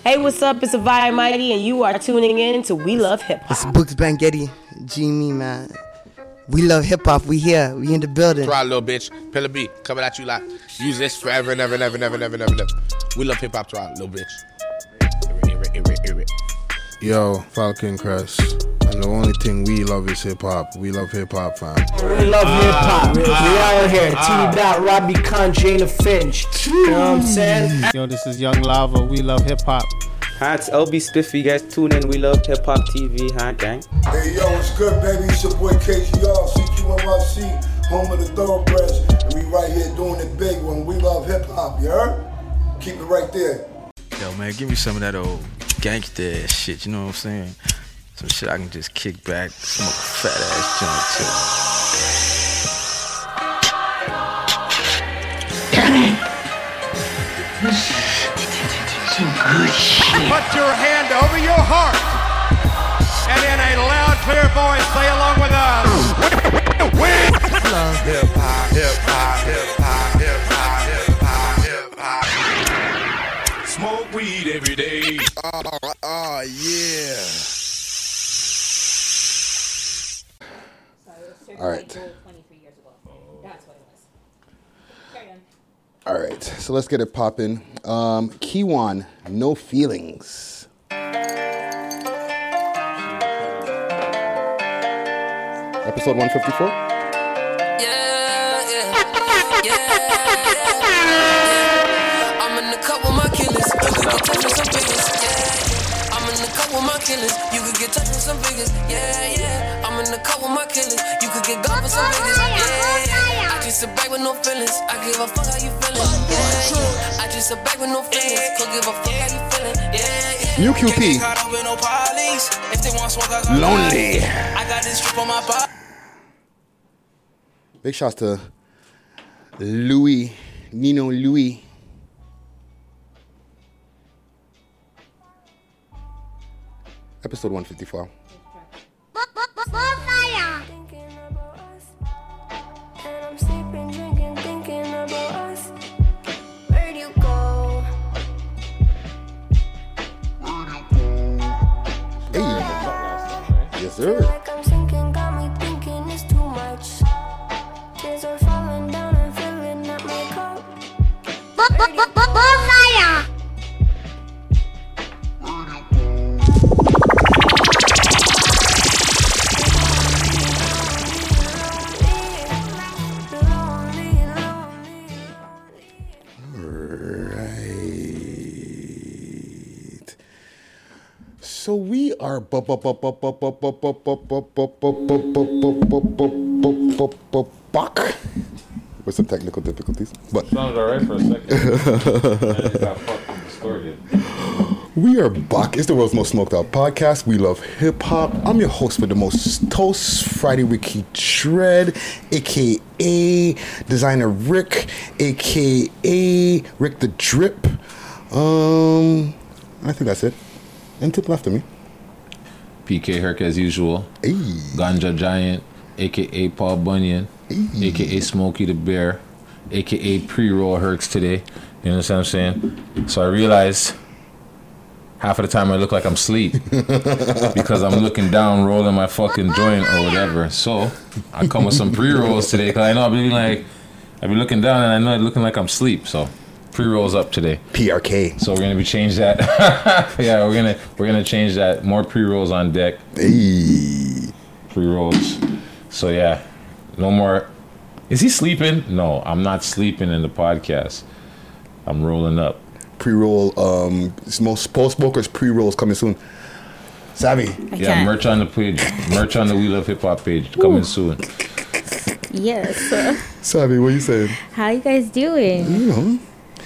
Hey, what's up? It's Avaya Mighty, and you are tuning in to We Love Hip Hop. It's Hop. Books Bangetti, G me man. We love hip hop. We here. We in the building. Try a little bitch. Pillar B coming at you like use this forever and ever, never, never, never, never, never. We love hip hop. Try a little bitch. Yo, Falcon Crest. And the only thing we love is hip hop. We love hip hop, fam. We love ah, hip hop. We ah, out here. Ah. T. Dot, Robbie Con, Jana Finch. You know what I'm saying? Yo, this is Young Lava. We love hip hop. Hi, it's LB Spiffy. You guys tune in. We love hip hop TV. Hi, gang. Hey yo, what's good, baby? It's your boy KGR, CQNYC, home of the thoroughbreds, and we right here doing it big when we love hip hop. You heard? Keep it right there. Yo, man, give me some of that old gangster ass shit, you know what I'm saying? Some shit I can just kick back, smoke a fat ass joint Put your hand over your heart and in a loud, clear voice say along with us. Hip hop, hip hop, hip hop, hip hop, Smoke weed every day. Oh, oh yeah. All right. All right, so let's get it popping. Um, Kiwan, no feelings. Episode 154. I'm killers. You could get touched with some figures. Yeah, I'm in the cup with my killers. You could get touched with some figures. Yeah, yeah. I'm in the cup with my killers. You could get got with some figures. Yeah, yeah. I just sit back with no feelings. I give a fuck how you feeling. Yeah, yeah. I just sit back with no feelings. Could give a fuck how you feeling. Yeah, yeah. New QP. Caught up with no police. If they want smoke, I got Lonely. I got this strip on my body. Big shouts to Louis, Nino Louis. Episode 154. Hey. Yes, sir. Right. Bu- bu- bu- buck with some technical difficulties, but Sounded alright for a second. and it got fucking distorted. we are back. It's the world's most smoked out podcast. We love hip hop. I'm your host for the most toast Friday Ricky Dread, aka Designer Rick, aka Rick the Drip. Um, I think that's it. And tip left of me. PK Herc as usual. Hey. Ganja Giant, aka Paul Bunyan, aka Smokey the Bear, aka pre-roll Hercs today. You understand what I'm saying? So I realized half of the time I look like I'm asleep because I'm looking down, rolling my fucking joint or whatever. So I come with some pre-rolls today because I know I've been like, I've been looking down and I know it looking like I'm asleep. So pre-rolls up today. PRK. So we're gonna be change that. yeah, we're gonna we're gonna change that. More pre-rolls on deck. Hey. Pre-rolls. So yeah, no more. Is he sleeping? No, I'm not sleeping in the podcast. I'm rolling up. Pre-roll. Um, most post smokers pre-rolls coming soon. Savvy. yeah, can't. merch on the page. Merch on the We Love Hip Hop page coming soon. Yes. Savvy, what you saying? How you guys doing? You know.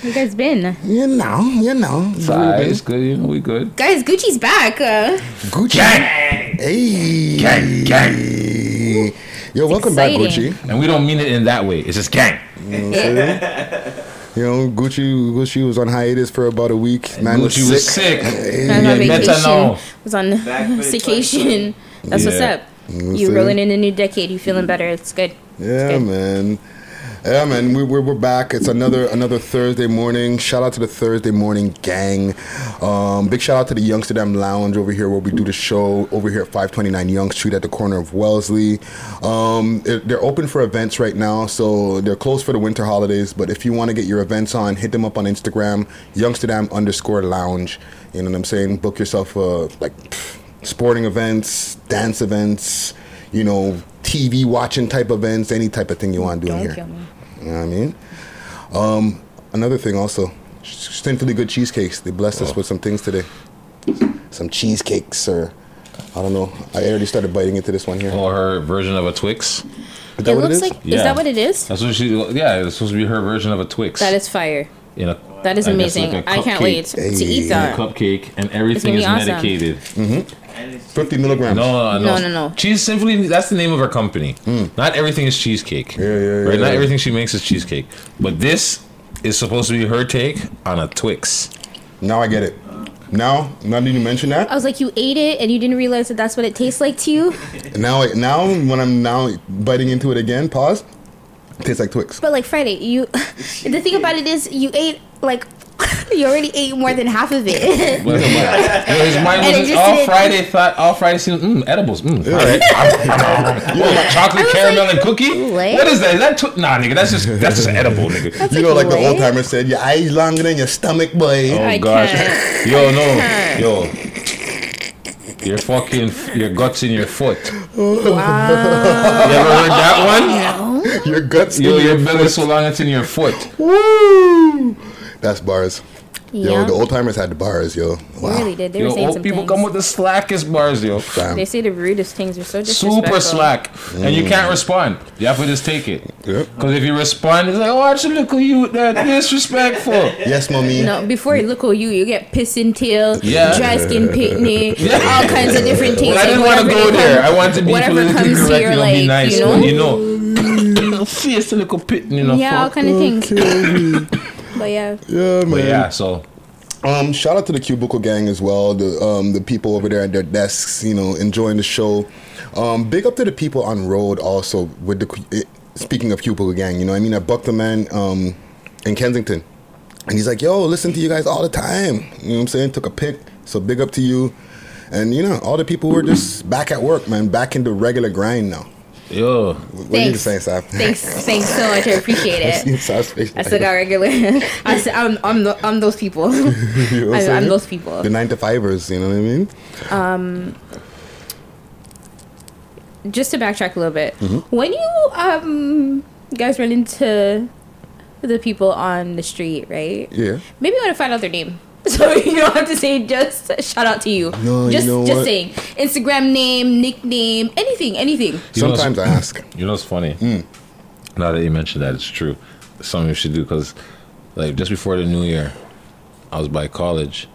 How you guys been? You know, you know. It's it's good. You know, we good. Guys, Gucci's back. Uh, Gucci. Hey. Gang, gang. Yo, welcome back. Gucci. And we don't mean it in that way. It's just gang. You know, what I'm saying? You know, Gucci Gucci was on hiatus for about a week. Man Gucci was sick. Hey, I was on Yeah, vacation. methanol. Was on vacation. That's what's up. You know what I'm You rolling in the new decade. You feeling better? It's good. Yeah, good. man. Yeah, man, we, we're, we're back. It's another another Thursday morning. Shout out to the Thursday morning gang. Um, big shout out to the Youngsterdam Lounge over here where we do the show over here at 529 Yonge Street at the corner of Wellesley. Um, it- they're open for events right now, so they're closed for the winter holidays. But if you want to get your events on, hit them up on Instagram, Youngsterdam underscore Lounge. You know what I'm saying? Book yourself uh, like pff, sporting events, dance events, you know, TV watching type events, any type of thing you want to do in Don't here. kill me. You know what I mean? Um, another thing also, sinfully good cheesecakes. They blessed us with some things today. Some cheesecakes, or I don't know. I already started biting into this one here. Or her version of a Twix. Is that It what looks is? like. Is that what it is? That's what she. Yeah, it's supposed to be her version of a Twix. That is fire. You know, That is I guess amazing. like a I can't cupcake. wait to eat that. A cupcake and everything is awesome. medicated. Mm-hmm. 50 milligrams. No, no, No, no, no. Cheese Symphony. That's the name of her company. Hmm. Not everything is cheesecake. Yeah, yeah, Right. yeah. Not everything she makes is cheesecake. But this is supposed to be her take on a Twix. Now I get it. Now, now that you mention that, I was like, you ate it and you didn't realize that that's what it tastes like to you. now, now when I'm now biting into it again, pause. Tastes like Twix. But like Friday, you. the thing about it is, you ate like. you already ate more than half of it. But, no, his mind was just just all Friday. Thought all Friday seemed mm, edibles. Mm, all right. chocolate caramel and cookie. Lay? What is that? Is that tw- nah, nigga? That's just that's just edible, nigga. you know, like the old timer said, your eyes longer than your stomach, boy. Oh I gosh, can't. yo no, yo, your fucking your guts in your foot. wow. You ever heard that No. Your guts. Yo, in your your belly so long it's in your foot. Woo! That's bars. Yo, Yeah. the old timers had the bars, yo. They really did. They Yo, were saying old some people things. come with the slackest bars, yo. Fam. They say the rudest things are so disrespectful. Super slack, and you mm. can't respond. You have to just take it. Yep. Because if you respond, it's like, oh, watch look at you, that disrespectful. Yes, mommy. No, before you look at you, you get pissing tail, Yeah. dry skin picnic, all kinds of different things. But I didn't want to go there. come- I want to be whatever politically comes to correct your, and like, be nice, you but know? you know, face a little pit, you know. Yeah, all kind of things. But yeah, Yeah, man. But yeah, so Um, shout out to the Cubicle Gang as well. The um, the people over there at their desks, you know, enjoying the show. Um, big up to the people on road also with the. eh, Speaking of Cubicle Gang, you know, I mean, I bucked the man um, in Kensington, and he's like, "Yo, listen to you guys all the time." You know what I'm saying? Took a pic, so big up to you, and you know, all the people were just back at work, man, back in the regular grind now. Yo, What are you Thanks. saying, Saf? thanks, thanks so much. I appreciate it. seen I still got regular. I said I'm I'm, the, I'm those people. You know I'm I, I'm those people. The nine to fivers, you know what I mean? Um, just to backtrack a little bit, Mm-hmm. when you um guys run into the people on the street, right? Yeah. Maybe you want to find out their name. So you don't have to say just shout out to you. No, you just know just what? saying Instagram name, nickname, anything, anything. You Sometimes I ask. You know what's funny? Mm. Now that you mentioned that, it's true. It's something you should do because, like, just before the new year, I was by college,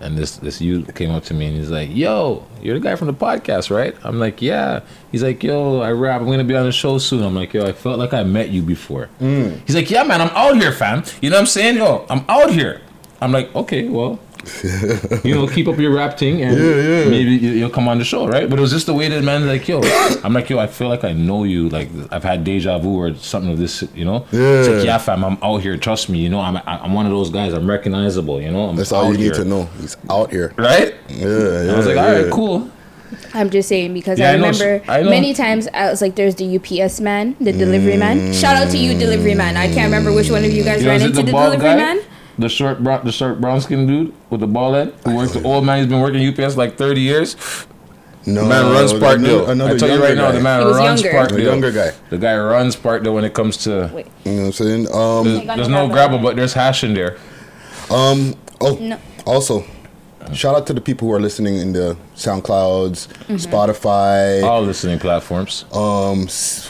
and this this youth came up to me and he's like, "Yo, you're the guy from the podcast, right?" I'm like, "Yeah." He's like, "Yo, I rap. I'm gonna be on the show soon." I'm like, "Yo, I felt like I met you before." Mm. He's like, "Yeah, man, I'm out here, fam. You know what I'm saying? Yo, I'm out here." I'm like, "Okay, well." you know, keep up your rap thing, and Yeah, yeah. maybe you- you'll come on the show, right? But it was just the way that man, like, yo, I'm like, yo, I feel like I know you, like I've had deja vu or something of this, you know? Yeah. It's like, Yeah. yeah, fam, I'm out here. Trust me, you know, I'm I'm one of those guys. I'm recognizable, you know. I'm That's all out you need here. to know. He's out here. right? Yeah, yeah. I was like, all right, cool. I'm just saying because Yeah, I I know, remember I know. many times I was like, "There's the UPS man, the delivery man." Shout out to you, delivery man. I can't remember which one of you guys You know, ran into the, bald delivery guy? man. The short, brown, the short brown skin dude with the ball head who works. The old man. He's been working UPS like 30 years. No, the man runs another- Parkdale. another I tell you younger right now, the man runs younger. Parkdale. A younger guy. The guy runs Parkdale when it comes to. Wait, You know what I'm saying? Um, There's, there's no gravel, but there's hash in there. um. Oh, No. also, shout out to the people who are listening in the SoundClouds, Mm-hmm. Spotify. All listening platforms. Um,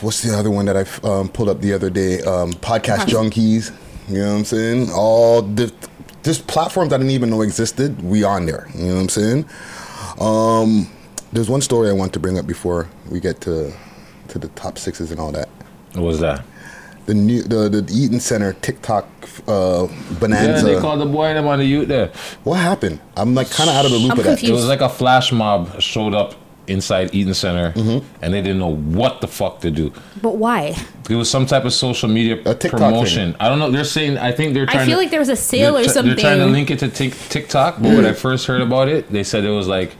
what's the other one that I um, pulled up the other day? Um, Podcast Junkies. You know what I'm saying? All the just platforms I didn't even know existed. We on there. You know what I'm saying? Um, there's one story I want to bring up before we get to to the top sixes and all that. What was that? The new the the Eaton Center TikTok uh, Yeah, bonanza. they called the boy and them on the youth there. what happened? I'm like kind of out of the loop I'm of that. It was like a flash mob showed up inside Eaton Center, Mm-hmm. and they didn't know what the fuck to do. But why? It was some type of social media TikTok promotion. thing. I don't know. They're saying I think they're I feel to, like there was a sale or tr- something. They're trying to link it to Tik TikTok, but when I first heard about it, they said it was like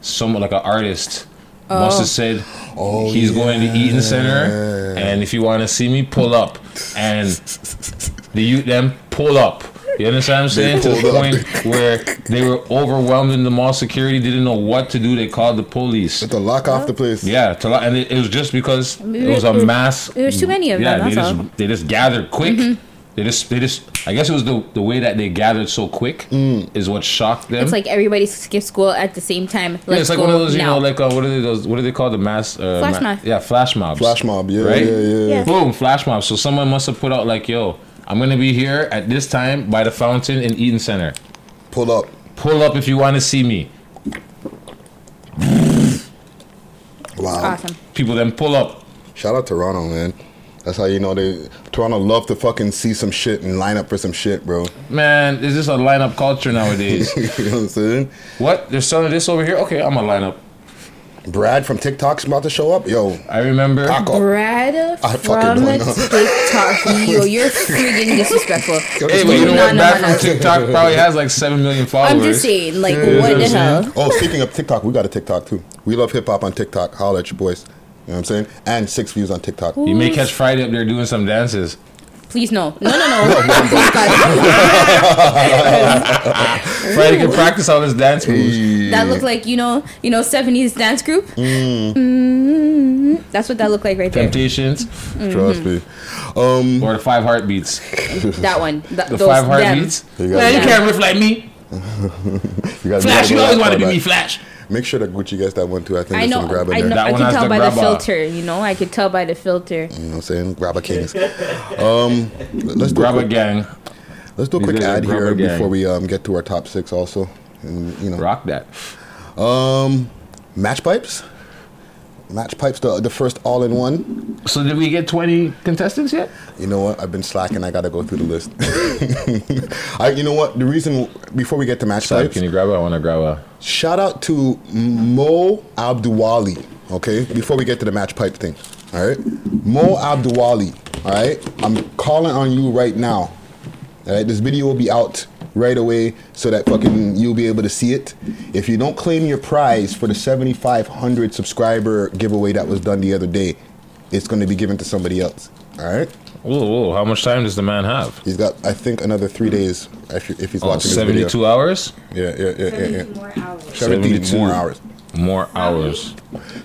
someone like an artist must Oh. have said Oh, he's going to Eaton Center, and if you want to see me, pull up, and the youth them pull up. You understand what I'm saying? To the pulled up. point where they were overwhelmed in the mall security, didn't know what to do. They called the police. To lock off the place. Yeah, to lo- and it, it was just because it was a There- mass. there's too many of yeah, them, they just all. they just gathered quick. They just they just I guess it was the the way that they gathered so quick is what shocked them. It's like everybody skipped school at the same time. yeah, Let's it's like go one of those you now. know like uh, what are they those what do they call the mass uh, Flash ma- mob. Yeah, flash mobs. Flash mob, yeah, right? yeah, yeah, yeah. Boom, flash mob. So someone must have put out like, yo, I'm gonna be here at this time by the fountain in Eaton Center. Pull up. Pull up if you want to see me. Wow. awesome. People then pull up. Shout out Toronto, man. That's how you know they Toronto love to fucking see some shit and line up for some shit, bro. Man, is this a lineup culture nowadays? you know what I'm saying? What? They're selling this over here? Okay, I'm gonna line up. Brad from TikTok's about to show up. Yo, I remember. Paco. Brad I from. TikTok. Yo, you're freaking disrespectful. Hey, but you know No, what? Brad no, no. from TikTok probably has like seven million followers. I'm just saying, like, Yeah, what the hell? Oh, speaking of TikTok, we got a TikTok too. We love hip hop on TikTok. Holla at your boys. You know what I'm saying? And six views on TikTok. You may catch Friday up there doing some dances. Please no, no, no, no. Please, God. Friday can practice all his dance moves. That looked like you know, you know, 70s dance group. Mm, Mm, that's what that looked like right there. Temptations. trust me. Um, or the five heartbeats. That one. Th- The those, five them. heartbeats. You Man, you gotta- can't riff like me. You gotta Flash, you always want to be me. Flash. Make sure that Gucci gets that one too. I think I there's know, some grab in I there. know. That I one can has tell the by the filter. You know, I could tell by the filter. You know what I'm saying? Grabba Kings. Um, let's do a Grab a quick, gang. let's do a These quick ad here gang. before we um, get to our top six. Also, and you know, Rock that. um, match pipes. Match pipes, the the first all in one. So did we get 20 contestants yet? You know what? I've been slacking. I gotta go through the list. I, you know what? The reason before we get to match Sorry, pipes, can you grab it? I want to grab a. shout out to Mo Abduwali. Okay, before we get to the match pipe thing, all right, Mo Abduwali. All right, I'm calling on you right now. All right, this video will be out right away so that fucking you'll be able to see it. If you don't claim your prize for the 7,500 subscriber giveaway that was done the other day, it's going to be given to somebody else. All right. Whoa, whoa. How much time does the man have? He's got, I think, another three days if, you- if he's Oh, watching this 72 video. hours? Yeah, yeah, yeah, yeah, yeah. more hours. 17 72. more hours. More hours.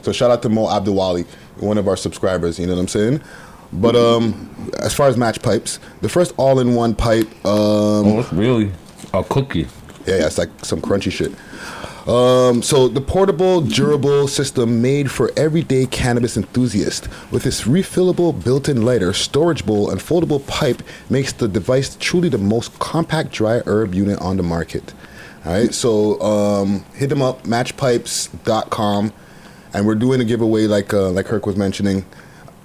So shout out to Mo Abdulwali, one of our subscribers. You know what I'm saying? But um, as far as match pipes, the first all-in-one pipe. Um, Oh, really? A cookie. yeah, yeah, it's like some crunchy shit. Um, so the portable, durable system made for everyday cannabis enthusiast, with its refillable built-in lighter, storage bowl, and foldable pipe, makes the device truly the most compact dry herb unit on the market. All right, so um, hit them up, matchpipes.com, and we're doing a giveaway like uh, like Herc was mentioning.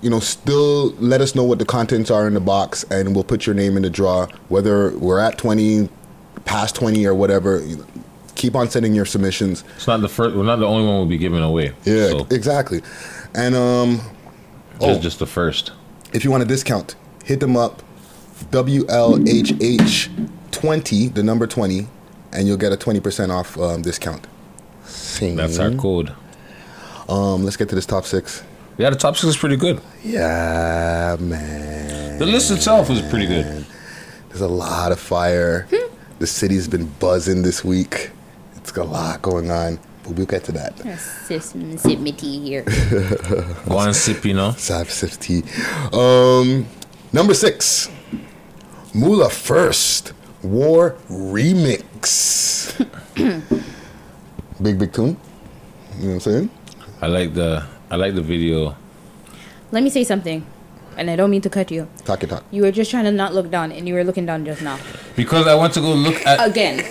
You know, still let us know what the contents are in the box, and we'll put your name in the draw. Whether we're at twenty, past twenty, or whatever, you know, keep on sending your submissions. It's not the first. We're not the only one we'll be giving away. Yeah, So, exactly. And um, just, just the first. if you want a discount, hit them up, WLHH twenty, the number twenty, and you'll get a twenty percent off um, discount. That's our code. Um, let's get to this top six. Yeah, the top six is pretty good. Yeah, man. The list itself was pretty good. There's a lot of fire. The city's been buzzing this week. It's got a lot going on, but we'll get to that. Sip me tea here. Go on, sip, you know. Sap sip tea. Um, number six, Mula First War Remix. big big tune. You know what I'm saying? I like the I like the video. Let me say something, and I don't mean to cut you. Talk your talk. You were just trying to not look down, and you were looking down just now. Because I want to go look at Again.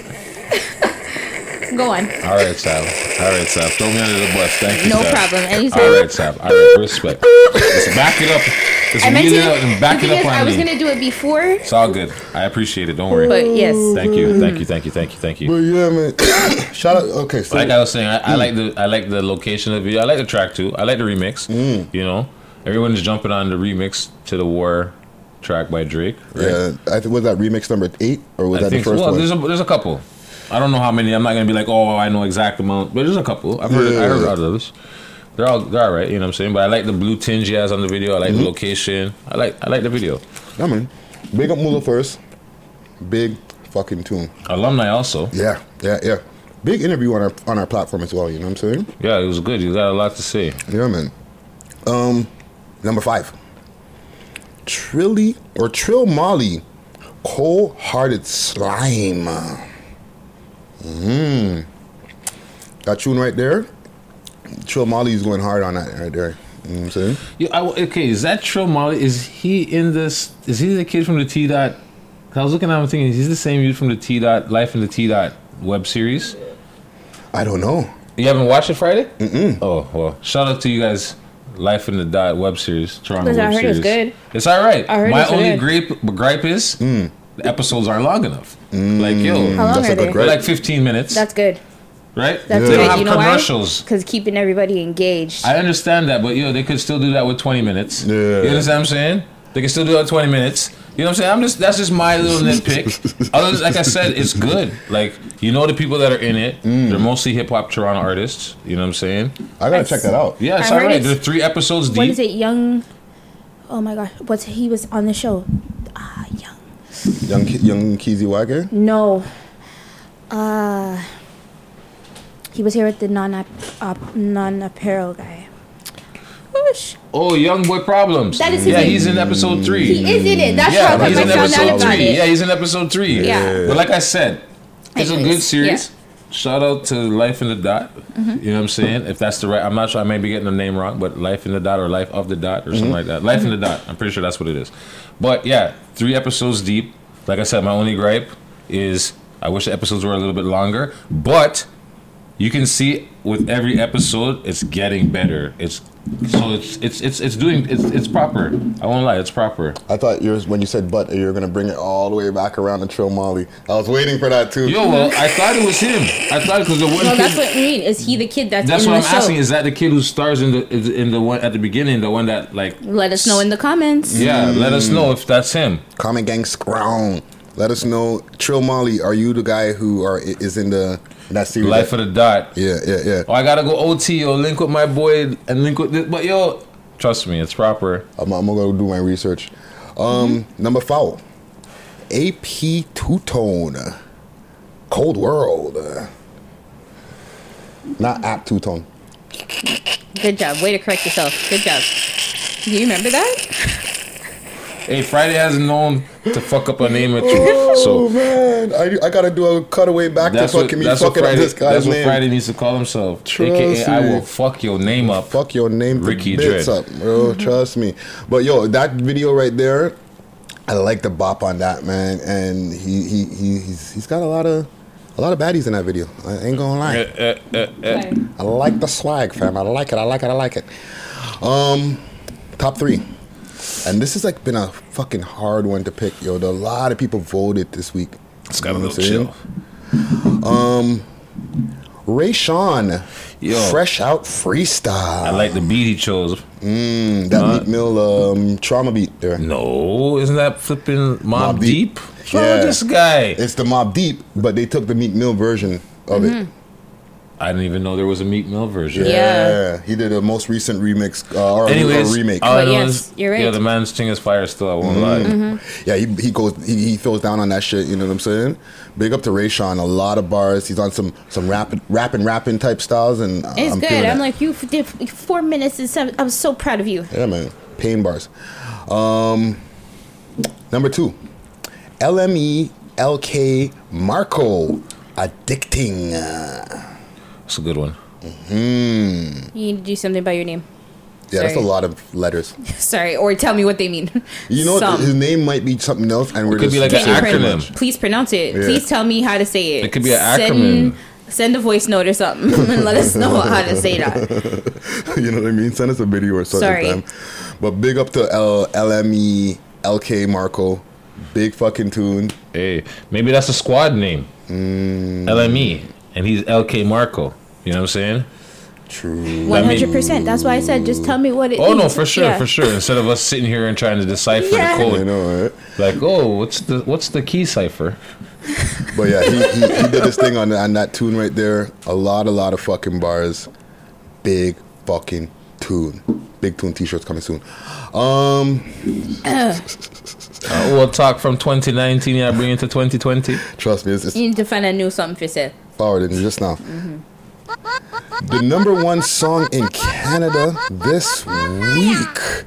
Go on. All right, Sab. All right, Sab. Throw me under the bus. Thank you. No Sab. problem. Anytime. All right, Sab. All right, respect. Let's back it up. Let's I meant to. it up and back it up is, on I was me. gonna do it before. It's all good. I appreciate it. Don't worry. But yes. Thank you. Thank you. Thank you. Thank you. Thank you. But yeah, man. Shout out. Okay, so like I was saying, I, I like the I like the location of the video. I like the track too. I like the remix. Mm. You know, everyone's jumping on the remix to the War track by Drake. Right? yeah, I think was that remix number eight or was I that the so. first well, one? there's a there's a couple. I don't know how many. I'm not gonna be like, oh, I know exact amount, but there's a couple. I've heard I heard Yeah. those. They're all they're all right. You know what I'm saying? But I like the blue tinge he has on the video. I like Mm-hmm. the location. I like I like the video. Yeah, man. Big up Mula first. Big fucking tune. Alumni also. Yeah, yeah, yeah. Big interview on our on our platform as well. You know what I'm saying? Yeah, it was good. You got a lot to say. Yeah, man. Um, number five. Trilly or Trill Molly, cold hearted slime. Hmm. That tune right there. Trill Molly is going hard on that right there. You know what I'm saying? Yeah, I, okay, is that Trill Molly? Is he in this? Is he the kid from the T Dot? I was looking at him thinking he's the same dude from the T dot Life in the T dot web series. I don't know. You haven't watched it Friday? Mm-mm. Oh well, shout out to you guys. Life in the dot web series, Toronto Listen, I web heard it was series. good. It's all right. I heard My it's only good. gripe, gripe is Mm. the episodes aren't long enough. Like yo, How long That's a are good they? Gripe. like 15 minutes, That's good. right? That's they good. don't have you know commercials. Because keeping everybody engaged. I understand that, but yo, they could still do that with 20 minutes. Yeah. You understand what I'm saying? They can still do that with 20 minutes. You know what I'm saying? I'm just that's just my little nitpick. Other than, like I said, it's good. Like you know the people that are in it, they're mostly hip hop Toronto artists. You know what I'm saying? I gotta check that out. Yeah, it's I alright. it's- They're three episodes What deep. is it? Young. Oh my god. What's he was on the show? Ah, young Ke- Young Keezy Wagger. No. Uh. He was here with the non op, non apparel guy. Whoosh. Oh, Young Boy Problems. That is his yeah, name. he's in episode three. He is in it. That's yeah, how he's I in found out episode about three. it. Yeah, he's in episode three. Yeah. But like I said, it's a Anyways, good series. Shout out to Life in the Dot. Mhm. You know what I'm saying? If that's the right, I'm not sure. I may be getting the name wrong, but Life in the Dot or Life of the Dot or something Mhm. like that. Life in the Dot. I'm pretty sure that's what it is. But yeah, three episodes deep. Like I said, my only gripe is I wish the episodes were a little bit longer, but you can see with every episode it's getting better. It's so it's it's it's it's doing it's it's proper. I won't lie, it's proper. I thought you was when you said but you're gonna bring it all the way back around to Trill Molly. I was waiting for that too. Yo, well, I thought it was him. I thought because the one Well, kid. that's what I mean. Is he the kid that's, That's in what I'm show? asking. Is that the kid who stars in the in the one at the beginning? The one that like Let us know in the comments. yeah. Let us know if that's him. Comment gang scrown. Let us know. Trill Molly, are you the guy who are is in the in that series? Life of the Dot. Yeah, yeah, yeah. Oh, I gotta go OT or link with my boy and link with this. But yo, trust me, it's proper. I'm, I'm gonna go do my research. Um, number four, AP Two Tone, Cold World. Not App Two Tone. Good job. Way to correct yourself. Good job. Do you remember that? Hey, Friday hasn't known to fuck up a name at you, Oh so man, I, I gotta do a cutaway back to that's what fucking me that's what fucking up Friday this guy's that's what name. Friday needs to call himself. Trust AKA, I will fuck your name up. Fuck your name, Ricky bits Dread. up, bro. Trust me. But yo, that video right there, I like the bop on that man, and he he, he he's he's got a lot of a lot of baddies in that video. I ain't gonna lie. Eh, eh, eh. I like the swag, fam. I like it. I like it. I like it. Um, top three, and this has like been a fucking hard one to pick, yo. A lot of people voted this week. It's got a You know little what I'm? Um, Ray Sean, Yo. fresh out freestyle. I like the beat he chose. Mm, that Uh, Meek Mill um, trauma beat there. No, isn't that flipping Mob, Mobb Deep? Deep. What's wrong with this guy? It's the Mobb Deep, but they took the Meek Mill version of it. I didn't even know there was a Meek Mill version. Yeah. he did a most recent remix uh, or, Anyways, or remake. all I But know yes, is- you're right. Yeah, the man's thing is fire still. I won't lie. Yeah, he, he goes he, he throws down on that shit. You know what I'm saying? Big up to Ray Sean. A lot of bars. He's on some some rapping rapping rapping type styles, and uh, It's I'm good. I'm that. like, you did four minutes and seven. I'm so proud of you. Yeah, man. Pain bars. Um, number two, LME LK Marco. Addicting. It's a good one. Hmm. You need to do something by your name. Yeah, that's a lot of letters. Sorry, or tell me what they mean. You know, Some. his name might be something else, and we're could just be like an Can acronym. pronounce- Please pronounce it. Yeah. Please tell me how to say it. It could be an acronym. Send a voice note or something and let us know how to say that. you know what I mean? Send us a video or something. Sorry. fam. But big up to L- LME, LK Marco. Big fucking tune. Hey, maybe that's a squad name. Mm. LME, and he's LK Marco. You know what I'm saying? True. One hundred percent. That's why I said just tell me what it Oh means. no, for sure, Yeah. for sure. Instead of us sitting here and trying to decipher Yeah. the code, I know, right? like, oh, what's the what's the key cipher? But yeah, he, he, he did this thing on, on that tune right there. A lot, a lot of fucking bars. Big fucking tune. Big tune t-shirts coming soon. Um, Uh, we'll talk from 2019. Yeah, bring it to 2020. Trust me, it's, it's You need to find a new something for say. forwarded just now. The number one song in Canada this week.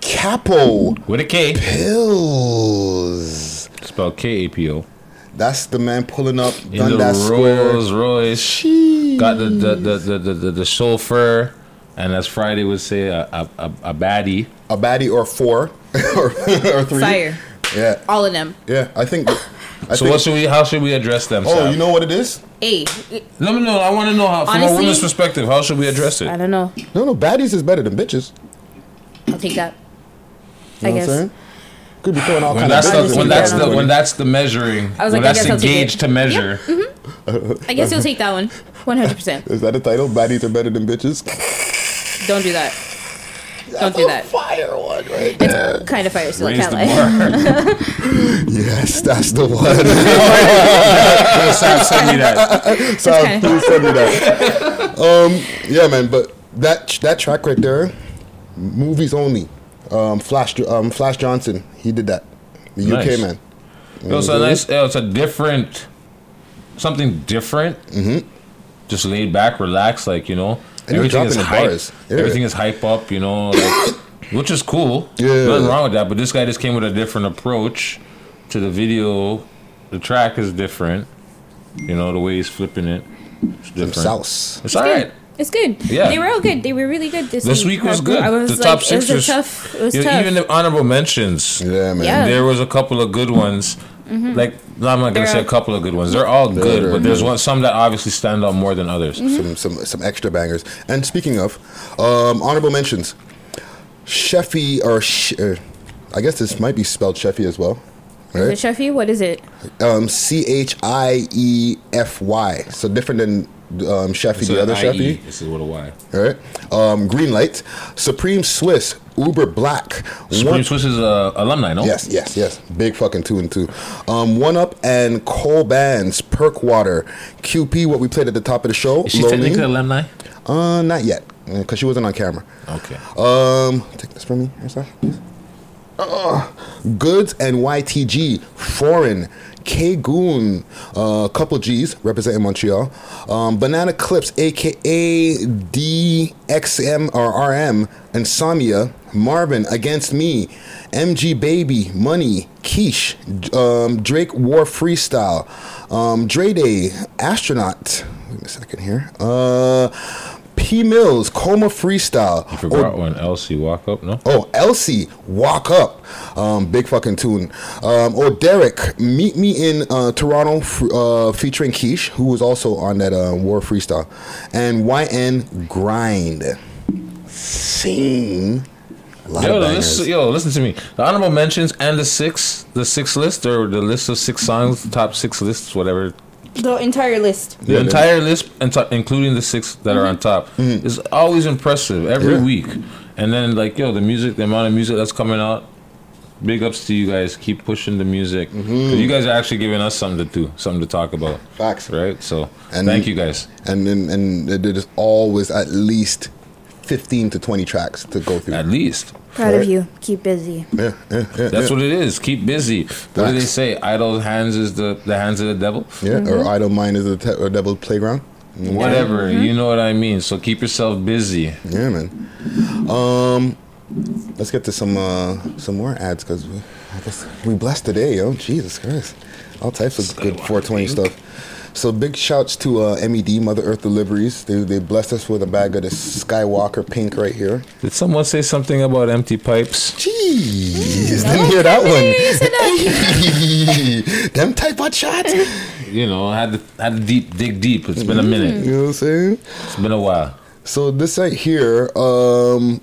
Capo with a K. Pills. Spelled K A P O. That's the man pulling up In the Dundas Square. Rolls Royce. Got the the, the, the, the, the the chauffeur, and as Friday would say, a a, a, a baddie. A baddie or four or, or three. Fire. Yeah, All of them. yeah. I think. I so think- what should we? How should we address them? Oh, Sal? you know what it is? A. Let me know. I want to know how, from a woman's perspective, how should we address it? I don't know. No, no. Baddies is better than bitches. I'll take that. You I know guess. What Could be throwing all When kind that's of the when that's the when that's the measuring. I was when I that's the I'll take gauge it. to measure. I guess you'll take that one. One hundred percent. Is that the title? Baddies are better than bitches. Don't do that. Don't do that. Fire one right there. It's kind of fire, so I Raise can't the lie. Yes, that's the one. Sam send me that. Sam, kinda- please send me that. Um, yeah, man. But that that track right there, movies only. Um, Flash um, Flash Johnson, he did that. The UK Nice. man. It was a nice. It was a different, something different. Mm-hmm. Just laid back, relaxed, like you know. And everything is hype. bars. Yeah. Everything is hype up, you know, like, which is cool. Yeah. nothing wrong with that. But this guy just came with a different approach to the video. The track is different. You know the way he's flipping it. It's Some different. sauce. It's all right. It's good. Yeah. They were all good. They were really good this, This week was good. I was the like, top six it was was a tough. It was you know, tough. even the honorable mentions. Yeah, man. Yeah. There was a couple of good ones. Mhm. Like I'm not gonna There say a couple of good ones. They're all They're- good, they're but there's good. one some that obviously stand out more than others. Some some some extra bangers. And speaking of, um, honorable mentions, Sheffy or Sh- uh, I guess this might be spelled Sheffy as well. Is it Sheffy? What is it? Um, C H I E F Y. So different than um, Sheffy, the other Sheffy. This is what a Y. All right. Um, Green Light, Supreme Swiss, Uber Black. Supreme One- Swiss is a alumni, no? Yes, yes, yes. Big fucking tune too. Um, One Up and Cole Bands, Perk Water, QP. What we played at the top of the show. Is she Lonely. technically alumni? Uh, not yet, because she wasn't on camera. Okay. Um, take this from me, please. Uh, Goods and YTG, Foreign, K Goon, uh, couple G's representing Montreal. Um, Banana Clips, aka DXM or RM, and Samia, Marvin Against Me, MG Baby, Money, Quiche, um, Drake War Freestyle, um, Dre Day, Astronaut. Wait a second here. Uh, P Mills, Coma Freestyle. You forgot when Elsie walk up, no? Oh, Elsie, Walk Up. Um, big fucking tune. Um, oh, Derek, Meet Me in uh, Toronto uh, featuring Quiche, who was also on that uh, War Freestyle. And YN Grind. Sing. Yo, listen, yo, listen to me. The honorable mentions and the six, the six list or the list of six songs, top six lists, whatever. The entire list. The entire list, including the six that are on mm-hmm. top, mm-hmm. is always impressive every Yeah. week. And then, like, yo, the music, the amount of music that's coming out. Big ups to you guys. Keep pushing the music. Mm-hmm. 'Cause You guys are actually giving us something to do, something to talk about. Facts. Right? So, And- thank you guys. And, and, and there's always at least 15 to 20 tracks to go through. At least. Proud of you. Keep busy. Yeah, yeah, yeah. That's yeah. what it is. Keep busy. What do they say? Idle hands is the, the hands of the devil? Yeah, or Idle Mind is the te- or Devil's Playground. Whatever. You know what I mean. So keep yourself busy. Yeah, man. Um, let's get to some uh, some more ads because I guess we blessed today, yo. Jesus Christ, all types of good 420 stuff. So big shouts to uh, MED Mother Earth Deliveries. They they blessed us with a bag of this Skywalker pink right here. Did someone say something about empty pipes? Jeez, didn't hear that one. them type of chat. You know, I had to had to deep dig deep. It's been a minute. You know what I'm saying? It's been a while. So this right here, um,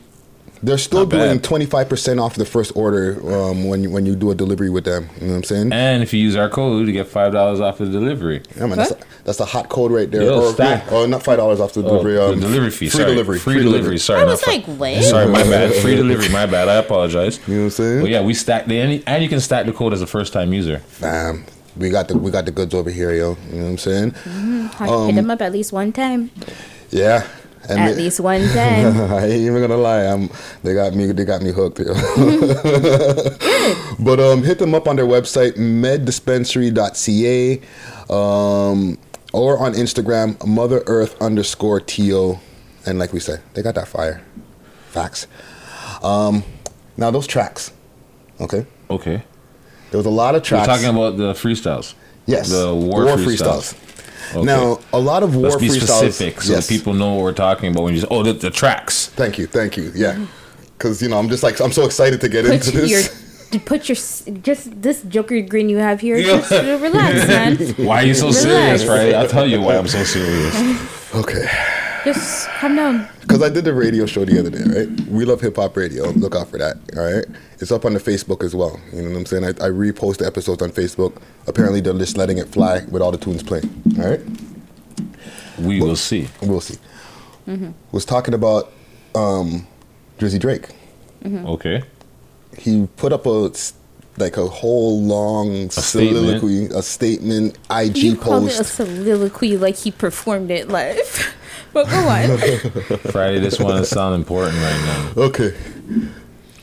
they're still Not doing twenty five percent off the first order um, when you, when you do a delivery with them. You know what I'm saying? And if you use our code, you get five dollars off the delivery. Yeah, man, that's a, that's a hot code right there. Yo, or, stack. oh, not five dollars off the Oh, delivery. the um, delivery fee. Free sorry. delivery. Free, delivery. Sorry, I was fi- like, what? Sorry, my bad. Free delivery. My bad. I apologize. You know what I'm saying? But yeah, we stack the and, and you can stack the code as a first time user. Fam, we got the we got the goods over here, yo. You know what I'm saying? I Um, hit them up at least one time. Yeah. And At they- least one time. I ain't even gonna lie. I'm they got me they got me hooked. yo. but um hit them up on their website meddispensary.ca um or on Instagram mother earth underscore to and like we said they got that fire facts um now those tracks okay Okay. there was a lot of tracks. We're tracks talking about the freestyles. Yes, The war, war freestyles. freestyles. Now, a lot of war Let's be freestyles- specific so yes. people know what we're talking about when you say, oh, the, the tracks. Thank you, thank you. Yeah, because you know I'm just like I'm so excited to get Put into this. your, put your, just this Joker grin you have here. Yeah. Just relax, man. Why are you so Relax. serious, right? I'll tell you why I'm so serious. okay, Just calm down. because I did the radio show the other day, right? We love hip hop radio. Look out for that. All right, it's up on the Facebook as well. You know what I'm saying? I, I repost the episodes on Facebook. Apparently, they're just letting it fly with all the tunes playing. All right, we will see. We'll see. Mm-hmm. Was talking about um, Drizzy Drake. Mm-hmm. Okay. he put up a like a whole long statement. soliloquy, a statement, IG You called it a post. soliloquy like he performed it live. but go on. Friday, this one is sound important right now. Okay.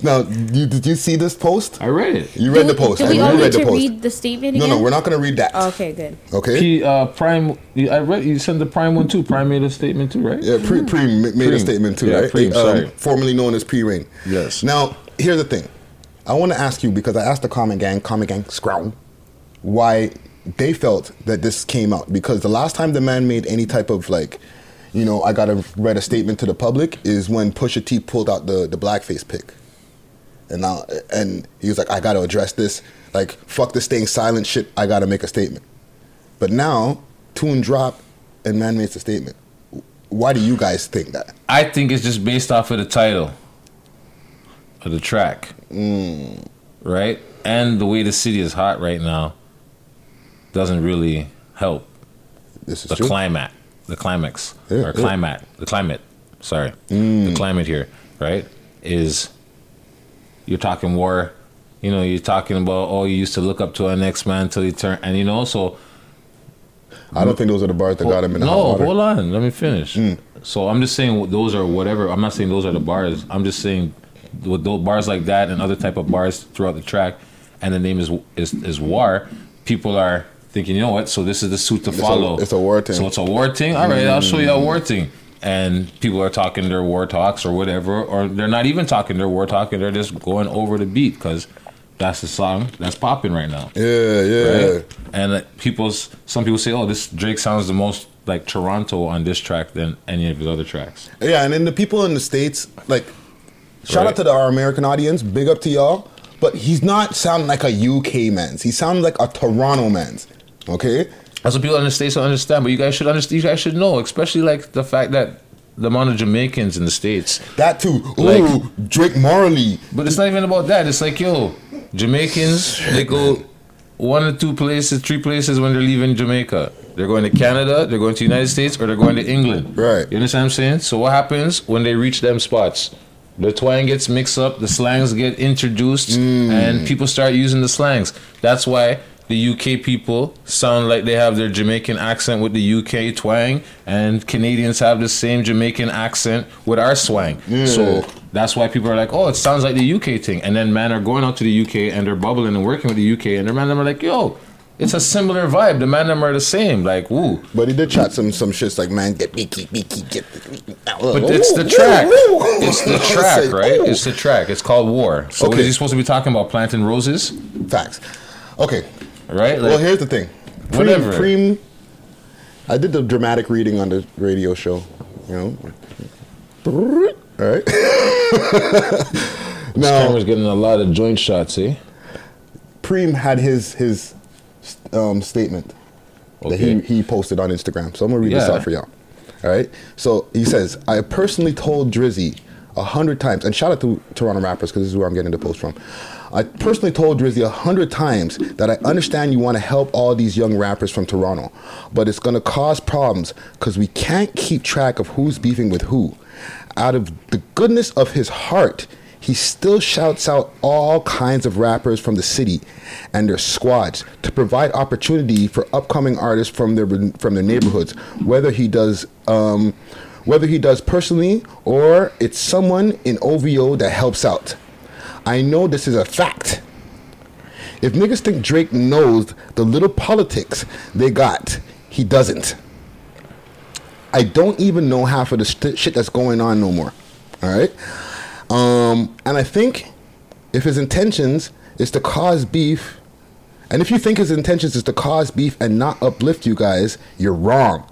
Now, you, did you see this post? I read it. You read do the post. Do we you all read need to read the statement no, again? no, we're not going to read that. Okay, good. Okay. P, uh, Prime, I read you sent the Prime one too. Prime made a statement too, right? Yeah, Pre- Preme ma- made a statement too, Yeah, right? Preme, Um, formerly known as P Reign. Yes. Now, here's the thing. I want to ask you because I asked the comment gang, comment gang, Scrown, why they felt that this came out. Because the last time the man made any type of like, you know, I gotta read a statement to the public is when Pusha T pulled out the the blackface pic, and now and he was like, I gotta address this. Like, fuck this staying silent shit. I gotta make a statement. But now, tune drop, and man makes a statement. Why do you guys think that? I think it's just based off of the title of the track, Mm. right? And the way the city is hot right now doesn't really help. This is the true. climate, the climax, Yeah, or yeah. climate, the climate. Sorry, Mm. the climate here, right? Is you're talking war. You know, you're talking about oh, you used to look up to an next man till he turned, and you know, so I don't think those are the bars that got him in the no. Mm. hold on. Let me finish. So I'm just saying those are whatever. I'm not saying those are the bars. I'm just saying with those bars like that and other type of bars throughout the track, and the name is is is war. People are thinking, you know what? So this is the suit to It's a- follow. it's a war thing. So it's a war thing. All right, I'll show you a Mm. war thing. And people are talking their war talks or whatever, or they're not even talking their war talk, and they're just going over the beat because that's the song that's popping right now. Yeah, yeah. Right? And like, people's some people say, "Oh, this Drake sounds the most like Toronto on this track than any of his other tracks." Yeah, and then the people in the states, like, shout Right. out to the, our American audience, big up to y'all. But he's not sounding like a UK man's. He sounds like a Toronto man's. Okay. That's what people in the states don't understand, but you guys should understand. You guys should know, especially like the fact that the amount of Jamaicans in the states. That too. Ooh, Like- Drake Marley. But it's not even about that. It's like yo, Jamaicans they go one or two places, three places when they're leaving Jamaica. They're going to Canada, they're going to the United States, or they're going to England. Right. You understand what I'm saying? So what happens when they reach them spots? The twang gets mixed up, the slangs get introduced, mm. and people start using the slangs. That's why the UK people sound like they have their Jamaican accent with the UK twang, and Canadians have the same Jamaican accent with our swang. Yeah. So that's why people are like, oh, it sounds like the UK thing. And then men are going out to the UK and they're bubbling and working with the UK, and their men them are like, yo, it's a similar vibe. The man them are the same. Like, woo. But he did chat some some shits like, man, get beaky, beaky, get. But it's the track. It's the track, right? It's the track. It's called War. So Okay. is he supposed to be talking about? Planting roses? Facts. Okay. Right? well, here's the thing. Preme- Whatever. Preme, I did the dramatic reading on the radio show. You know. All right. This camera's getting a lot of joint shots, eh? Preme had his his um, statement that he, he posted on Instagram. So I'm gonna read this out for y'all. All right. So he says, I personally told Drizzy a hundred times, and shout out to Toronto rappers because this is where I'm getting the post from. I personally told Drizzy a hundred times that I understand you want to help all these young rappers from Toronto, but it's gonna cause problems because we can't keep track of who's beefing with who. Out of the goodness of his heart, he still shouts out all kinds of rappers from the city and their squads to provide opportunity for upcoming artists from their from their neighborhoods. Whether he does um, whether he does personally or it's someone in OVO that helps out. I know this is a fact. If niggas think Drake knows the little politics they got, he doesn't. I don't even know half of the shit that's going on no more. All right. Um, and I think if his intentions is to cause beef, and if you think his intentions is to cause beef and not uplift you guys, you're wrong.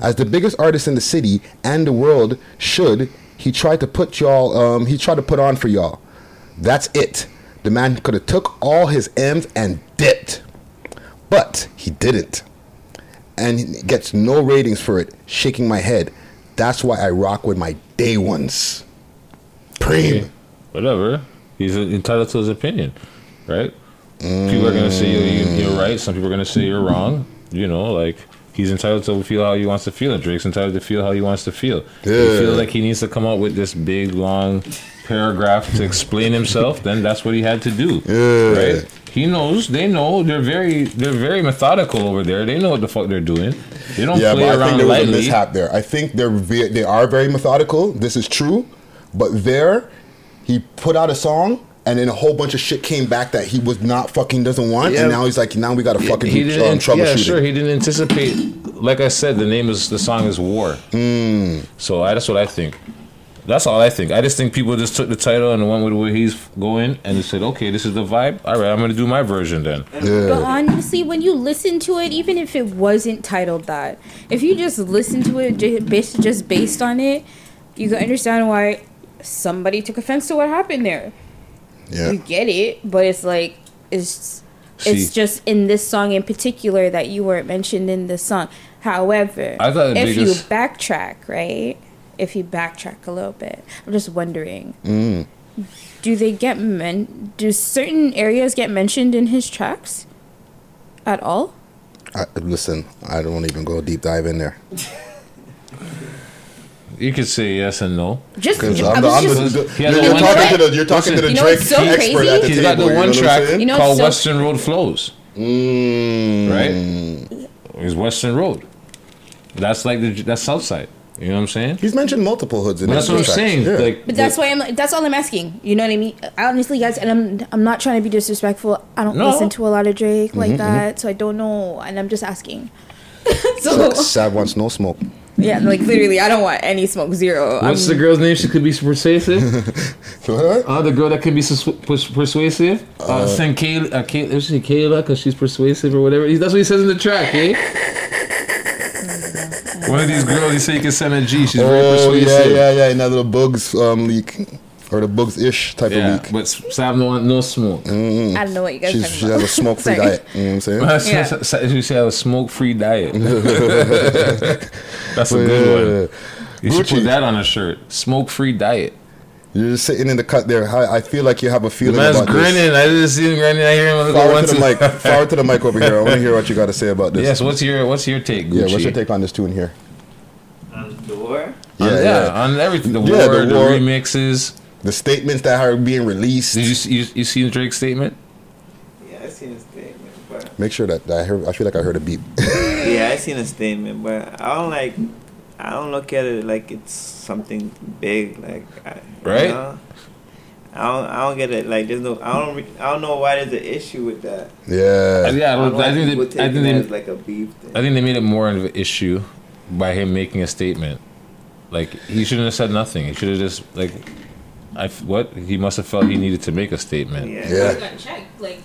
As the biggest artist in the city and the world should, he tried to put y'all, um, he tried to put on for y'all. That's it. The man could have took all his M's and dipped. But he didn't. And he gets no ratings for it. Shaking my head. That's why I rock with my day ones. Preme. Whatever. He's entitled to his opinion, right? People are gonna say you're, right. Some people are gonna say you're wrong. You know, like he's entitled to feel how he wants to feel, and Drake's entitled to feel how he wants to feel. If he feels like he needs to come up with this big long paragraph to explain himself, then that's what he had to do. Yeah. Right? He knows. They know. They're very. They're very methodical over there. They know what the fuck they're doing. They don't yeah, play but I around think there was a mishap there. I think they're ve- they are very methodical. This is true, but there, he put out a song. And then a whole bunch of shit came back that he was not fucking doesn't want, Yeah. and now he's like, now we got to fucking he do didn't. um, troubleshooting. yeah, sure. He didn't anticipate. Like I said, the name is the song is War. Mm. So I, that's what I think. That's all I think. I just think people just took the title and went with where he's going, and they said, "Okay, this is the vibe. All right, I'm gonna do my version then." Yeah. But honestly, when you listen to it, even if it wasn't titled that, if you just listen to it just based on it, you can understand why somebody took offense to what happened there. Yeah. You get it, but it's like it's it's just in this song in particular that you weren't mentioned in this song. However, I thought if biggest- you backtrack, right? If you backtrack a little bit, I'm just wondering, Mm. do they get men? Do certain areas get mentioned in his tracks at all? I, listen, I don't even go deep dive in there. You could say yes and no. Just- 'Cause I I'm the, I'm just- the, He you're, you're talking track- to the you're talking to the You know Drake what's so expert crazy? at the He's table. got the you know one track? You know called so- Weston Road Flows. Mm. Right? It's Weston Road. That's like the that's Southside. You know what I'm saying? He's mentioned multiple hoods in That's what I'm tracks. saying. Yeah. Like, But that's why I'm. like- That's all I'm asking. You know what I mean? Honestly, guys, and I'm. I'm not trying to be disrespectful. I don't No. listen to a lot of Drake like Mhm, that, so I don't know, and I'm just asking. So Sad wants no smoke. yeah, like literally, I don't want any smoke. Zero. What's I'm- the girl's name? She could be persuasive. what? Uh, the girl that could be sus- pers- persuasive. Uh, Uh, send Kayla. Uh, Kay- is she Kayla because she's persuasive or whatever. He's- That's what he says in the track, eh? One of these girls, he say you can send a G. She's very Oh yeah, persuasive. yeah, yeah. In that little bugs um, leak or the bugs ish type Yeah, of leak. but Sam no no smoke. Mm. I don't know what you guys She's, talking she about. has a smoke free diet. You know what I'm saying? Yeah. She said a smoke free diet. That's a Yeah. good one. You should put that on a shirt. Smoke free diet. You're just sitting in the cut there. I, I feel like you have a The feeling man's about grinning. this. I just see him grinning. I hear him go Forward to the mic. Forward to the mic over here. I want to hear what you got to say about this. Yes. What's your What's your take? Gucci? Yeah, what's your take on this tune here? The war? On- Yeah, yeah, yeah. on everything. The Yeah, war, the the, war. remixes. The statements that are being released. Did you see, you, you see Drake's statement? Yeah, I seen a statement, but Make sure that I heard. I feel like I heard a beep. yeah, I seen a statement, but I don't like. I don't look at it like it's something big, like I, you Right? know? I don't. I don't get it. Like there's no. I don't. re- I don't know why there's an issue with that. Yeah. yeah, I, don't I like think people they, I think it they, as like a beef thing. I think they made it more of an issue by him making a statement. Like he shouldn't have said nothing. He should have just like, I what he must have felt he needed to make a statement. Yeah. check. Like,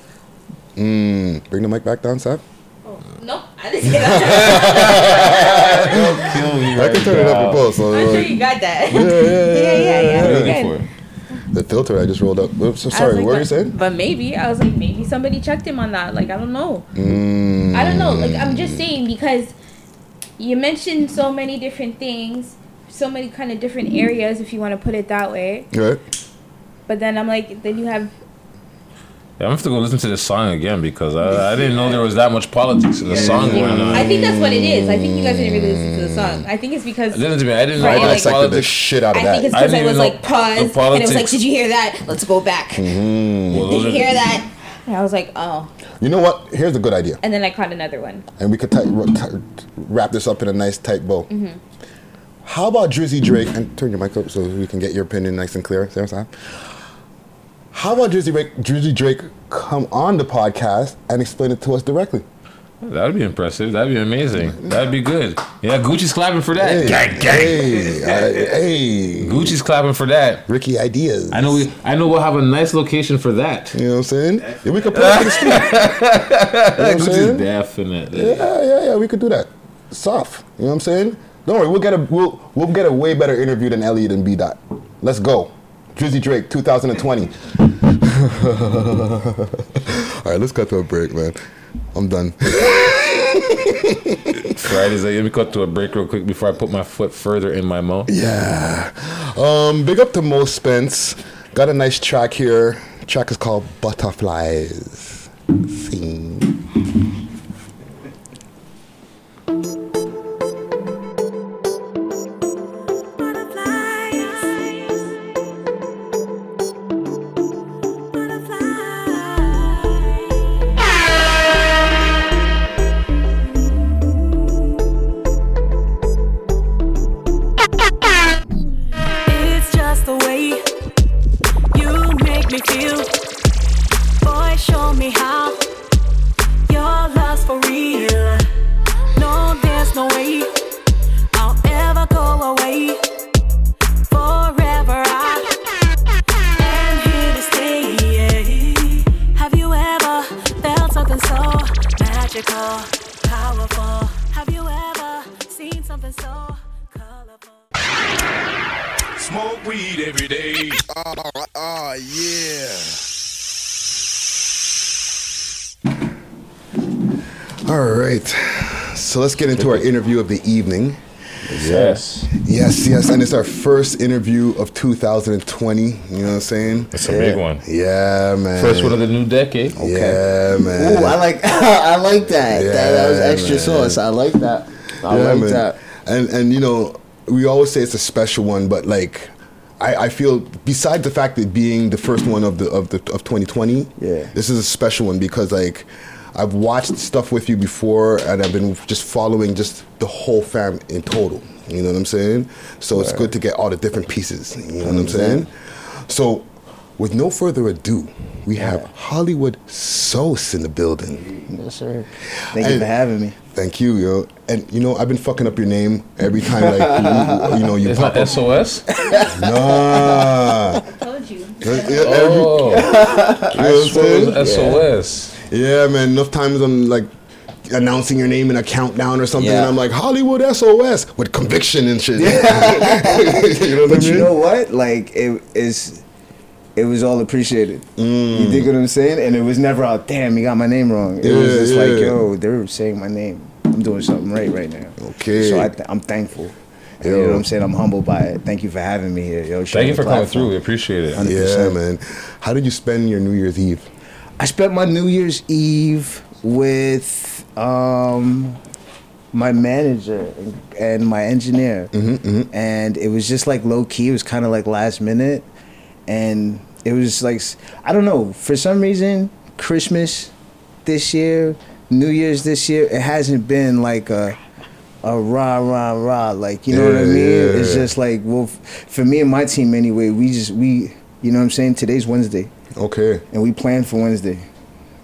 Mm, bring the mic back down, Sab. No, I didn't say that. Kill me I can turn it up now. and post. So, I'm sure you got that. Yeah, yeah, yeah, yeah, yeah. What are you looking good. for? The filter I just rolled up. Oops, so I was sorry. like, what were but, you saying? But maybe I was like, maybe somebody checked him on that. Like I don't know. Mm. I don't know. Like I'm just saying because you mentioned so many different things, so many kind of different areas, if you want to put it that way. Right. But then I'm like, then you have Yeah, I'm gonna have to go listen to this song again because I, I didn't know there was that much politics in the song going on. I think that's what it is. I think you guys didn't really listen to the song. I think it's because Listen to me. I didn't know Right, about like- Dissected the politics. shit out of I that. think it's I because didn't I was even like know the paused and it was like, politics. did you hear that? Let's go back. Mhm. Well, Did those you are- hear that? And I was like, oh. You know what? Here's a good idea, And then I caught another one. and we could ti- ro- ti- wrap this up in a nice tight bow. hmm How about Drizzy Drake? And turn your mic up so we can get your opinion nice and clear. Sam, Sam. How about Drizzy Drake, Drizzy Drake come on the podcast and explain it to us directly? That'd be impressive. That'd be amazing. That'd be good. Yeah, Gucci's clapping for that. Hey, gang, gang. Hey, I- hey. Gucci's clapping for that. Ricky ideas. I know we. I know we'll have a nice location for that. You know what I'm saying? Yeah, we could put it in the street. You know what I'm Gucci's saying? definitely. Yeah, yeah, yeah. We could do that. Soft. You know what I'm saying? Don't worry. We'll get a we'll we'll get a way better interview than Elliott and B Dot. Let's go. Drizzy Drake, 2020. All right, let's cut to a break, man. I'm done. Fridays. Let me cut to a break real quick before I put my foot further in my mouth. Yeah. Um, big up to Mo Spence. Got a nice track here. Track is called Butterflies. Sing. Let's get into our interview of the evening. Yes. Yes, yes. And it's our first interview of 2020. You know what I'm saying? It's a big one. Yeah, man. First one of the new decade. Yeah, man. Ooh, I like I like that. that. That was extra man. sauce. I like that. I Yeah, like man. that. And and you know, we always say it's a special one, but like I, I feel besides the fact that being the first one of the of the of 2020, Yeah. this is a special one because like I've watched stuff with you before and I've been just following just the whole fam in total. You know what I'm saying? So it's good to get all the different pieces. You know what I'm saying? So with no further ado, we have Hollywood Sauce in the building. Yes, sir. Thank you for having me. Thank you, yo. And you know, I've been fucking up your name every time, like you, you know, you It's pop not up. SOS. Nah. told you. Oh. you know what I'm saying? SOS. Yeah, man. Enough times I'm like announcing your name in a countdown or something, Yeah. and I'm like Hollywood SOS with conviction and shit. you know what But I you know what? Like it is. It was all appreciated. Mm. You dig what I'm saying? And it was never out. Damn, you got my name wrong. It was Yeah, just like, yeah. yo, they're saying my name. I'm doing something right right now. Okay. So I th- I'm thankful. You know what I'm saying? I'm humbled by it. Thank you for having me here, yo. Thank you Sharing for the coming platform. through. We appreciate it. 100%. Yeah, man. How did you spend your New Year's Eve? I spent my New Year's Eve with um, my manager and, my engineer, Mm-hmm, and it was just like low key. It was kind of like last minute, and it was like I don't know. For some reason, Christmas this year, New Year's this year, it hasn't been like a a rah rah rah. Like you know what I mean? yeah, It's yeah. just like well, f- for me and my team anyway. We just we. You know what I'm saying? Today's Wednesday. Okay. And we planned for Wednesday.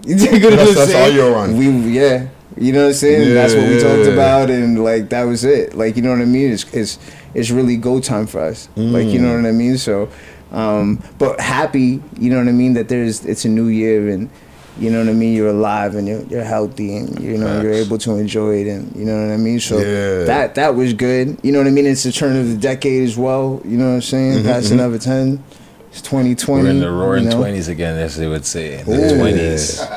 You dig what That's- that's all you're on. We yeah. You know what I'm saying? Yeah, that's what we talked yeah. about and like that was it. Like you know what I mean? It's it's it's really go time for us. Like you know Mm. what I mean? So um but happy, you know what I mean, that there's it's a new year and you know what I mean, you're alive and you're you're healthy and you know you're able to enjoy it and you know what I mean? So that that was good. You know what I mean? It's the turn of the decade as well, you know what I'm saying? Mhm, Past mhm. another ten. It's 2020. We're in the roaring you know? twenties again, as they would say. The Ooh. twenties.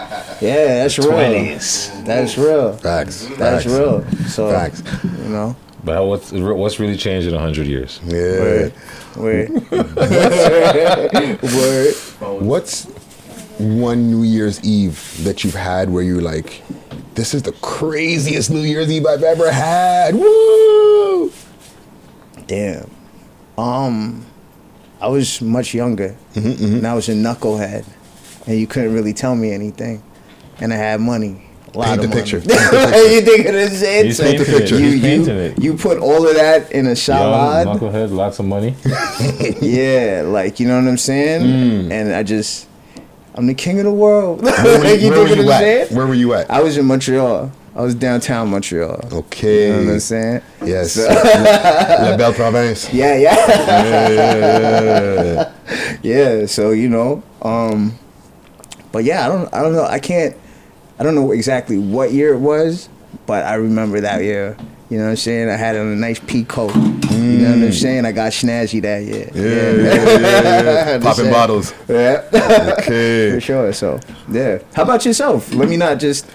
Yeah, that's The real. 20s. That's real. Facts. That's Facts. real. So Facts. you know. But what's what's really changed in hundred years? Yeah. Word. Word. What's one New Year's Eve that you've had where you're like, this is the craziest New Year's Eve I've ever had? Woo! Damn. Um, I was much younger, Mm-hmm, and I was a knucklehead, and you couldn't really tell me anything, and I had money. A lot Paint of the money. picture. Paint the picture. you think of this shit? He's So painting it. You, He's you, it. you put all of that in a Young, salad. knucklehead, lots of money. yeah, like you know what I'm saying? Mm. And I just, I'm the king of the world. Where were you, You where were you at? Where were you at? I was in Montreal. I was downtown Montreal. Okay. You know what I'm saying? Yes. So- La Belle Province. Yeah, yeah. Yeah. yeah, so you know, um but yeah, I don't I don't know. I can't I don't know exactly what year it was, but I remember that year. You know what I'm saying? I had on a nice pea coat. You know what I'm saying? I got snazzy that year. Mm. Yeah, yeah, yeah, yeah. Popping bottles. Yeah. Okay. For sure. So yeah. How about yourself? Let me not just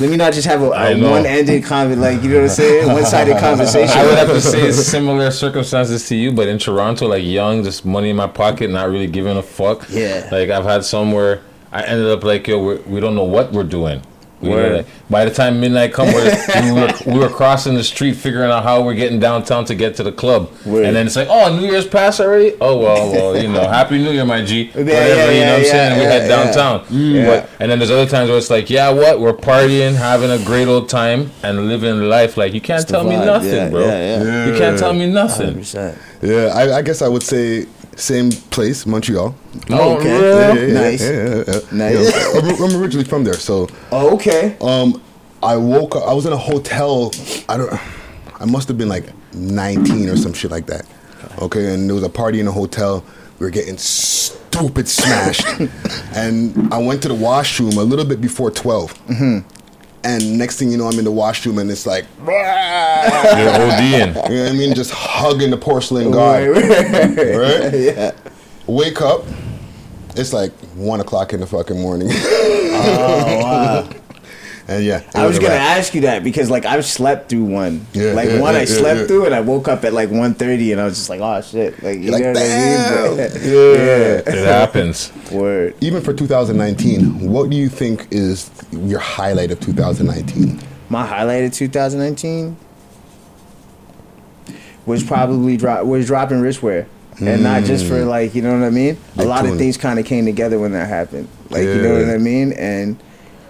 let me not just have a, know. one-ended conversation, like you know what I'm saying, one-sided conversation. I would have to say similar circumstances to you, but in Toronto, like young, just money in my pocket, not really giving a fuck. Yeah. Like I've had somewhere I ended up like, yo, we don't know what we're doing. We Word. like, by the time midnight come, we're, we, were, we were crossing the street, figuring out how we're getting downtown to get to the club, Word. and then it's like, oh, New Year's passed already. Oh well, well, you know, Happy New Year, my G. Whatever, yeah, you know yeah, what I'm yeah, saying? we yeah, head yeah. downtown. Mm. But- and then there's other times where it's like, yeah, what? We're partying, having a great old time, and living life. Like you can't It's tell me nothing, Yeah, bro. yeah, yeah. You can't tell me nothing. 100%. Yeah, I, I guess I would say same place, Montreal. Oh, okay. Yeah, yeah, yeah, Nice. yeah, yeah, yeah. Nice. Yeah, I'm, I'm originally from there, so Oh, okay. um, I woke up. I was in a hotel. I don't. I must have been like 19 or some shit like that. Okay, and there was a party in a hotel. We were getting stupid smashed, and I went to the washroom a little bit before 12. Mm-hmm. And next thing you know, I'm in the washroom, and it's like, You're ODing. you know what I mean? Just hugging the porcelain guy. right? yeah. Wake up. It's like one o'clock in the fucking morning. Oh wow. And yeah, I was gonna ask you that because like I've slept through one. Yeah, like yeah, one yeah, I slept yeah. through and I woke up at like 1.30 and I was just like, oh shit. Like you You're like, know what I mean? damn. But- It happens. Word. Even for 2019, what do you think is your highlight of 2019? My highlight of 2019 was probably drop was dropping wristwear. And not just for like, you know what I mean? Mm. Big a lot tune. of things kind of came together when that happened. Like, you know what I mean? And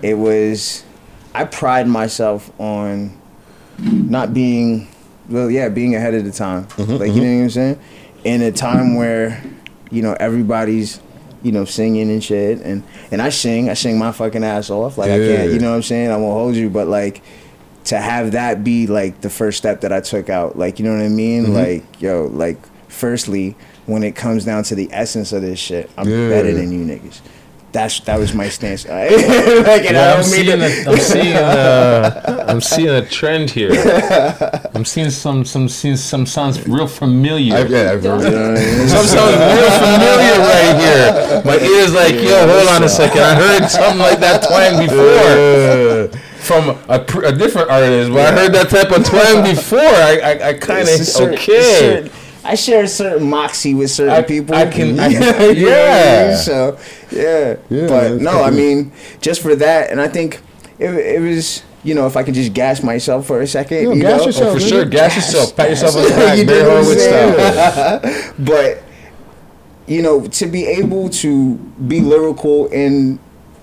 it was, I pride myself on not being, well, yeah, being ahead of the time. Mm-hmm, like, you know what I'm saying? In a time where, you know, everybody's, you know, singing and shit. And, and I sing, I sing my fucking ass off. Like, I can't, you know what I'm saying? I won't hold you, but like, to have that be like the first step that I took out, like you know what I mean? Mm-hmm. Like yo, like firstly, when it comes down to the essence of this shit, I'm Yeah. better than you niggas. That's that was my stance. like, I Yeah, I'm seeing, a, I'm seeing a, I'm seeing a trend here. I'm seeing some some seeing some sounds real familiar. I've, yeah, I've heard it. Some sounds real familiar right here. My ears like, yo, hold on a second. I heard something like that twang before from a, pr- a different artist, but I heard that type of twang before. I I, I kind of okay. certain- I share a certain moxie with certain I- people. I can- I- You I mean? yeah. So yeah, Yeah, but no, cool. I mean just for that, and I think it, it was. You know, if I could just gas myself for a second, Yeah, you gas know? yourself, Oh, for nigga. sure, gas yourself, pat yourself on the back, You Barry dig what Horowitz style. but you know, to be able to be lyrical and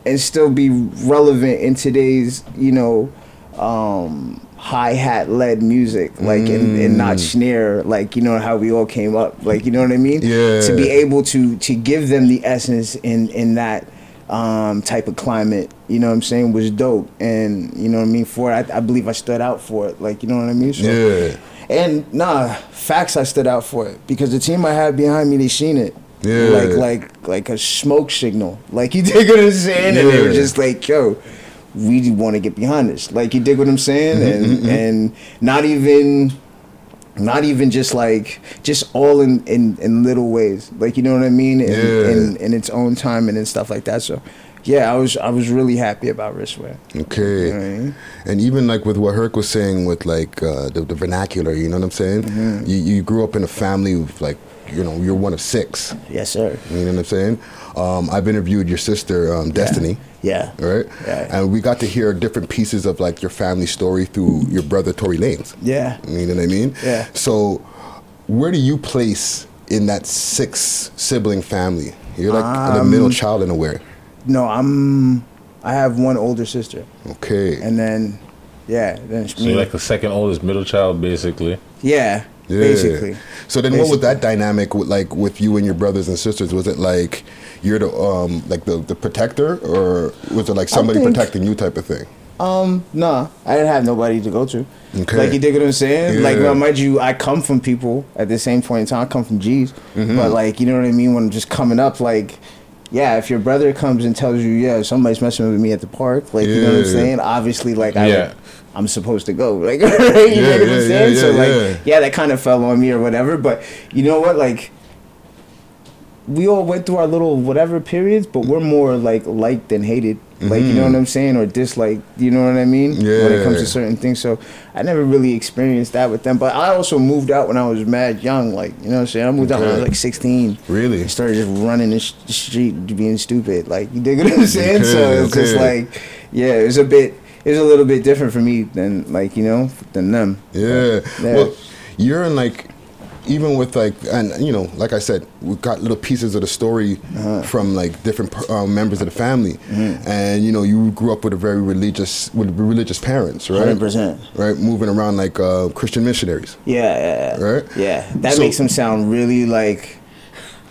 and still be relevant in today's, you know, um, hi hat led music, like and, and not snare, like you know how we all came up, like you know what I mean? Yeah. To be able to to give them the essence in in that um, type of climate, you know what I'm saying, was dope, and you know what I mean. For it, I, I believe I stood out for it, like you know what I mean. So, Yeah. and nah, facts I stood out for it because the team I had behind me, they seen it. Yeah. Like like like a smoke signal. Like you dig what I'm saying? And they were just like, yo, we want to get behind this. Like you dig what I'm saying? Mm-hmm, and and not even not even just like just all in in, in little ways like you know what i mean in, Yeah. in, in its own time and in stuff like that so yeah i was i was really happy about wristwear Okay. And even like with what Herc was saying with like uh, the, the vernacular, you know what I'm saying? Mm-hmm. You, you grew up in a family of like, you know, you're one of six. Yes, sir. You know what I'm saying? Um, I've interviewed your sister, um, Destiny. Yeah. Right? Yeah. And we got to hear different pieces of like your family story through your brother Tory Lanez. Yeah. You know what I mean? Yeah. So, where do you place in that six sibling family? You're like the Um, middle child in a way. no i'm i have one older sister Okay. and then yeah then So you're like the second oldest middle child, basically. yeah, Yeah. basically So then, what was that dynamic with like with you and your brothers and sisters? Was it like you're the um like the the protector, or was it like somebody think- protecting you type of thing? Um, nah, I didn't have nobody to go to. Okay. Like you dig what I'm saying? Like Yeah. well, mind you, I come from people at the same point in time. I come from G's, Mhm. but like you know what I mean. When I'm just coming up, like yeah, if your brother comes and tells you, yeah, somebody's messing with me at the park, like you know what I'm Yeah. saying? Obviously, like I. Yeah. I'm supposed to go, like you Yeah, know what I'm saying. yeah, so yeah, like, yeah. yeah, that kind of fell on me or whatever. But you know what, like, we all went through our little whatever periods, but we're more like liked than hated. Like you know what mm-hmm. I'm saying, or disliked. You know what I mean? When it comes to certain things, so I never really experienced that with them. But I also moved out when I was mad young. Like you know what I'm saying? I moved out when I was like 16. Really? I started just running the sh- street, being stupid. Like you dig what I'm saying? so Okay, it's just like, yeah, it was a bit. It was a little bit different for me than like you know than them. Yeah. Yeah. Well, you're in like, even with like, and you know, like I said, we got little pieces of the story Uh-huh. from like different uh, members of the family, Mm-hmm. and you know, you grew up with a very religious, with religious parents, right? 100%. Right, moving around like uh, Christian missionaries. Yeah, yeah, yeah. Right. Yeah, that So- makes them sound really like,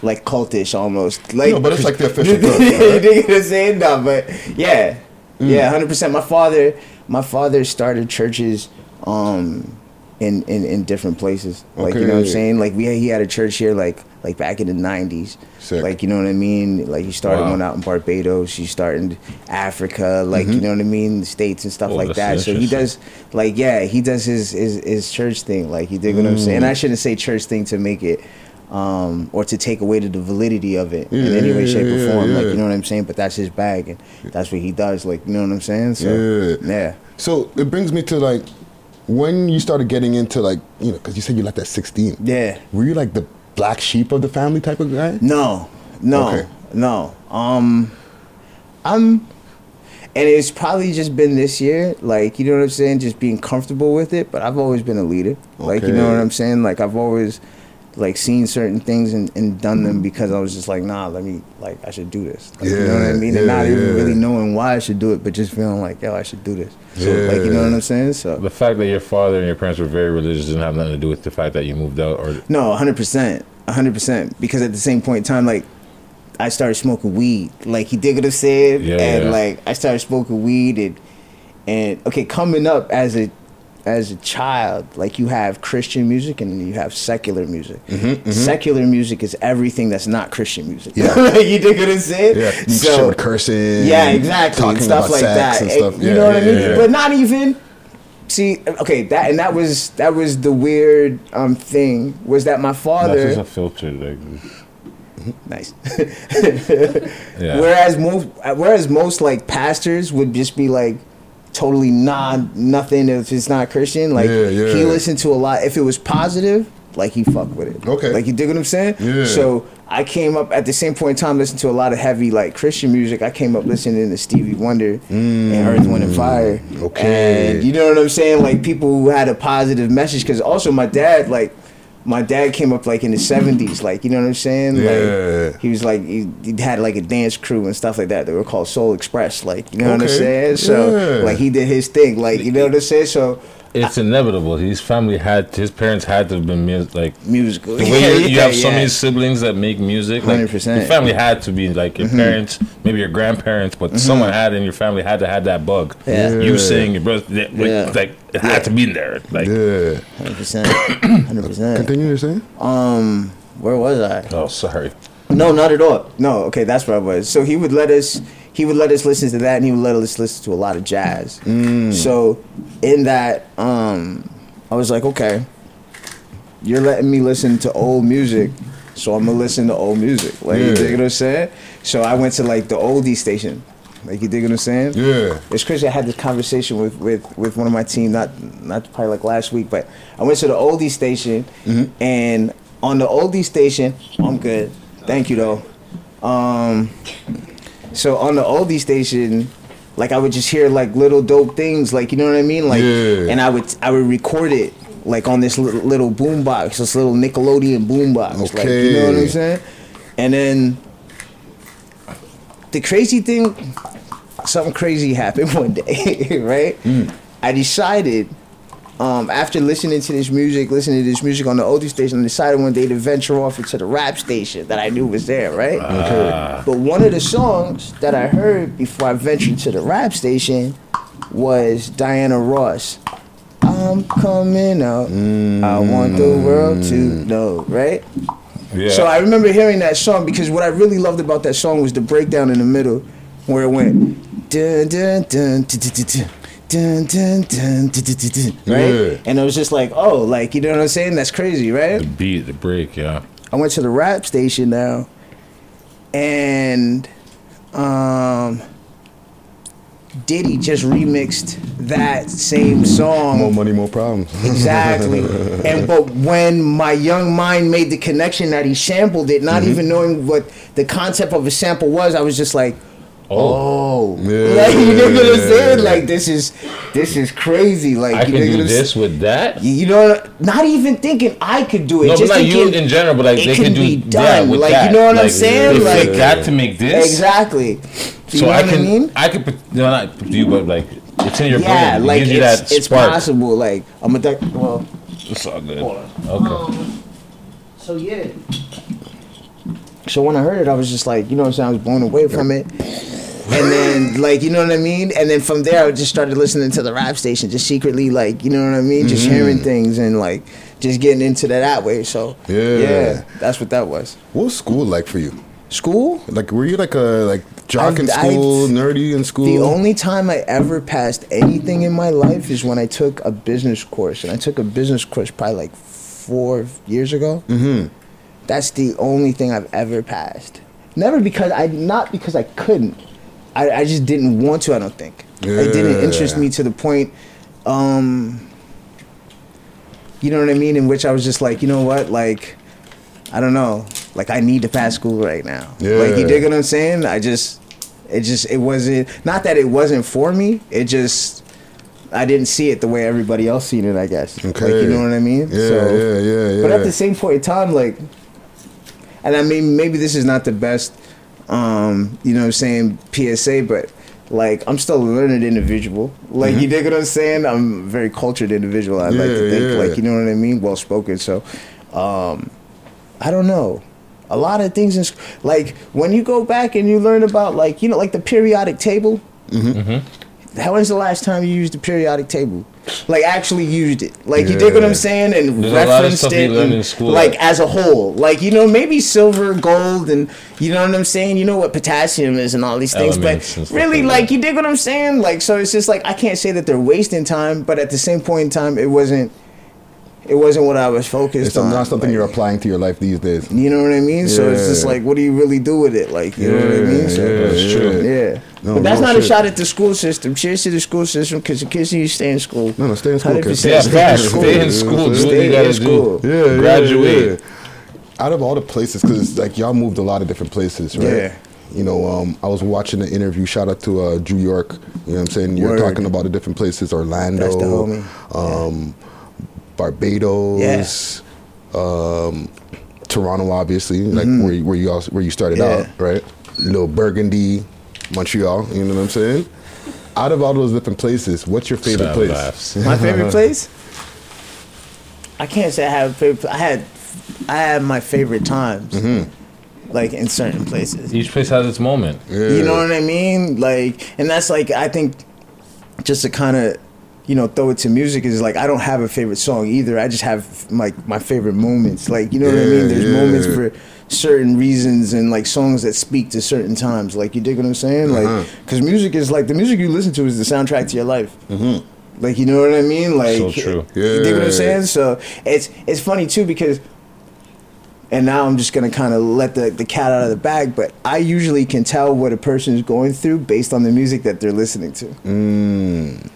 like cultish almost. Like, No, but it's like the official you term, dig what I'm saying? No, but yeah, Mm. yeah, hundred percent. My father, my father started churches, um, in in, in different places. Like you know what I'm Okay. saying? Like we he had a church here, like like back in the '90s. Like you know what I mean? Like he started Wow. one out in Barbados. He started Africa. Like Mhm. you know what I mean? The states and stuff Oh, like that. So he does like yeah, he does his his, his church thing. Like you dig what I'm saying? And I Mm. shouldn't say church thing to make it um or to take away the, the validity of it in any way, yeah, shape, yeah, or form. Like you know what I'm saying? But that's his bag and that's what he does. Like you know what I'm saying? So yeah. yeah. So it brings me to like when you started getting into like you know because you said you left at 16. Yeah. Were you like the black sheep of the family type of guy? No, no, Okay. no. Um, I'm, and it's probably just been this year. Like you know what I'm saying, just being comfortable with it. But I've always been a leader. Like you know what I'm saying. Like I've always like seen certain things and, and done them mm-hmm. because I was just like, nah, let me like I should do this. Like, you know what I Yeah, mean? and not yeah, even really knowing why I should do it, but just feeling like, yo, I should do this. So Yeah. like you know what I'm saying? So The fact that your father and your parents were very religious didn't have nothing to do with the fact that you moved out, or No, hundred percent, hundred percent. Because at the same point in time, like I started smoking weed. Like he did what I said Yeah, and yeah. like I started smoking weed, and and okay, coming up as a as a child, like you have Christian music and you have secular music. mhm. Secular music is everything that's not Christian music. Yeah. you dig what I'm saying? Yeah, shit with cursing, Yeah, exactly, and talking stuff about like sex that. and And stuff. You Yeah, know what I mean? yeah. But not even. See, okay, that and that was that was the weird um thing was that my that's father. just a filter. Like, Nice. Yeah. Whereas most, whereas most like pastors would just be like totally non nothing if it's not Christian. Like Yeah, yeah. he listened to a lot. If it was positive, like he fuck with it. Okay. Like you dig what I'm saying? Yeah. So I came up at the same point in time listening to a lot of heavy like Christian music. I came up listening to Stevie Wonder and Earth, Wind and Fire. Mm. Okay. And you know what I'm saying? Like people who had a positive message. Because also my dad like. My dad came up like in the '70s, like you know what I'm saying. Yeah. Like, he was like he, he had like a dance crew and stuff like that. They were called Soul Express, like you know what I'm saying. So Yeah. like he did his thing, like you know what I'm saying. So it's inevitable. His family had, his parents had to have been mus- like musical. The way Yeah, you, you yeah, have so yeah. many siblings that make music, like 100%. your family had to be like your Mhm. parents, maybe your grandparents, but Mhm. someone had in your family had to have that bug. Yeah. You Yeah. sing, your brother, like, Yeah. like it had to be in there. Like yeah. Hundred percent, hundred percent. Continue to saying. Um, where was I? oh, sorry. No, not at all. No, okay, that's where I was. So he would let us he would let us listen to that and he would let us listen to a lot of jazz. Mm. So in that, um I was like, okay. you're letting me listen to old music, so I'm gonna listen to old music. Like you Yeah. dig what I'm saying? So I went to like the oldie station. Like you dig what I'm saying? Yeah. It's crazy. I had this conversation with with with one of my team, not not probably like last week, but I went to the oldie station, and on the oldie station, I'm good. Thank you though. Um, so on the oldie station, like I would just hear like little dope things, like you know what I mean, like, Yeah. and I would I would record it like on this little, little boom box, this little Nickelodeon boom box, like you know what I'm saying, and then the crazy thing, something crazy happened one day, right? Mm. I decided. Um, after listening to this music, listening to this music on the oldie station, I decided one day to venture off into the rap station that I knew was there, right? Okay. But one of the songs that I heard before I ventured to the rap station was Diana Ross. I'm coming out. I want the world to know, right? Yeah. So I remember hearing that song because what I really loved about that song was the breakdown in the middle where it went dun dun dun dun dun dun dun dun dun dun dun dun dun, right? Yeah. And it was just like, oh, like you know what I'm saying? That's crazy, right? The beat, the break, yeah. I went to the rap station now, and um, Diddy just remixed that same song. More money, more problems. Exactly. and but when my young mind made the connection that he sampled it, not Mhm. even knowing what the concept of a sample was, I was just like, oh, Yeah. like you know what I'm saying? Like this is this is crazy. Like I you can know do this saying? with that. You know, not even thinking I could do it. No, but just not you in general, but like it they can can do be yeah, done. with like that. you know what I'm saying? They Like flip that to make this. Exactly. You So know I what can, I mean? I could, put- no, not you, but like it's in your yeah, brain. It like gives you it's, that it's spark. possible. Like I'm a duck. Well, It's all good. Okay. Um, so yeah. So when I heard it, I was just like, you know what I'm saying? I was blown away from it. And then, like, you know what I mean? And then from there, I just started listening to the rap station, just secretly, like, you know what I mean? Just Mhm. hearing things and, like, just getting into that, that way. So, Yeah. yeah, that's what that was. What was school like for you? School? Like, were you like a like jock in I've- school, nerdy in school? The only time I ever passed anything in my life is when I took a business course. And I took a business course probably like four years ago. Mm-hmm. That's the only thing I've ever passed. Never because I not because I couldn't. I, I just didn't want to. I don't think yeah. it didn't interest me to the point. Um, you know what I mean? In which I was just like, you know what, like, I don't know, like I need to pass school right now. Yeah. Like you dig what I'm saying? I just, it just, it wasn't. Not that it wasn't for me. It just. I didn't see it the way everybody else seen it. I guess. Like Okay. you know what I mean? Yeah, yeah, yeah, yeah. But at the same point in time, like, and I mean, maybe this is not the best, um, you know what I'm saying, PSA, but like, I'm still a learned individual. Like, you Mhm. dig what I'm saying? I'm a very cultured individual. I like to think, yeah. like, you know what I mean? Well spoken. So, um, I don't know. A lot of things in like when you go back and you learn about like you know like the periodic table. Mm-hmm. How when's the last time you used the periodic table? Like actually used it. Like you dig what I'm saying and There's a lot of referenced it. and, in school like that- as a whole. Like you know maybe silver, gold, and you know what I'm saying. You know what potassium is and all these things. Elements But really, like like you dig what I'm saying. Like so, it's just like I can't say that they're wasting time, but at the same point in time, it wasn't. It wasn't what I was focused It's on. not something like- you're applying to your life these days. you know what I mean? So it's just like, what do you really do with it? Like, you know what I mean? So, Yeah, that's true. Yeah. No, but that's no not a shot at the school system. Cheers to the school system because the kids need to stay in school. No, no, stay in school. kid. 100% Yeah, facts. Stay in school. Do what Stay you gotta in school. Yeah, yeah, Graduate. yeah. Out of all the places, because like y'all moved a lot of different places, right? Yeah. You know, um, I was watching an interview. Shout out to uh, Drew York. You know what I'm saying? You're Word. talking about the different places: Orlando, That's the homie. um, Barbados, um, Toronto, obviously, like Mhm. where you- where you also, where you started Yeah. out, right? Little Burgundy, Montreal. You know what I'm saying? Out of all those different places, what's your favorite Sad place? laughs. My favorite place? I can't say I have a favorite. I had, I had my favorite times, Mm-hmm. like in certain places. Each place has its moment. You know what I mean? Like, and that's like I think just to kind of you know throw it to music is like I don't have a favorite song either. I just have like my favorite moments. Like you know what I mean? There's yeah. moments for certain reasons and like songs that speak to certain times. Like you dig what I'm saying? Uh-huh. Like because music is like the music you listen to is the soundtrack to your life. Mm-hmm. Like you know what I mean? Like So true. Yeah. You dig what I'm saying? So it's it's funny too because and now I'm just gonna kind of let the, the cat out of the bag, but I usually can tell what a person is going through based on the music that they're listening to. Mm.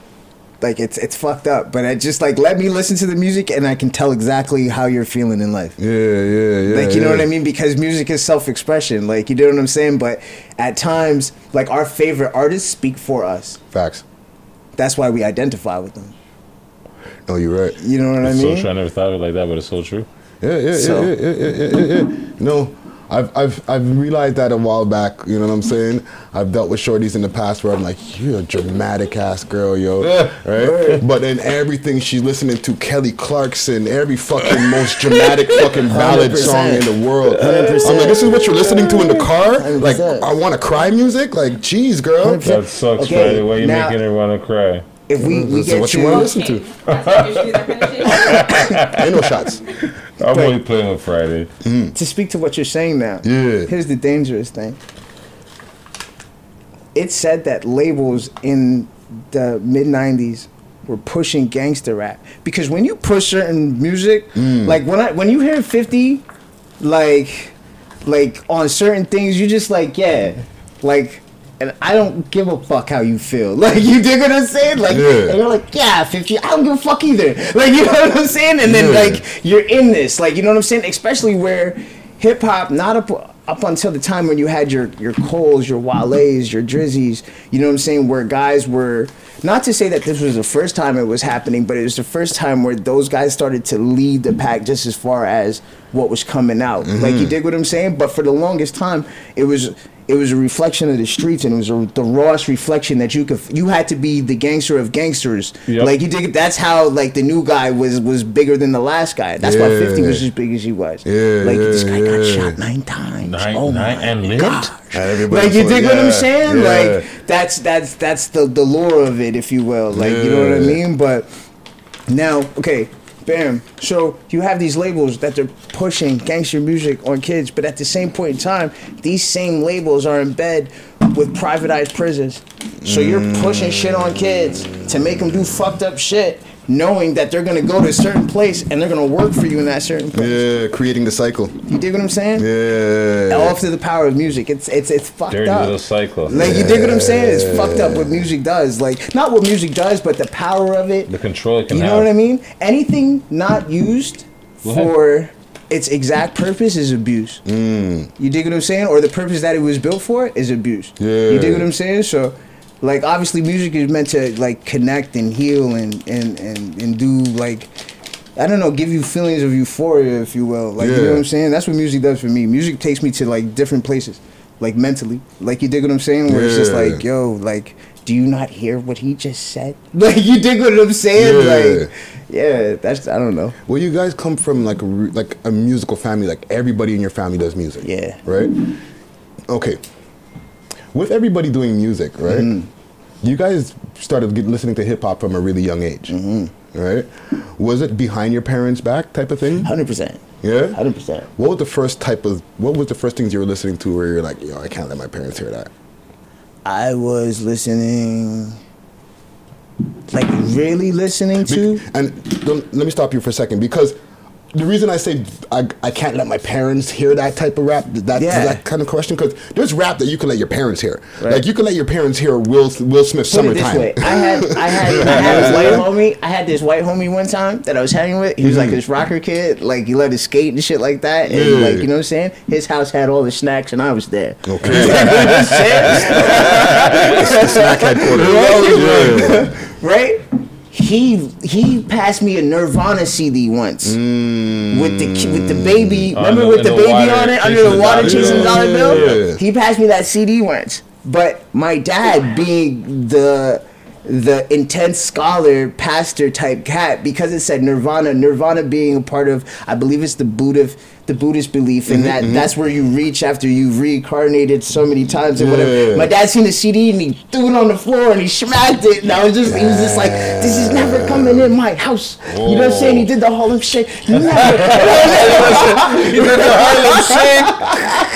Like it's it's fucked up, but I just like let me listen to the music and I can tell exactly how you're feeling in life. Yeah, yeah, yeah. like you know what I mean? Because music is self-expression. Like you know what I'm saying? But at times, like our favorite artists speak for us. Facts. That's why we identify with them. No, you're right. You know what I mean? so true. I never thought of it like that, but it's so true. Yeah, yeah, So- yeah, yeah, yeah, yeah, yeah, yeah. No, I've, I've, I've realized that a while back. You know what I'm saying? I've dealt with shorties in the past where I'm like, you're a dramatic ass girl, yo, right? But then everything she's listening to, Kelly Clarkson, every fucking most dramatic fucking ballad song in the world. I'm like, this is what you're listening to in the car? Like, I want to cry music? Like, geez, girl. That sucks, Okay, Friday. Why you now- making her want to cry? If we, we This is get what to you want to listen to. Ain't no shots. I'm only playing on Friday. to speak to what you're saying now. Yeah. Here's the dangerous thing. It said that labels in the mid '90s were pushing gangster rap because when you push certain music, Mm. like when I when you hear 50, like like on certain things, you just like yeah, like. And I don't give a fuck how you feel. Like you dig what I'm saying? Like Yeah. and you're like, yeah, 50, I don't give a fuck either. Like you know what I'm saying? And then Yeah. like you're in this. Like you know what I'm saying? Especially where hip hop, not up up until the time when you had your your Coles, your Wale's, your Drizzies, you know what I'm saying, where guys were not to say that this was the first time it was happening, but it was the first time where those guys started to lead the pack just as far as what was coming out. Like you mm-hmm. dig what I'm saying? But for the longest time, it was it was a reflection of the streets and it was a, the rawest reflection that you could you had to be the gangster of gangsters. Yep. like you dig that's how like the new guy was was bigger than the last guy. That's why 50 was as big as he was. Yeah, like this guy got shot nine times. Nine, oh nine, my and lived? God. And like you was dig what i'm saying? yeah. like that's that's that's the the lore of it if you will. Like you know what i mean? But now okay bam. So you have these labels that they're pushing gangster music on kids but at the same point in time these same labels are in bed with privatized prisons. So you're pushing shit on kids to make them do fucked up shit knowing that they're gonna go to a certain place and they're gonna work for you in that certain place Yeah, creating the cycle. you dig what i'm saying Yeah. off to the power of music it's it's it's fucked Dirty up little cycle. like you dig what I'm saying? It's fucked up what music does. Like not what music does, but the power of it. The control it can You have. know what I mean? Anything not used Go for its exact purpose is abuse. Mm. You dig what I'm saying? Or the purpose that it was built for is abuse. Yeah. You dig what I'm saying? So like obviously music is meant to like connect and heal and and and, and do like I don't know, give you feelings of euphoria, if you will. Like you know what I'm saying? That's what music does for me. Music takes me to like different places, like mentally. Like you dig what I'm saying? Where it's just like, yo, like, do you not hear what he just said? Like you dig what I'm saying? Yeah. Like, yeah, that's I don't know. Well, you guys come from like a like a musical family. Like everybody in your family does music. Yeah. Right. Okay. With everybody doing music, right? Mm-hmm. You guys started get, listening to hip hop from a really young age, Mm-hmm. right? Was it behind your parents' back type of thing? Hundred percent. Yeah. Hundred percent. What was the first type of? What was the first things you were listening to where you're like, yo, I can't let my parents hear that? I was listening like really listening to And don't- let me stop you for a second because the reason I say I, I can't let my parents hear that type of rap, that Yeah. that kind of question, because there's rap that you can let your parents hear. Right. Like you can let your parents hear Will Will Smith Put it this "Summertime." way, I had I had I had this white homie. I had this white homie one time that I was hanging with. He was like Mhm. this rocker kid, like he let us skate and shit like that. And Yeah. like you know what I'm saying? His house had all the snacks and I was there. Okay. You know what I'm saying? Snack headquarters. Right? right? He he passed me a Nirvana CD once mm. with the with the baby. Oh, Remember the- with the the baby water, on it under the the water dollar chasing the bill. dollar bill. Yeah. He passed me that CD once. But my dad, being the the intense scholar, pastor type cat, because it said Nirvana, Nirvana being a part of, I believe it's the Buddhist the Buddhist belief, and Mhm, that mhm. that's where you reach after you've reincarnated so many times and whatever. Yeah. My dad seen the CD and he threw it on the floor and he smacked it, and I was just he was just like, "This is never coming in my house." You know what I'm saying? He did the Harlem Shake. Never. He did the Harlem Shake.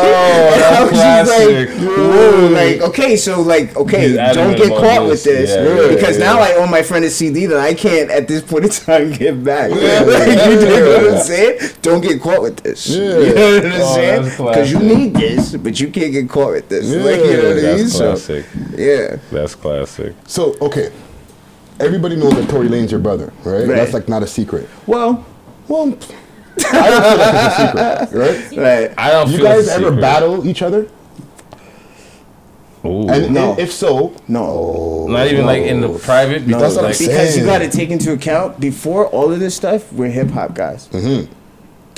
Oh, that's classic. whoa, like okay, so like okay, He's don't get caught this. with this Yeah, because yeah. now I own my friend a CD that I can't at this point in time give back. like, you dig what I'm saying? Don't get caught with this. You know what I'm Oh, saying? Because you need this, but you can't get caught with this. Yeah, like, you know what I mean? That's So, classic. yeah. That's classic. So okay, everybody knows that Tory Lanez's your brother, right? Right. That's like not a secret. Well, well, I don't feel like it's a secret, right? Right. I don't You feel guys it's a ever secret. battle each other? Ooh. And No. if so, no. Not even like in the private. No, because, like, because you got to take into account before all of this stuff, we're hip hop guys. Mm-hmm.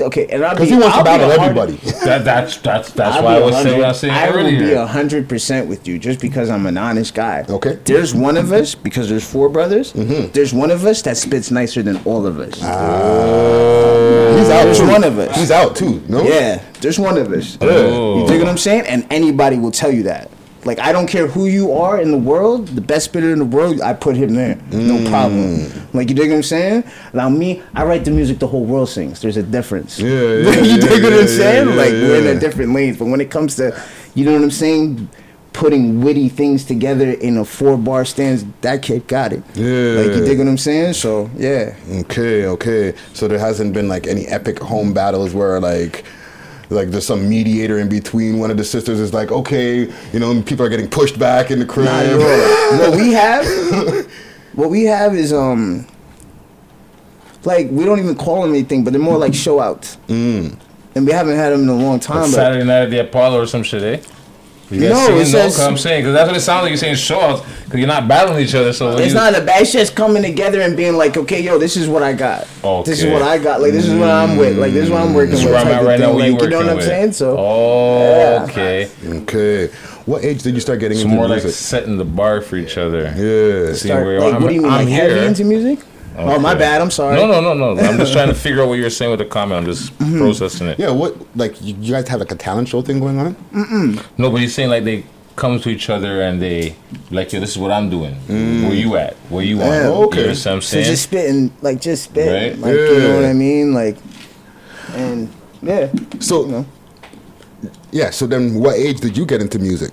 Okay, and I'll because he wants to I'll be battle the hard- everybody. That, that's that's that's I'll why I was saying I 100 was saying I will be earlier. hundred percent with you just because I'm an honest guy. Okay. There's one of us because there's four brothers. Mm-hmm. There's one of us that spits nicer than all of us. Ah. he's out. There's too. one of us. He's out too. No. Yeah, there's one of us. Oh. You dig what I'm saying? And anybody will tell you that. Like I don't care who you are in the world, the best spitter in the world, I put him there. No Mm. problem. Like you dig what I'm saying? Now me, I write the music the whole world sings. There's a difference. Yeah, yeah, you yeah, dig what I'm saying? yeah, like we're in a different lane. But when it comes to, you know what I'm saying? Putting witty things together in a four bar stance, that kid got it. Yeah. Like you dig what I'm saying? So yeah. Okay, okay. So there hasn't been like any epic home battles where like like there's some mediator in between one of the sisters is like, okay, you know, people are getting pushed back in the crib. Not at all. what we have, what we have is um, like we don't even call them anything, but they're more like show outs, Mm. and we haven't had them in a long time. But Saturday night at the Apollo or some shit, eh? You guys No, singing? it says- no, 'cause I'm saying because that's what it sounds like. You're saying show outs because you're not battling each other. So it's you, not a bad. It's just coming together and being like, okay, yo, this is what I got. This is what I got. Like this is what I'm with. Like this is what I'm working This with. where I'm type at right now. thing. You Like, you know what I'm with? saying? So Oh, Yeah. okay. Okay. What age did you start getting So into more like setting the bar for each other. Yeah. Seeing Start- where like, I'm, what do you mean? I'm like here. heavy into music? Oh my bad. I'm sorry. No, no, no, no. I'm just trying to figure out what you're saying with the comment. I'm just Mm-hmm. processing it. Yeah, what like you, you guys have like a talent show thing going on? Mm-mm. No, but he's saying like they come to each other and they like, yo, this is what I'm doing. Where you at? Where you Yeah. at? Okay. You know what I'm So just spitting, like just spitting, Right. like you know what I mean, like, and yeah. So You know. yeah, so then what age did you get into music?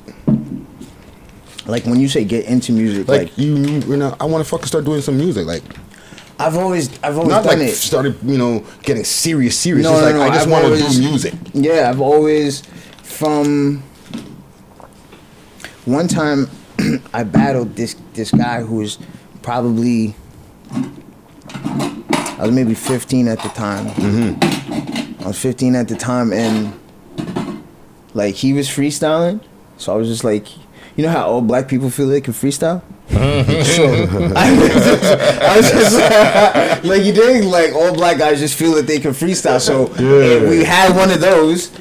Like when you say get into music, like, Like, you, you know, I want to fucking start doing some music. Like I've always, I've always not done like it. started, you know, getting serious, serious. No, just no, like no, I just want to do music. Yeah, I've always from one time I battled this this guy who was probably I was maybe 15 at the time. Mm-hmm. I was 15 at the time, and like he was freestyling, so I was just like, you know how all black people feel they can freestyle. Mm-hmm. so I was just, just like you did like all black guys just feel that they can freestyle. So Yeah. we had one of those,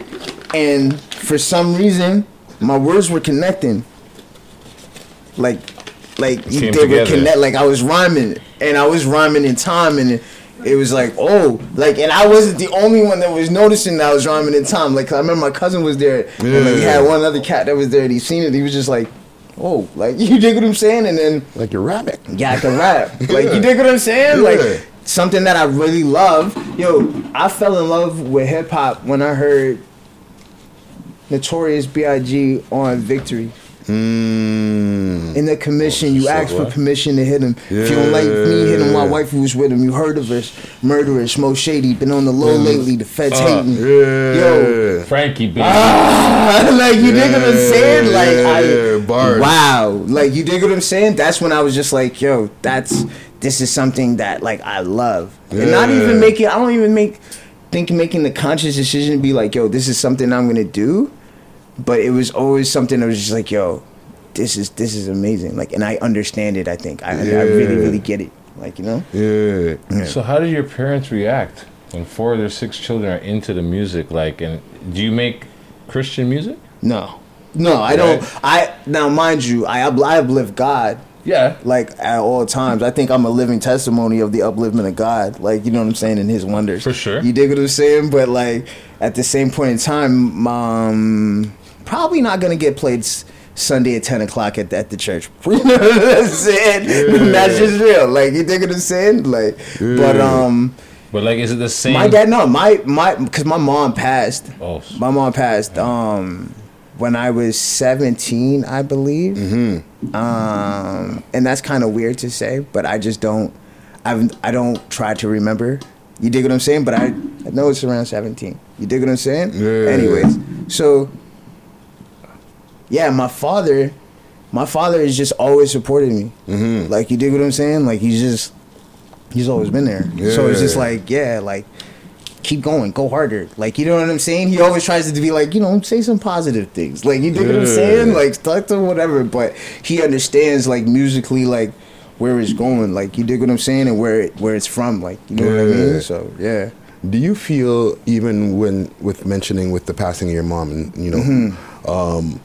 and for some reason my words were connecting. Like, like they together. were connect. Like I was rhyming, and I was rhyming in time, and. It, was like, oh, like, and I wasn't the only one that was noticing that I was rhyming in time. Like, I remember my cousin was there, and like, we had one other cat that was there, and he seen it. He was just like, oh, like, you dig what I'm saying? And then, Like you're rapping. yeah, I can rap. Like, you dig what I'm saying? Yeah. Like, something that I really love. Yo, I fell in love with hip hop when I heard Notorious B.I.G. on Victory. Mm. In the commission, you So asked for permission to hit him. If you don't like me, hit him while wife was with him. You heard of us, murderers, most shady, been on the low lately. The feds Uh, hating. Yeah. Yo, Frankie, baby. Ah, like you dig what I'm saying? Like Yeah, I, bars. wow, like you dig what I'm saying? That's when I was just like, yo, that's this is something that like I love, and not Yeah. even making. I don't even make think making the conscious decision to be like, yo, this is something I'm gonna do, but it was always something that was just like, yo, this is this is amazing. Like, and I understand it. I think I, I really really get it. Like you know, Yeah. So how did your parents react when four of their six children are into the music? Like, and do you make Christian music? No, no, I don't. I now, mind you, I upl- I uplift God Yeah. Like at all times. I think I'm a living testimony of the upliftment of God. Like, you know what I'm saying, and his wonders. For sure. You dig what I'm saying? But like at the same point in time, um probably not gonna get played s- Sunday at ten o'clock at the, at the church. you know what I'm saying? That's just real. Like you dig what I'm saying? Like but um But like, is it the same? my dad, no, my my, because my mom passed. Oh. My mom passed um when I was seventeen, I believe. Mm-hmm. Um, and that's kind of weird to say, but I just don't. I've I don't try to remember. You dig what I'm saying? But I, I know it's around seventeen. You dig what I'm saying? Yeah. Anyways, so yeah, my father, my father has just always supported me. Mm-hmm. Like you dig what I'm saying? Like he's just he's always been there. So it's just like, yeah, like keep going, go harder. Like you know what I'm saying? He always tries to be like, you know, say some positive things. Like you dig what I'm saying? Like stuck to whatever. But he understands like musically like where it's going. Like you dig what I'm saying and where it, where it's from. Like you know what I mean? So yeah. Do you feel even when with mentioning with the passing of your mom and you know, Mm-hmm. um,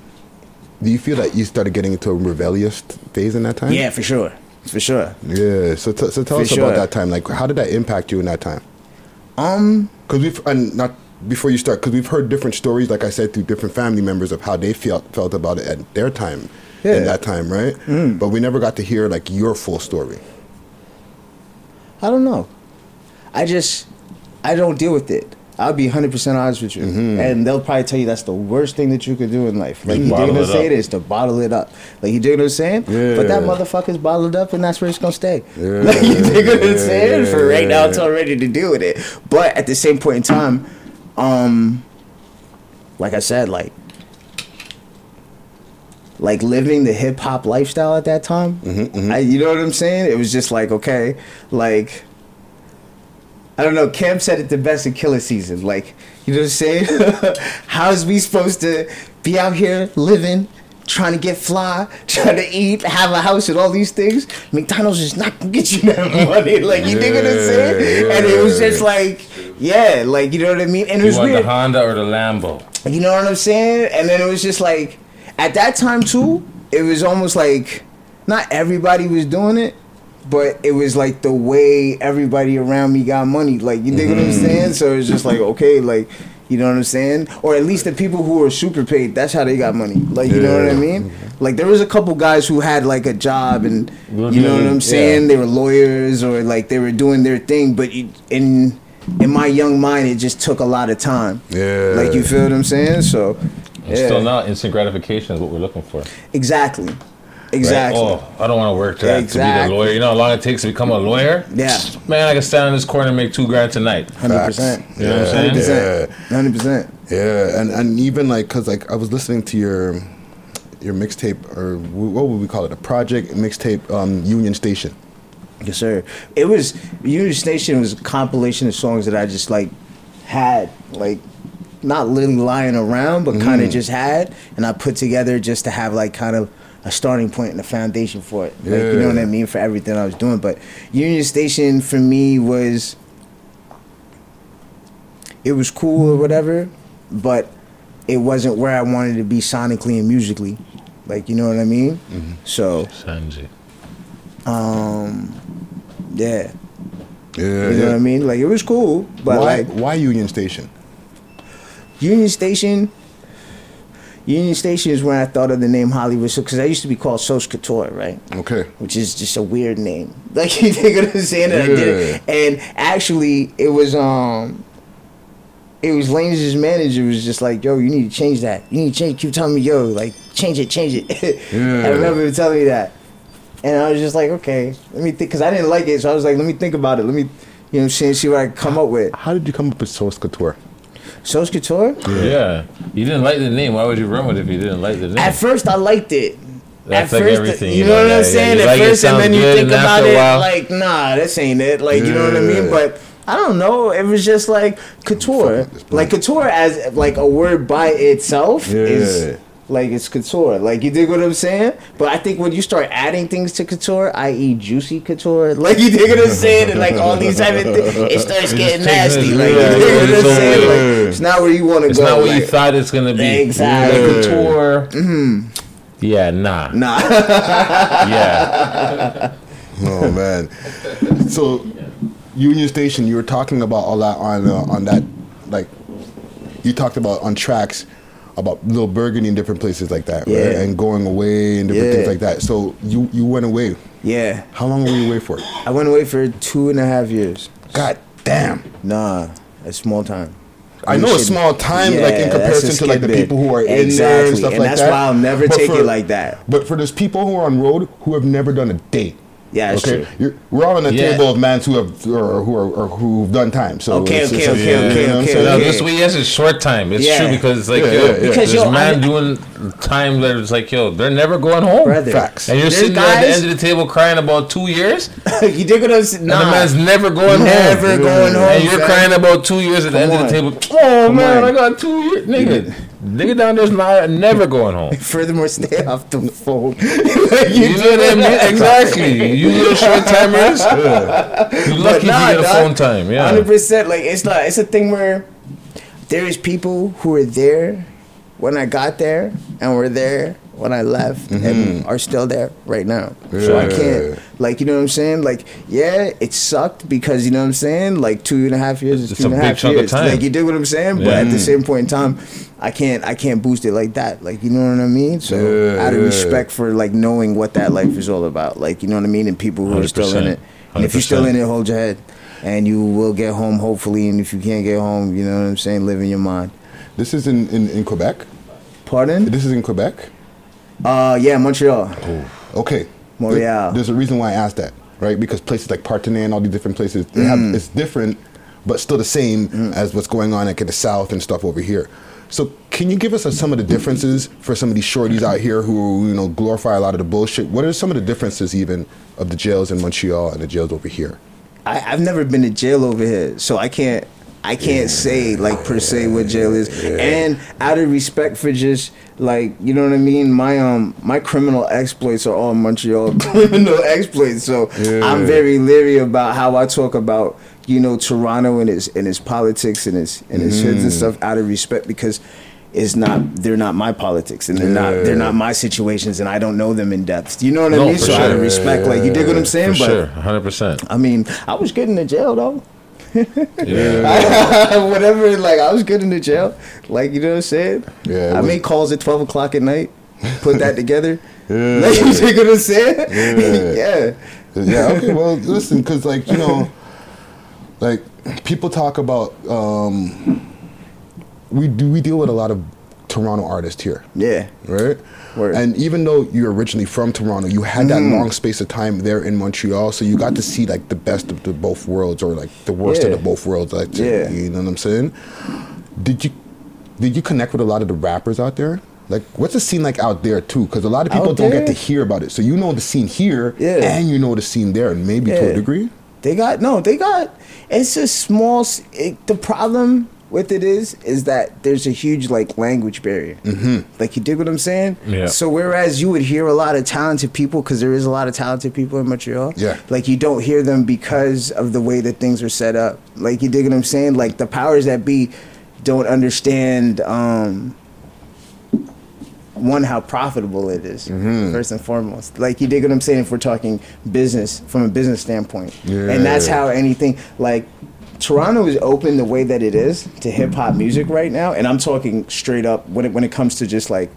do you feel that you started getting into a rebellious phase in that time? Yeah, for sure, for sure. Yeah. So t- so tell For us sure. about that time. Like, how did that impact you in that time? Um, because we've and not before you start because we've heard different stories. Like I said, through different family members of how they felt felt about it at their time. Yeah. In that time, right? Mm. But we never got to hear like your full story. I don't know. I just I don't deal with it. I'll be 100% honest with you. Mm-hmm. And they'll probably tell you that's the worst thing that you could do in life. Like, you what I'm it. Is to bottle it up. Like, you dig what I'm saying? But that Yeah. motherfucker's bottled up and that's where it's going to stay. Yeah. Like, you dig what I'm Yeah, saying? For right now, yeah. until ready to deal with it. But at the same point in time, um, like I said, like, like living the hip hop lifestyle at that time. Mm-hmm, I, you know what I'm saying? It was just like okay, like I don't know. Cam said it the best in Killa Season. Like you know what I'm saying? How's we supposed to be out here living? Trying to get fly, trying to eat, have a house, and all these things. McDonald's is not gonna get you that money. Like you dig what I'm saying? And it was just like, yeah, like you know what I mean. And it You was want weird. the Honda or the Lambo? You know what I'm saying? And then it was just like at that time too, it was almost like not everybody was doing it, but it was like the way everybody around me got money. Like you dig what I'm mm. saying? So it's just like okay, like you know what I'm saying? Or at least the people who were super paid, that's how they got money. Like you know what I mean? Like there was a couple guys who had like a job and Well, you know what. I'm mm-hmm. saying? They were lawyers or like they were doing their thing, but you, in in my young mind it just took a lot of time. Yeah. Like you feel what I'm saying? So yeah. Still not instant gratification is what we're looking for. Exactly. Right? Exactly. Oh, I don't want to work to, that, to be the lawyer. You know how long it takes to become a lawyer? Yeah. Man, I can stand in this corner and make two grand tonight. Hundred percent. You know what I'm saying? Yeah. Hundred percent. Yeah, and and even like because like I was listening to your your mixtape or what would we call it? A project mixtape, um, Union Station. Yes, sir. It was Union Station was a compilation of songs that I just like had like not lying around, but kind of Mhm. just had, and I put together just to have like kind of a starting point and a foundation for it. Like, you know what I mean for everything I was doing. But Union Station for me was it was cool or whatever, but it wasn't where I wanted to be sonically and musically. Like you know what I mean? So Sanji. um yeah. Yeah, You know yeah. what I mean? Like it was cool, but why like why Union Station? Union Station. Union Station is when I thought of the name Hollywood, so because I used to be called Sos Couture, right? Okay. Which is just a weird name. Like you think what I'm saying? That I did it. And actually, it was um, it was Lane's manager was just like, "Yo, you need to change that. You need to change." Keep telling me, "Yo, like change it, change it." Yeah. I remember him telling me that, and I was just like, "Okay, let me think," because I didn't like it, so I was like, "Let me think about it. Let me, you know, what I'm saying, see what I come up with." How did you come up with Sos Couture? Sos Couture. Yeah. You didn't like the name. Why would you run with it if you didn't like the name? At first, I liked it. That's At like first, everything, you you know know, what yeah, I'm saying? you At like first, and then you think about it, like, nah, this ain't it. Like, you know what I mean? But I don't know. It was just like couture. Like couture as like a word by itself Yeah. is like it's couture. Like you dig what I'm saying? But I think when you start adding things to couture, i.e., juicy couture, like you dig what I'm saying, and like all these type of things, it starts It getting nasty. Like yeah, you dig what it's I'm saying? Like, it's not where you want to go. It's not what you thought it's gonna be. Exactly. Like couture. hmm Yeah, nah. Nah. yeah. Oh man. So, Union Station, you were talking about all that on uh, on that, like, you talked about on tracks about Little Burgundy and different places like that, right? And going away and different Yeah. things like that. So you you went away. Yeah. How long were you away for? I went away for two and a half years. God damn. Nah, a small time. I know a small time, like in Yeah, that's a comparison to like the bit. people who are in there and stuff and like that's why I'll never But take for- it like that. But for those people who are on road who have never done a date. Yeah, that's true. You're, we're all on a Yeah. table of mans who have or who are or who've done time. So Okay, it's- okay, it's- okay, you know okay, okay, saying? No, okay. this way, yes, it's short time. It's Yeah. true because it's like Yeah, yo, yeah, yeah. Because, there's yo, man I- doing time that it's like yo, they're never going home. Brother, Facts. And you're There's sitting there at the end of the table crying about two years, you dig what I'm saying? and the man's never going Never home. Never going home, And you're fam. crying about two years at the Come end of the table. Oh Come man, on. I got two years, nigga. Nigga down there's not never going home. Furthermore, stay off the phone. You know what I mean? Exactly. You little short timers. You lucky nah, to get a dog. phone time. Yeah. Hundred percent. Like it's not. It's a thing where there is people who were there when I got there and were there when I left and mm-hmm. are still there right now. So I can't. Like you know what I'm saying? Like yeah, it sucked because you know what I'm saying. Like two and a half years is two and a half years. Like you dig what I'm saying? But at the same point in time. I can't I can't boost it like that. Like you know what I mean? So Yeah, out of yeah. respect for like knowing what that life is all about. Like you know what I mean? And people who are still in 100%. it. And if you're still in it, hold your head. And you will get home hopefully. And if you can't get home, you know what I'm saying, live in your mind. This is in, in, in Quebec. Pardon? This is in Quebec. Uh yeah, Montreal. Okay. Montreal. There's a reason why I asked that, right? Because places like Parthenais and all these different places, they have Mm. it's different, but still the same as what's going on like in the South and stuff over here. So can you give us uh, some of the differences for some of these shorties out here who you know glorify a lot of the bullshit? What are some of the differences even of the jails in Montreal and the jails over here? I, I've never been to jail over here, so I can't I can't say like per se what jail is. And out of respect for just like you know what I mean, my um my criminal exploits are all Montreal criminal exploits. So I'm very leery about how I talk about you know Toronto and its and its politics and its and its hoods and stuff out of respect because. It's not. They're not my politics, and they're not. They're not my situations, and I don't know them in depth. You know what I No, mean? So out of sure. respect, like you dig what I'm saying. For but sure, hundred percent. I mean, I was getting in jail though. Yeah. Whatever, like I was good in the jail. Like you know what I'm saying? Yeah, I was- made calls at twelve o'clock at night. Put that together. Yeah. Like you dig what I'm saying? Yeah. yeah. yeah. Okay. Well, listen, because like you know, like people talk about, um, we do we deal with a lot of Toronto artist here. Yeah. Right. Word. And even though you're originally from Toronto, you had that Mm. long space of time there in Montreal, so you got to see like the best of the both worlds, or like the worst Yeah. of the both worlds. Like, Yeah. you know what I'm saying? Did you did you connect with a lot of the rappers out there? Like, what's the scene like out there too? Because a lot of people Out don't there? get to hear about it. So you know the scene here, Yeah. and you know the scene there, and maybe to a degree. They got no. They got. It's a small. It, the problem with it is, is that there's a huge like language barrier. Mm-hmm. Like you dig what I'm saying? Yeah. So whereas you would hear a lot of talented people, because there is a lot of talented people in Montreal. Yeah. Like you don't hear them because of the way that things are set up. Like you dig what I'm saying? Like the powers that be don't understand. um one how profitable it is, Mm-hmm. first and foremost like you dig what i'm saying if we're talking business from a business standpoint yeah. and that's how anything like toronto is open the way that it is to hip-hop music right now and i'm talking straight up when it, when it comes to just like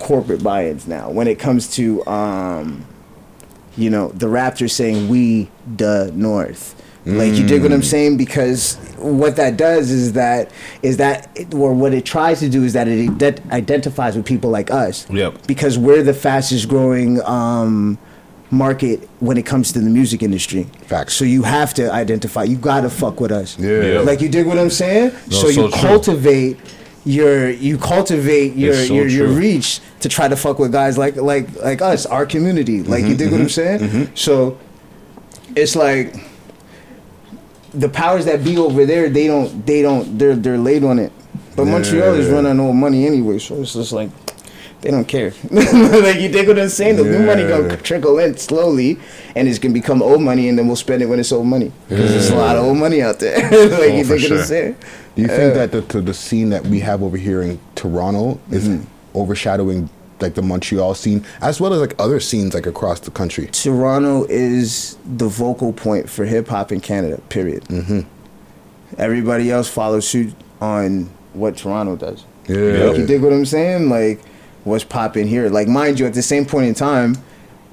corporate buy-ins now. When it comes to um you know the raptors saying we the north. Like you dig what i'm saying? Because what that does is that is that or what it tries to do is that it ident- identifies with people like us. Yep. because we're the fastest growing um market when it comes to the music industry Facts. so you have to identify you gotta fuck with us Yeah. Yeah. like you dig what i'm saying No, so so you true. cultivate your you cultivate your so your, your true. reach to try to fuck with guys like like like us our community like you mm-hmm, dig what i'm mm-hmm, saying mm-hmm. so it's like the powers that be over there they don't they don't they're they're late on it but montreal is Yeah. running on money anyway so it's just like they don't care like you dig what i'm saying the new money gonna trickle in slowly and it's gonna become old money and then we'll spend it when it's old money because there's a lot of old money out there like Oh, you dig what i'm saying Do you think that the, the the scene that we have over here in Toronto is Mm-hmm. overshadowing like the Montreal scene, as well as like other scenes like across the country. Toronto is the vocal point for hip hop in Canada. Period. Mm-hmm. Everybody else follows suit on what Toronto does. Yeah. Like, you dig what I'm saying? Like, what's popping here? Like, mind you, at the same point in time,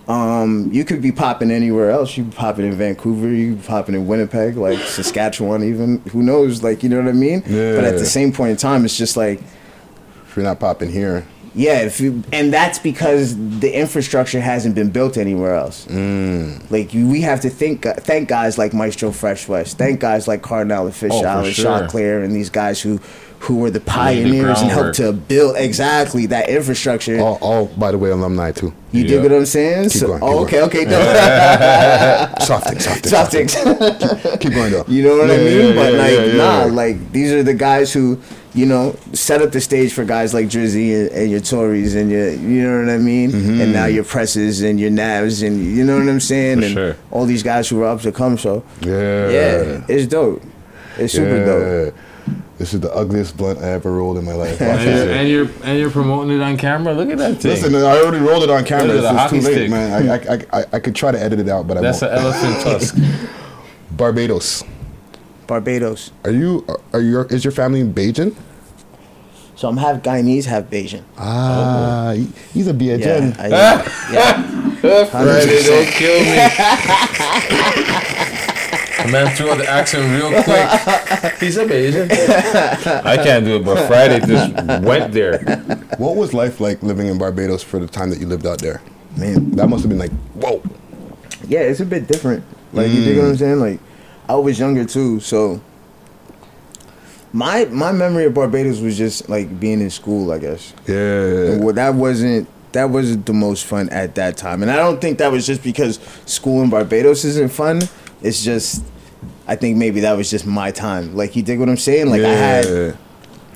um, you could be popping anywhere else. You popping in Vancouver. You popping in Winnipeg, like Saskatchewan, even. Who knows? Like, you know what I mean? Yeah. But at the same point in time, it's just like, If you're not popping here, yeah, if you, and that's because the infrastructure hasn't been built anywhere else. Mm. Like you, we have to think, thank guys like Maestro Fresh Wes, thank guys like Kardinal and Fish Oh, for and sure. Choclair, and these guys who who were the pioneers and helped to build exactly that infrastructure. all, all by the way, alumni too. You dig what I'm saying? Keep So- going, keep oh, okay, going. okay, no. soft things, soft things, Soft things. Keep, keep going though. You know what I mean? yeah, but yeah, like, yeah, yeah, nah, yeah. like these are the guys who, you know, set up the stage for guys like Drizzy and, and your Tories and your, you know what I mean? Mm-hmm. And now your Pressas and your Navs and you know what I'm saying? For and sure. all these guys who are up to come. So Yeah. yeah, it's dope. It's super dope. Yeah. This is the ugliest blunt I ever rolled in my life. And you're, and you're and you're promoting it on camera. Look at that thing. Listen, I already rolled it on camera. Look It's, hockey too late, stick. man. I, I, I, I could try to edit it out, but That's I an won't. elephant tusk. Barbados. Barbados. Are you? Are you? Is your family in Bajan? So I'm half Guyanese, half Bajan. Ah, he- he's a Bajan. Yeah, I- yeah. Friday, don't kill me. The man threw out the accent real quick. He's amazing. I can't do it, but Friday just went there. What was life like living in Barbados for the time that you lived out there? Man, that must have been like whoa. Yeah, it's a bit different. Like you dig what I'm mm. saying? Like I was younger too, so my my memory of Barbados was just like being in school, I guess. Yeah. Well, that wasn't that wasn't the most fun at that time, and I don't think that was just because school in Barbados isn't fun. It's just I think maybe that was just my time. Like you dig what I'm saying? Like I had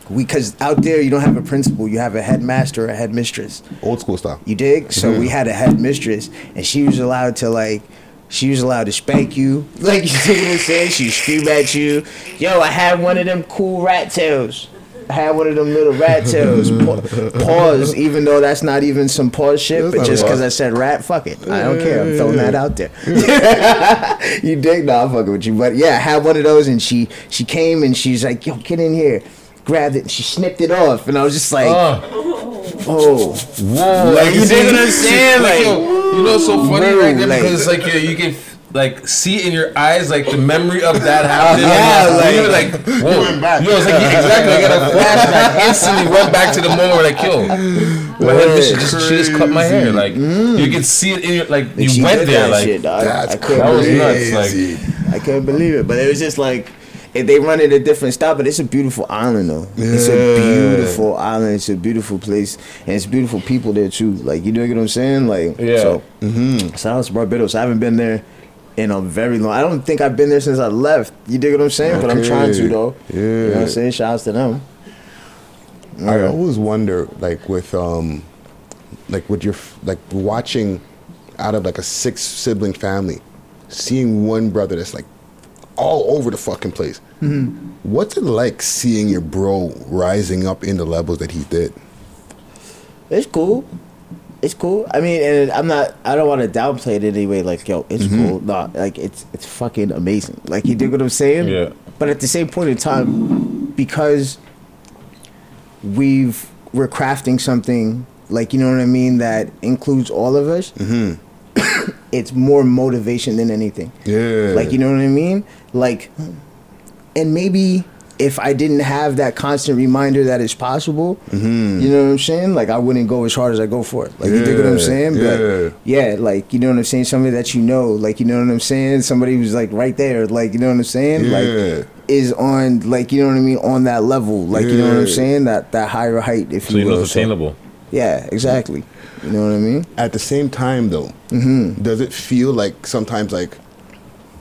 we because out there you don't have a principal, you have a headmaster, or a headmistress. Old school style. You dig? So we had a headmistress, and she was allowed to like. She was allowed to spank you, like you dig what I'm saying. She scream at you. Yo, I had one of them cool rat tails. Had one of them little rat tails. Pa- Pause, even though that's not even some pause shit, That's but just because. I said rat, fuck it. I don't care. I'm throwing that out there. you dig? Nah, I'm fucking with you. But yeah, I had one of those, and she she came and she's like, "Yo, get in here." Grabbed it, and she snipped it off, and I was just like, uh. "Oh, Whoa! Like, you see- dig what I'm saying? Like, Like, yo, you know, so funny whoa, right there like- because it's like yo, you can like see in your eyes like the memory of that happening. Yeah, like, you're like- like whoa, yo, it's like yeah, exactly. I got a flashback. Instantly went back to the moment where like yo, my head bitch just she just cut my hair. Like mm. you can see it in your like you she went did there that like shit, dog. that's I couldn't that was nuts. Like I couldn't believe it, but it was just like if they run it a different style. But it's a beautiful island, though. Yeah. It's a beautiful island. It's a beautiful place, and it's beautiful people there too. Like you know what I'm saying? Like Yeah. So, mm-hmm. shout out to Barbados. I haven't been there in a very long. I don't think I've been there since I left. You dig what I'm saying? But I'm trying to Okay. though. You know what Yeah. I'm saying? Shouts to them. I always wonder, like with um, like with your like watching out of like a six sibling family, seeing one brother that's like all over the fucking place. Mhm. What's it like seeing your bro rising up in the levels that he did? It's cool. It's cool. I mean, and I'm not. I don't want to downplay it anyway. Like, yo, it's Mhm. cool. No, like it's it's fucking amazing. Like, you dig what I'm saying? Yeah. But at the same point in time, because we've we're crafting something like you know what I mean that includes all of us. Mm-hmm. It's more motivation than anything. Yeah. Like you know what I mean? Like and maybe if I didn't have that constant reminder that it's possible, Mhm. you know what I'm saying? Like I wouldn't go as hard as I go for it. Like you dig what I'm Yeah, saying? yeah. But yeah, like you know what I'm saying? Somebody that you know, like you know what I'm saying? Somebody who's like right there, like you know what I'm saying? Yeah. Like is on like you know what I mean, on that level. Like you know what I'm saying? That that higher height, if so you you know will. it's attainable. yeah, exactly. You know what I mean? At the same time, though, Mm-hmm. does it feel like sometimes like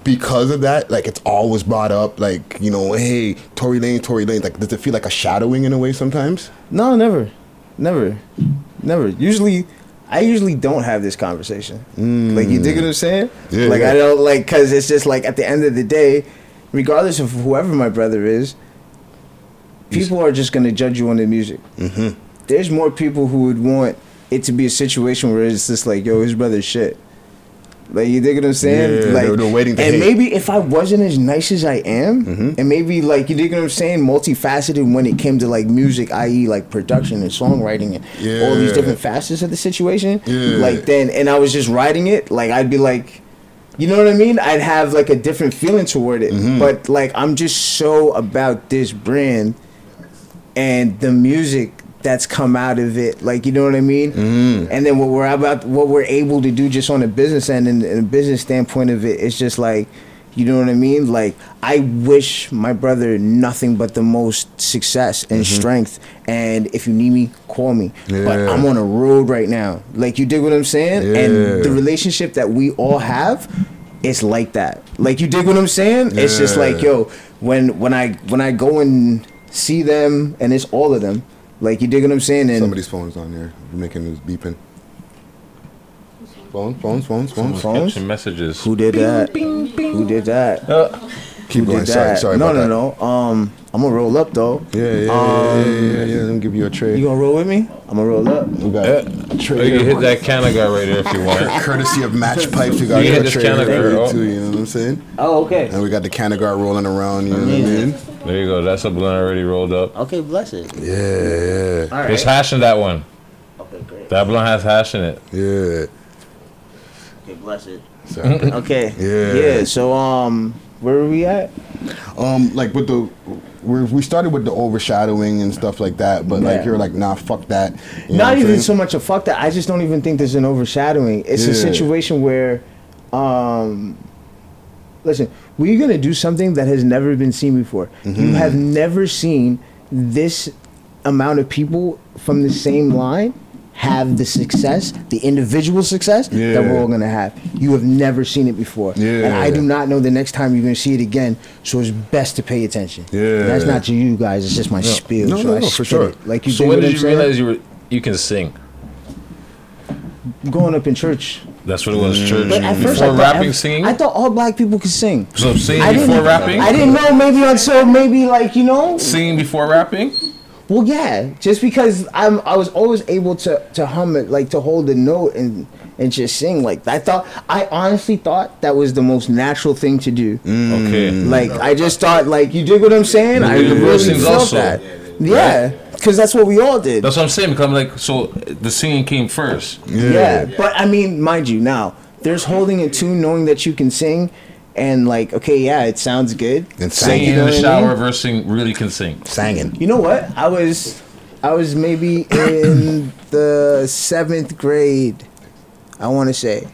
because of that, like it's always brought up, like you know, hey, Tory Lanez, Tory Lanez. Like, does it feel like a shadowing in a way sometimes? No, never, never, never. Usually, I usually don't have this conversation. Like you dig what I'm saying? Yeah, like yeah. I don't like because it's just like at the end of the day, regardless of whoever my brother is, people are just gonna judge you on the music. Mm-hmm. There's more people who would want it to be a situation where it's just like, yo, his brother's shit. Like you dig what I'm saying? Yeah, like they're- they're waiting to and hate. maybe if I wasn't as nice as I am, Mm-hmm. and maybe like you dig what I'm saying, multifaceted when it came to like music, i.e., like production and songwriting and all these different facets of the situation. Yeah. Like then, and I was just writing it, like I'd be like, you know what I mean? I'd have like a different feeling toward it. Mm-hmm. But like I'm just so about this brand and the music that's come out of it. Like you know what I mean? Mm-hmm. And then what we're about, what we're able to do just on a business end and, and the business standpoint of it, it's just like. You know what I mean? Like I wish my brother nothing but the most success and Mhm. strength. And if you need me, call me. But I'm on a road right now. Like you dig what I'm saying? And the relationship that we all have, it's like that. Like you dig what I'm saying? It's just like yo, when when I when I go and see them, and it's all of them. Like you dig what I'm saying? And Somebody's phone's on there. Making this beeping. Phone, phones, phones, phones. Phones? Catching messages. Who did that? Who did that? Keep Who going. did Sorry, that? sorry no, about no, no. Um, I'm gonna roll up though. Yeah, yeah, yeah, Um, yeah, yeah, yeah, Let me give you a tray. You gonna roll with me? I'm gonna roll up. We got Yeah. a tray. Oh, you can here. hit that Canada right there if you want. Courtesy of Match Pipes, we got You a hit this tray Canada here girl. too. You know what I'm saying? Oh, okay. And we got the Canada rolling around. You know what I mean? There you go. That's a blunt already rolled up. Okay, bless it. Yeah, yeah. All There's right. hash in that one. Okay, great. That blunt has hash in it. Yeah. Okay, bless it. Sorry. Okay. Yeah. Yeah. So um, where are we at? Um, like with the, we we started with the overshadowing and stuff like that, but like you're like, nah, fuck that. You Not even saying? so much a fuck that. I just don't even think there's an overshadowing. It's a situation where, um, listen, we're gonna do something that has never been seen before. You Mhm. have never seen this amount of people from the same line have the success, the individual success that we're all gonna have. You have never seen it before, yeah. and I do not know the next time you're gonna see it again. So it's best to pay attention. Yeah. that's not to you guys. It's just my spiel. No, so no, I no, for sure. it. Like you. So when did you saying? realize you were you can sing? growing up in church. That's what it was. Church But at first, before I rapping, singing. I thought all black people could sing. So singing I before rapping. I didn't know maybe until maybe like you know. Singing before rapping. Well, yeah, just because I'm I was always able to to hum it like to hold the note and and just sing like I thought I honestly thought that was the most natural thing to do. Mm. Okay. Like I just thought like you dig what I'm saying? I Yeah, the girl really sings felt also. that. Yeah, because that's what we all did. That's what I'm saying. Because I'm like, so the singing came first. Yeah. but I mean, mind you, now there's holding a tune, knowing that you can sing, and like, okay, yeah, it sounds good. And Singing You know in the what I mean? shower versus really can sing. Singing. You know what? I was, I was maybe in the seventh grade, I want to say,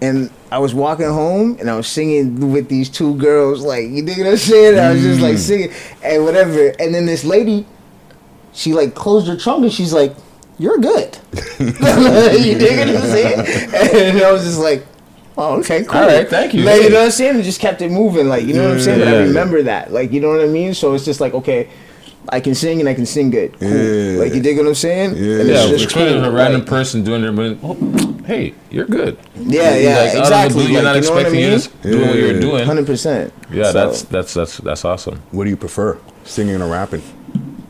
and I was walking home and I was singing with these two girls. Like, you dig what I'm saying? I was just like Mm. singing and whatever. And then this lady, she like closed her trunk and she's like, "You're good." you dig what I'm saying? And I was just like. Oh, okay, cool. All right, thank you. Like, you know what I'm saying? And just kept it moving. Like, you know what I'm saying? But I Yeah. remember that. Like, you know what I mean? So it's just like, okay, I can sing and I can sing good. Cool. Yeah. Like, you dig what I'm saying? Yeah. And Yeah, it's just especially cool. a random Like, person doing their, but oh, hey, you're good. Yeah, yeah, Like, out of the exactly. blue, you're Like, not you know what I expecting you mean? just doing what you're doing. 100%. Yeah, So- that's that's that's that's awesome. What do you prefer, singing or rapping?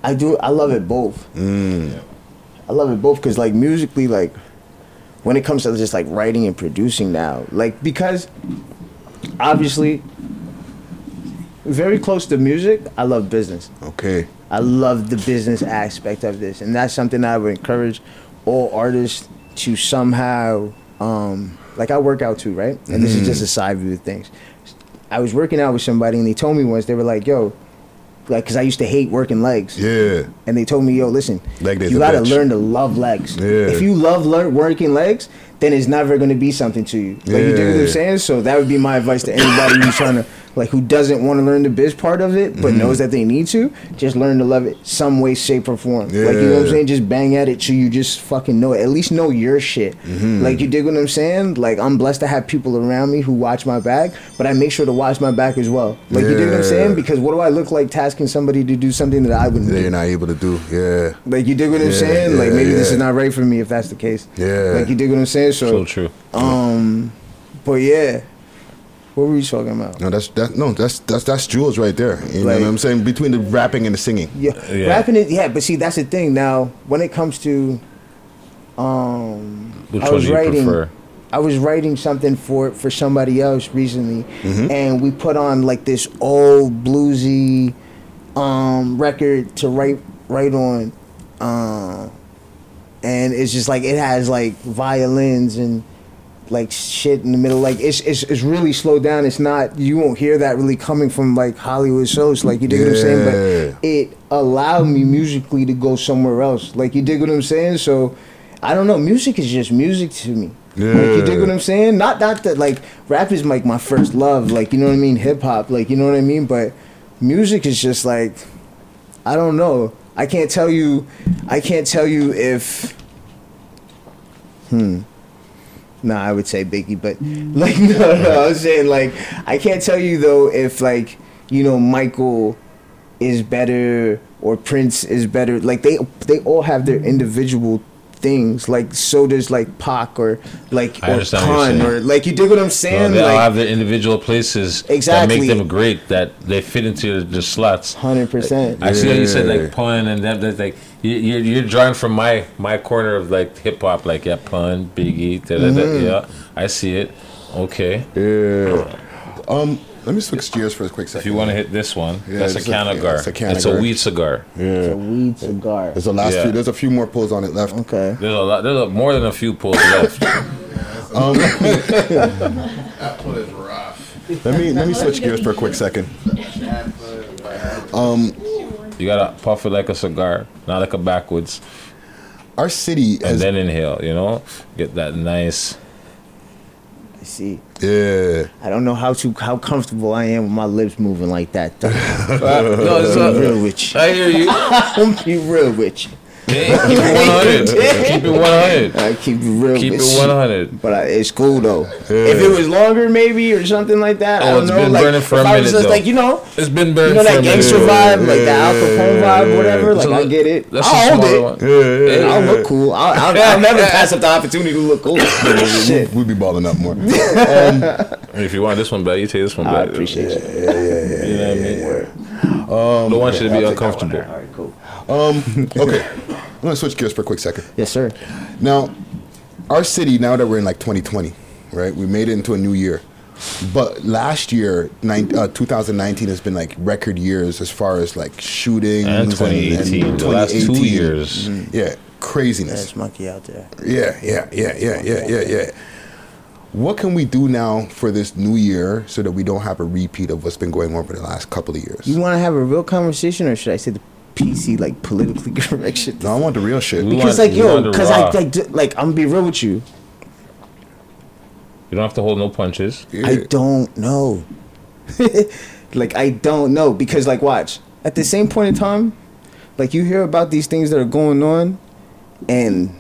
I do. I love it both. Mm. I love it both because, like, musically, like, when it comes to just like writing and producing now, like, because obviously, very close to music, I love business. Okay. I love the business aspect of this, and that's something I would encourage all artists to somehow, um, like I work out too, right? And this is just a side view of things. I was working out with somebody, and they told me once they were like, "Yo." Like, cause I used to hate working legs, Yeah. and they told me, "Yo, listen, you gotta bitch. learn to love legs. Yeah. If you love learn working legs, then it's never gonna be something to you. Like you dig what Yeah. I'm saying? So that would be my advice to anybody who's trying to like who doesn't want to learn the biz part of it, but Mhm. knows that they need to. Just learn to love it some way, shape, or form. Like you know what I'm saying? Just bang at it till you just fucking know it. At least know your shit. Mhm. Like you dig what I'm saying? Like I'm blessed to have people around me who watch my back, but I make sure to watch my back as well. Like you dig what I'm saying? Because what do I look like tasking somebody to do something that I wouldn't That do? you're not able to do. Yeah. Like you dig what I'm Yeah, saying? like yeah, maybe this is not right for me if that's the case. Yeah. Like you dig what I'm saying? So, So true. um, but yeah, what were you talking about? No, that's that. No, that's that's that's jewels right there. You know what I'm saying? Between the rapping and the singing. Yeah, Yeah. rapping it. Yeah, but see, that's the thing. Now, when it comes to um Which I one was do you writing prefer? I was writing something for for somebody else recently Mhm. and we put on like this old bluesy um record to write write on um and it's just like it has like violins and like shit in the middle like it's it's, it's really slowed down. It's not you won't hear that really coming from like hollywood shows like you dig what i'm saying? But it allowed me musically to go somewhere else. Like you dig what i'm saying? So i don't know. Music is just music to me. Like you dig what i'm saying? Not not that like rap is like my first love like you know what i mean? Hip-hop like you know what i mean? But music is just like i don't know. I can't tell you i can't tell you if hmm Nah, I would say Biggie, but like no, no, I was saying like I can't tell you though if like you know Michael is better or Prince is better. Like they they all have their individual things. Like so does like Pac or like I or understand Pun or like you dig what I'm No, saying? they all like have their individual places Exactly. that make them great. That they fit into the slots. Hundred percent. I see how you said like pun and that. That's like you, you're you're drawing from my my corner of like hip hop. Like yeah, pun, Biggie. Da, da, da, Mhm. Yeah, I see it. Okay. Yeah. Um, let me switch gears for a quick second. If you want to hit this one, Yeah, that's a it's a- cannagar. it's a It's a weed cigar. Yeah. It's a weed cigar. There's a last Yeah. few. There's a few more pulls on it left. Okay. There's a lot. There's a, more than a few pulls left. Um, That pull is rough. let me let me switch gears for a quick second. Um, You gotta puff it like a cigar, not like a backwards, our city and has then inhale. You know, get that nice. I see. yeah. I don't know how to how comfortable I am with my lips moving like that. No, it's I'm not- real with you. I hear you. I'm be real with you. Keep it 100. Keep it 100. I keep it real. Keep it 100. But I, it's cool though. If it was longer, maybe or something like that, I Oh, don't it's know. been like, burning for if a I was minute, just though. like you know, It's been you burning know for a that minute. gangster vibe, like the Al Capone vibe, yeah, whatever. Like It's a I li- get it. that's a I'll hold it. one. Yeah, yeah, I'll look cool. I'll, I'll, I'll never pass up the opportunity to look cool. Shit. We'll be balling up more. Um, If you want this one back, you take this one I back. appreciate you. yeah, yeah, yeah. You know what I mean? Um, Don't want you to be I'll uncomfortable. All right, cool. Um, okay, I'm gonna switch gears for a quick second. Yes, sir. Now, our city, now that we're in like 2020, right? We made it into a new year. But last year, nine, uh, 2019 has been like record years as far as like shootings And 2018, the last two 2018. years. Yeah, craziness. There's monkey out there. Yeah, yeah, yeah, yeah, yeah, yeah, yeah. What can we do now for this new year so that we don't have a repeat of what's been going on for the last couple of years? You want to have a real conversation, or should I say the PC like politically correct shit? No, I want the real shit. We Because want- like yo, because I like, d- like I'm gonna be real with you. You don't have to hold no punches. I don't know. like I don't know because like watch at the same point in time, like you hear about these things that are going on, and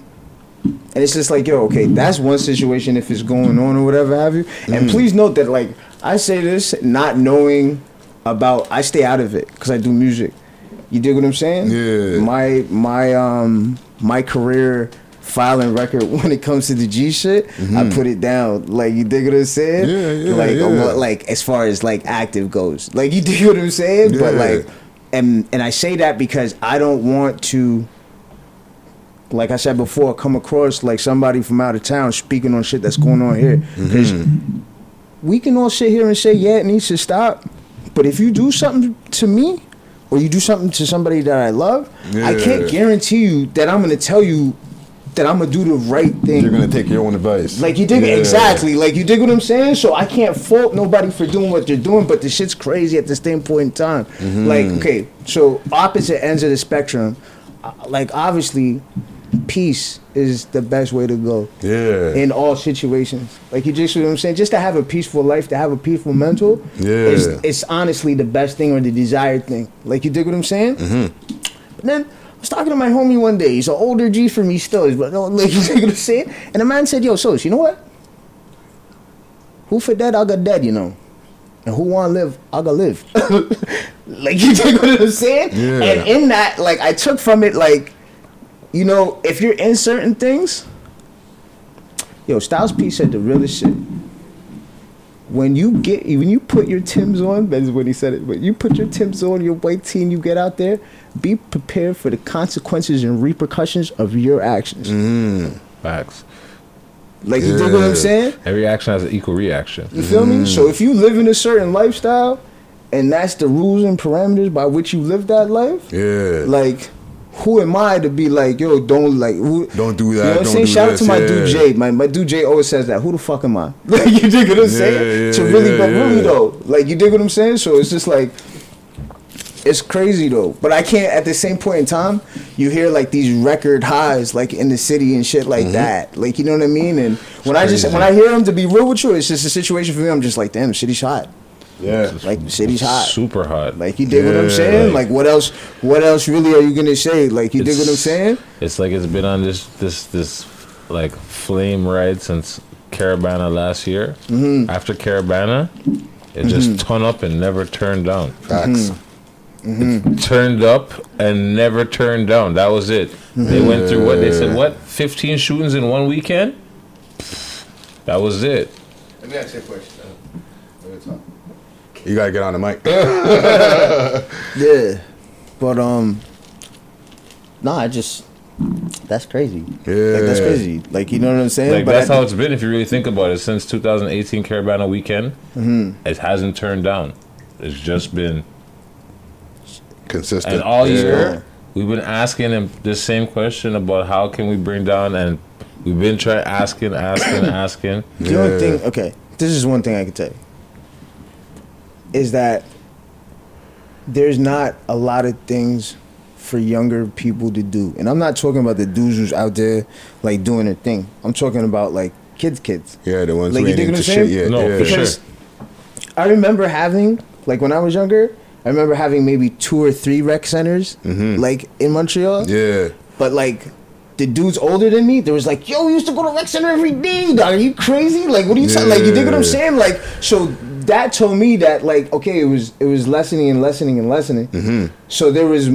and it's just like yo, okay, that's one situation if it's going on or whatever have you. And Mm. please note that like I say this not knowing about I stay out of it because I do music. You dig what I'm saying? Yeah. My my um my career filing record when it comes to the G shit, I put it down. Like you dig what I'm saying? Mm-hmm. Yeah, yeah, Like yeah. what- like as far as like active goes. Like you dig what I'm saying? Yeah. But like and and I say that because I don't want to like I said before, come across like somebody from out of town speaking on shit that's going on here. Because we can all sit here and say, yeah, it needs to stop. But if you do something to me, or you do something to somebody that I love, I can't guarantee you that I'm gonna tell you that I'm gonna do the right thing. You're gonna take your own advice. Like you dig Yeah. exactly, like you dig what I'm saying. So I can't fault nobody for doing what they're doing, but the shit's crazy at the same point in time. Mm-hmm. Like okay, so opposite ends of the spectrum, uh, like obviously, peace is the best way to go Yeah. in all situations. Like you just you know what I'm saying, just to have a peaceful life, to have a peaceful mental, Yeah. is it's honestly the best thing or the desired thing. Like you dig what I'm saying? Mm-hmm. But then I was talking to my homie one day. He's an older G for me still, but no, like you dig what I'm saying? And the man said, "Yo, so you know what? Who for dead, I got dead, you know." And who want to live, I got live. like you dig what I'm saying? Yeah. And in that, like I took from it, like you know, if you're in certain things, yo, Styles P said the realest shit. when you get when you put your Tim's on, that's when he said it. But you put your Tim's on, your white tee, and you get out there. Be prepared for the consequences and repercussions of your actions. Mm. Facts. Like you dig what I'm saying? Every action has an equal reaction. You feel me? So if you live in a certain lifestyle, and that's the rules and parameters by which you live that life, Yeah. like who am I to be like, yo, don't like who Don't do that. You know what I'm saying? Shout out to my yeah. dude Jay. My my dude Jay always says that. Who the fuck am I? Like you dig what I'm Yeah, saying? yeah, to really, but really though, like you dig what I'm saying? So it's just like. It's crazy though, but I can't. At the same point in time, you hear like these record highs, like in the city and shit like that. Like you know what I mean? And when I just Mm-hmm. crazy. when I hear them, to be real with you, it's just a situation for me. I'm just like, damn, the city's hot. Yeah. Like the city's hot. Super hot. Like you dig what I'm saying? Like what else? What else really are you gonna say? Like you dig what I'm saying? It's like it's been on this this this like flame ride since Caribana last year. Mhm. After Caribana, it just turned up and never turned down. Facts. Mm-hmm. Turned up and never turned down. That was it. They went through what they said. What? Fifteen shootings in one weekend. That was it. Let me ask you a question. You gotta get on the mic. Yeah, but um, nah, I just that's crazy. Yeah, Like that's crazy. Like you know what I'm saying? Like But that's I- how it's been if you really think about it. Since 2018 Caribana weekend, Mhm. it hasn't turned down. It's just been consistent. And all Yeah. year, we've been asking him the same question about how can we bring down, and we've been trying asking, asking, asking. The only thing, okay, this is one thing I can tell you, is that there's not a lot of things for younger people to do, and I'm not talking about the dudes who's out there like doing their thing. I'm talking about like kids, kids. Yeah, the ones Like who you ain't dig what I'm into saying? shit yet. No, yeah. for sure. Because I remember having like when I was younger. I remember having maybe two or three rec centers, like in Montreal. Mm-hmm. Yeah. But like the dudes older than me, there was like, yo, we used to go to rec center every day. Dog. Are you crazy? Like, what are you talking? Like, you dig what I'm saying? Like, so that told me that like, okay, it was it was lessening and lessening and lessening. Mm-hmm. So there was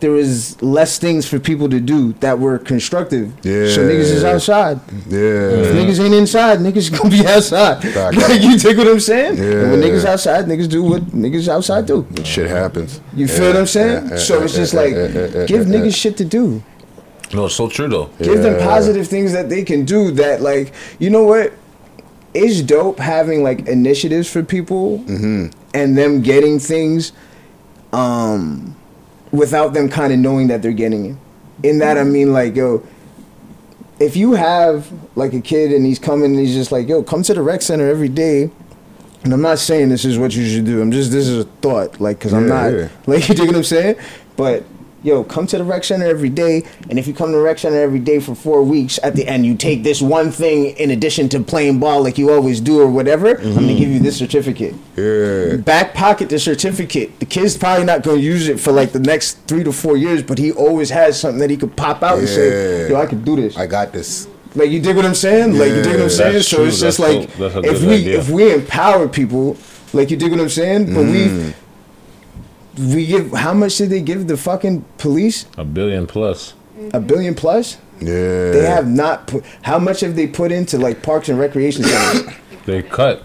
there was less things for people to do that were constructive. Yeah. So niggas is outside. Yeah. If niggas ain't inside, niggas gonna be outside. Like you take what I'm saying? And when Yeah. niggas outside, niggas do what niggas outside do. Shit happens. You feel what I'm saying? so it's just like give niggas shit to do. No, it's so true though. Give them positive things that they can do that like you know what? It's dope having like initiatives for people and them getting things um without them kind of knowing that they're getting it. In that I mean like yo if you have like a kid and he's coming and he's just like, yo, come to the rec center every day. And I'm not saying this is what you should do. I'm just this is a thought, like, cause I'm not yeah. like you dig what I'm saying. But yo, come to the rec center every day, and if you come to the rec center every day for four weeks, at the end you take this one thing in addition to playing ball like you always do or whatever. I'm gonna give you this certificate. Yeah. Back pocket the certificate. The kid's probably not gonna use it for like the next three to four years, but he always has something that he could pop out and say, "Yo, I can do this." I got this. Like you dig what I'm saying? Like you dig what I'm saying? that's So true. it's just That's like a- that's a if we idea. if we empower people, like you dig what I'm saying? But Mm. we we give how much did they give the fucking police? A billion plus. A billion plus? Yeah. They have not put how much have they put into like parks and recreation centers? They cut.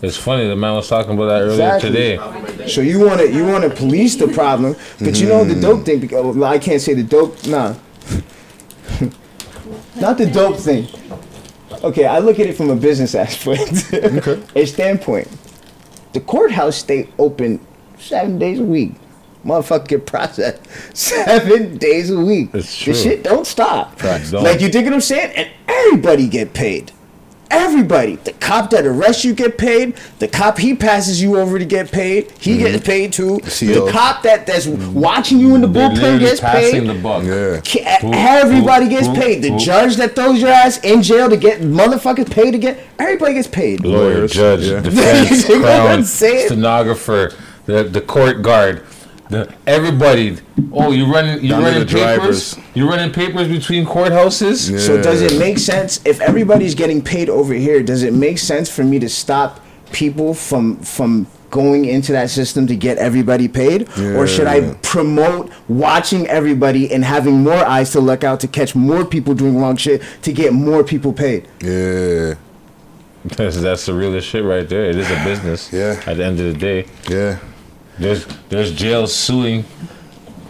It's funny. The man was talking about that earlier Exactly. today. So you want to you want to police the problem, but you know the mm. dope thing. Because, well, I can't say the dope. Nah, not the dope thing. Okay, I look at it from a business aspect, a standpoint. The courthouse stay open seven days a week. Motherfucker get processed seven days a week. It's The true. shit don't stop. Facts don't. Like you dig what I'm saying? And everybody get paid. Everybody. The cop that arrests you get paid. The cop he passes you over to get paid. He gets mm-hmm. paid too. The CO. cop that that's watching you in the They're bullpen gets passing paid. the buck. Yeah. Everybody boop, gets boop, paid. The boop. judge that throws your ass in jail to get motherfuckers paid again. Everybody gets paid. Lawyer, judge, yeah. defense, You see what I'm crown, stenographer, the the court guard, the everybody. Oh, you running you Down running papers. drivers. You running papers between courthouses. Yeah. So does it make sense if everybody's getting paid over here? Does it make sense for me to stop people from from going into that system to get everybody paid, yeah. or should I promote watching everybody and having more eyes to look out to catch more people doing wrong shit to get more people paid? Yeah. That's, that's the realest shit right there. It is a business. Yeah. At the end of the day. Yeah. There's there's jails suing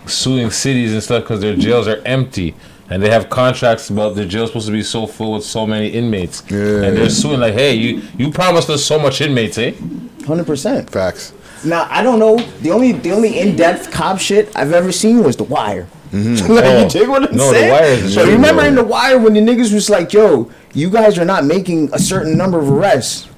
suing cities and stuff because their jails are empty. And they have contracts about their jail's supposed to be so full with so many inmates. Yeah. And they're suing like, hey, you you promised us so much inmates, eh? Hundred percent. Facts. Now I don't know. The only the only in depth cop shit I've ever seen was The Wire. Mm-hmm. like, Oh. you dig what I'm No, The? Wire is so you remember in The Wire when the niggas was like, "Yo, you guys are not making a certain number of arrests."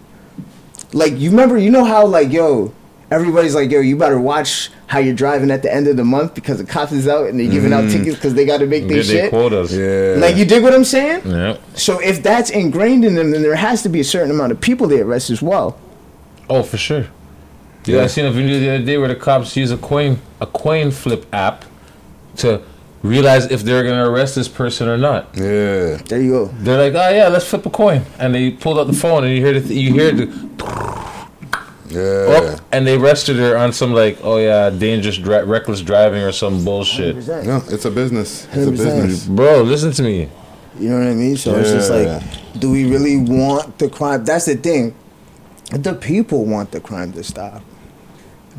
Like you remember, you know how like, yo, everybody's like, "Yo, you better watch how you're driving at the end of the month because the cops is out and they're giving out Mhm. tickets because they got to make their Get their shit." quotas. Yeah. Like you dig what I'm saying? Yeah. So if that's ingrained in them, then there has to be a certain amount of people they arrest as well. Oh, for sure. Yeah, Yeah. I seen a video the other day where the cops use a coin a coin flip app to realize if they're gonna arrest this person or not. Yeah. There you go. They're like, oh yeah, let's flip a coin, and they pulled out the phone, and you hear the th- you hear the Yeah. up, and they arrested her on some like, oh yeah, dangerous, dri- reckless driving or some bullshit. No, it's a business. It's a 100%. business. Bro, listen to me. You know what I mean? So it's just like, do we really want the crime? That's the thing. The people want the crime to stop,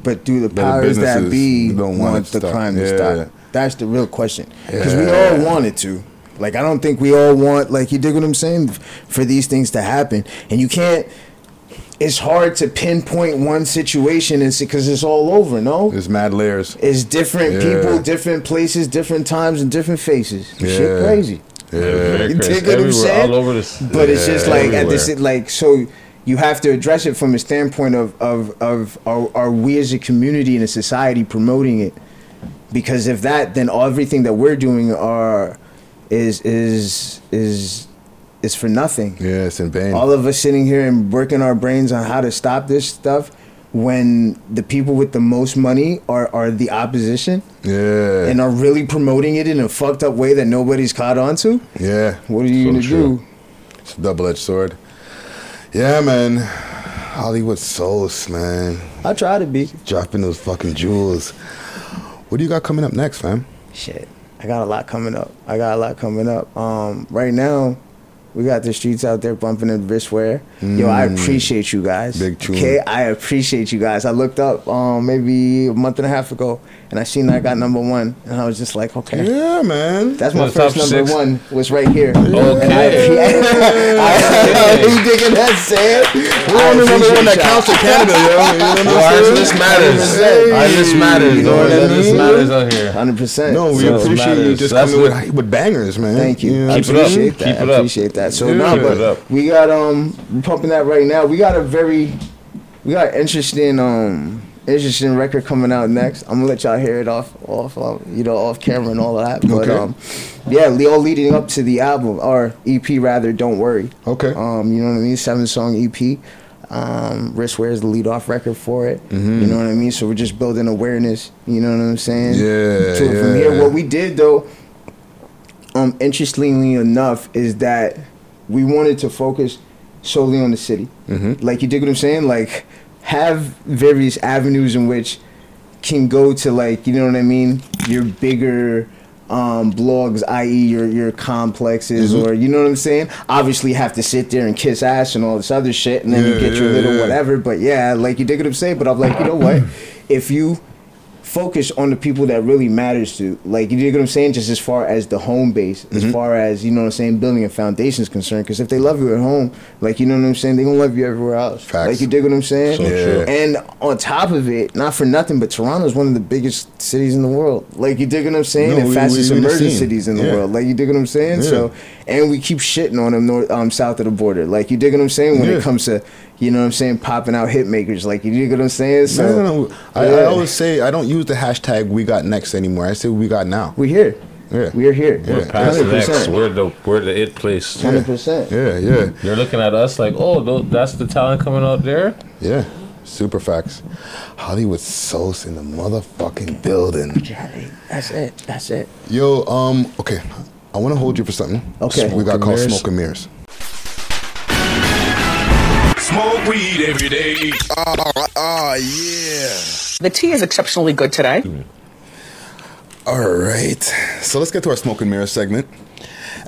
but do the But the powers that be don't want want, the stop. crime to Yeah. stop? That's the real question. Because we all want it to. Like I don't think we all want like you dig what I'm saying for these things to happen, and you can't. It's hard to pinpoint one situation and because it's all over. No, it's mad layers. it's different Yeah. people, different places, different times, and different faces. Shit, crazy. Yeah. You crazy. dig what I'm saying? all over this. But it's just Yeah, like at this like so you have to address it from a standpoint of of of are, are we as a community and a society promoting it? Because if that, then all, everything that we're doing are is is is is for nothing. Yeah, it's in vain. All of us sitting here and working our brains on how to stop this stuff when the people with the most money are, are the opposition Yeah. and are really promoting it in a fucked up way that nobody's caught on to. Yeah. What are you So gonna true. do? It's a double edged sword. Yeah, man. Hollywood Souls, man. I try to be. Dropping those fucking jewels. What do you got coming up next, fam? Shit, I got a lot coming up. I got a lot coming up. Um, right now, we got the streets out there bumping in wristwear. Yo, I Mm. appreciate you guys. Big tune. Okay, I appreciate you guys. I looked up um maybe a month and a half ago, and I seen that I got number one, and I was just like, okay, Yeah, man. that's my Well, first number six. one was right here. Okay. And I, I, you digging that saying? We're on the number one that counts in Canada, yo. You know what I'm Well, our saying? list matters. Hey. Our list matters. You know though. what I Our list mean? matters out here. Hundred percent. No, we So it appreciate you matters. just That's coming what- with, with bangers, man. Thank you. I know Keep it what I'm up. appreciate that. Keep it I up. appreciate that. So Yeah. now, Keep it up. but we got um we pumping that right now. We got a very we got interesting um interesting record coming out next. I'm gonna let y'all hear it off off um, you know off camera and all of that. But Okay. um yeah, all leading up to the album or EP rather. Don't worry. Okay. Um, you know what I mean? Seven song EP. Um, Wristwear is the lead off record for it. Mhm. You know what I mean? So we're just building awareness. You know what I'm saying? Yeah, To it from yeah. here, what we did though, um, interestingly enough, is that we wanted to focus solely on the city. Mhm. Like you dig what I'm saying? Like have various avenues in which can go to like you know what I mean, your bigger um, blogs, i.e. your your complexes, Mhm. or you know what I'm saying. Obviously, have to sit there and kiss ass and all this other shit, and then you Yeah, get your little yeah. whatever. But yeah, like you dig what I'm saying. But I'm like, you know what? if you focus on the people that really matters to like you dig what i'm saying just as far as the home base as Mhm. far as you know what i'm saying building a foundation is concerned because if they love you at home like you know what i'm saying they're gonna love you everywhere else Facts. like you dig what i'm saying So Yeah. true. and on top of it not for nothing but Toronto is one of the biggest cities in the world like you dig what i'm saying No, and we- fastest we- we emerging cities in the Yeah. world like you dig what i'm saying Yeah. so and we keep shitting on them north um south of the border like you dig what i'm saying when Yeah. it comes to you know what i'm saying popping out hit makers like you dig what i'm saying so no, no, no. I, I always say I don't use the hashtag we got next anymore. I say we got now. we here Yeah. we're here We're Yeah. past the next. 100%. We're the we're the it place. Hundred percent. Yeah, yeah, They're looking at us like, oh, tho- that's the talent coming out there. yeah. Super facts. Hollywood Sauce in the motherfucking building. That's it. That's it. Yo, um, okay. I want to hold you for something. Okay. We got called. Smoke and Mirrors. Smoke weed every day. Oh, yeah. The tea is exceptionally good today. All right. So let's get to our Smoke and mirror segment.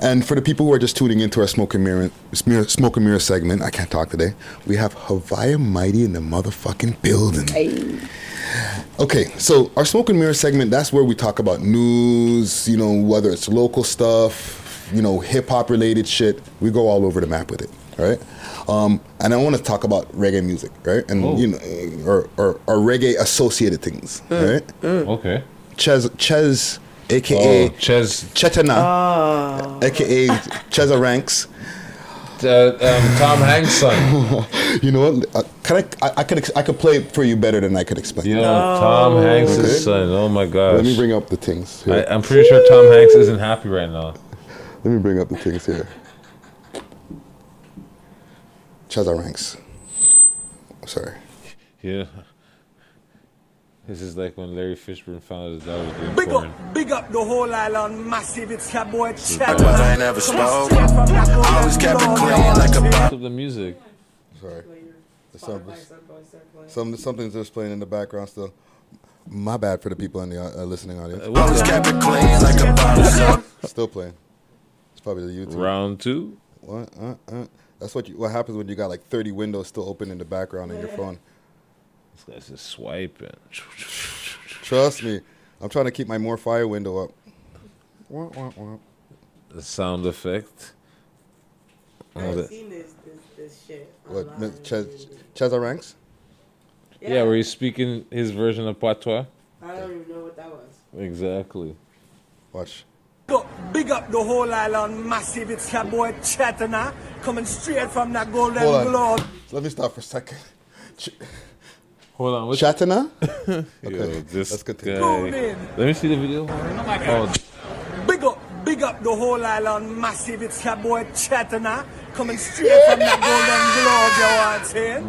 And for the people who are just tuning into our smoke and mirror, smoke and mirror segment, I can't talk today. We have Haviah Mighty in the motherfucking building. Okay, so our smoke and mirror segment, that's where we talk about news, you know, whether it's local stuff, you know, hip hop related shit. We go all over the map with it, right? Um, and I want to talk about reggae music, right? And, Oh. you know, or, or, or reggae associated things, right? Okay. Ches, Ches, aka Oh, Ches. Chetana, aka Cheza Ranks. Uh, um, Tom Hanks' son. you know what? Uh, can I, I? I could. ex- I could play it for you better than I could explain. Yo, Tom Hanks' Okay. son. Oh my gosh. Let me bring up the things. Here. I, I'm pretty sure Tom Hanks isn't happy right now. Let me bring up the things here. Cheza Ranks. Sorry. Yeah. This is like when Larry Fishburne found his daughter was doing Big porn. up, big up the whole island, massive. It's your boy Chet. But I never spoke. Always kept it clean like a Stop the music. Sorry. There's some, some, something's just playing in the background still. My bad for the people in the uh, listening audience. Always kept it clean like a bottle. Still playing. It's probably the YouTube. Round two. What? Uh, uh. That's what you, what happens when you got like 30 windows still open in the background in your phone. This guy's just swiping. Trust me, I'm trying to keep my more fire window up. Wah, wah, wah. The sound effect. Oh, the- this, this, this shit. What? Miss Ches- Cheza Ranks? yeah. where he's speaking his version of patois. I don't even know what that was. Exactly. Watch. Big up, big up the whole island, massive. It's your boy Chetana, coming straight from that Golden Hold. Globe. Let me stop for a second. Ch- Hold on. What's Chatana? Yo, Okay, this let's guy. continue. Let me see the video. Oh, Big up, big up the whole island, massive. It's your boy Chetana, coming straight from that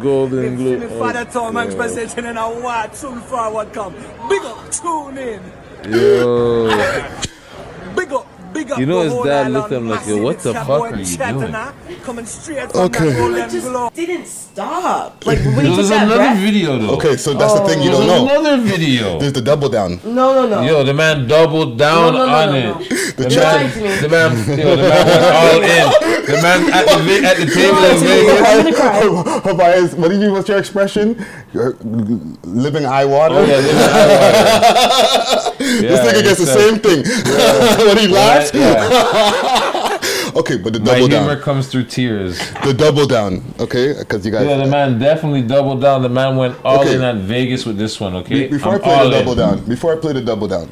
Golden Globe. You want it? Golden Globe. Me father Oh, Tom Hanks God. presenting in a what? Soon forward come. Big up, tune in. Yo. Big up, big up You know the his whole dad looked at him like, yo, what the fuck are you Chetana, Coming straight Okay. that Golden It just Globe. didn't stop. Like when he took There's that another breath. video though. Okay, so that's the thing you don't There's know. another video. There's the double down. No, no, no. Yo, the man doubled down No, no, no, on no, it. no. The, You man, me. the man, yo, the man went all in. The man at the at the table in Vegas. Haviah, what did you? What's your expression? Living eye water. Oh, yeah, living eye water. this nigga gets the same thing when he laughs. okay, but the double My double humor down. comes through tears. The double down. Okay, because you guys. Yeah, the man definitely doubled down. The man went all Okay. in at Vegas with this one. Okay, Be- Before I'm I play the double in. down, before I play the double down,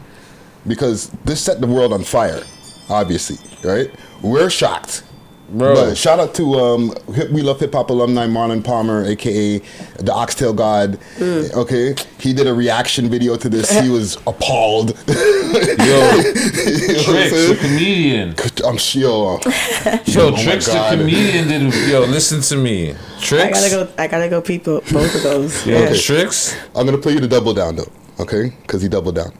because this set the world on fire, obviously, right? We're shocked. Bro. But shout out to um, Hip- We Love Hip Hop alumni Marlon Palmer, aka the Oxtail God. Mm. Okay, he did a reaction video to this. He was appalled. Yo, Tricks, the comedian. I'm sure. Yo, Oh my Tricks, the comedian did. Yo, listen to me. I Tricks. gotta go. I gotta go peep both of those. Yo, Yeah. Tricks. I'm gonna play you the double down though. Okay, because he doubled down.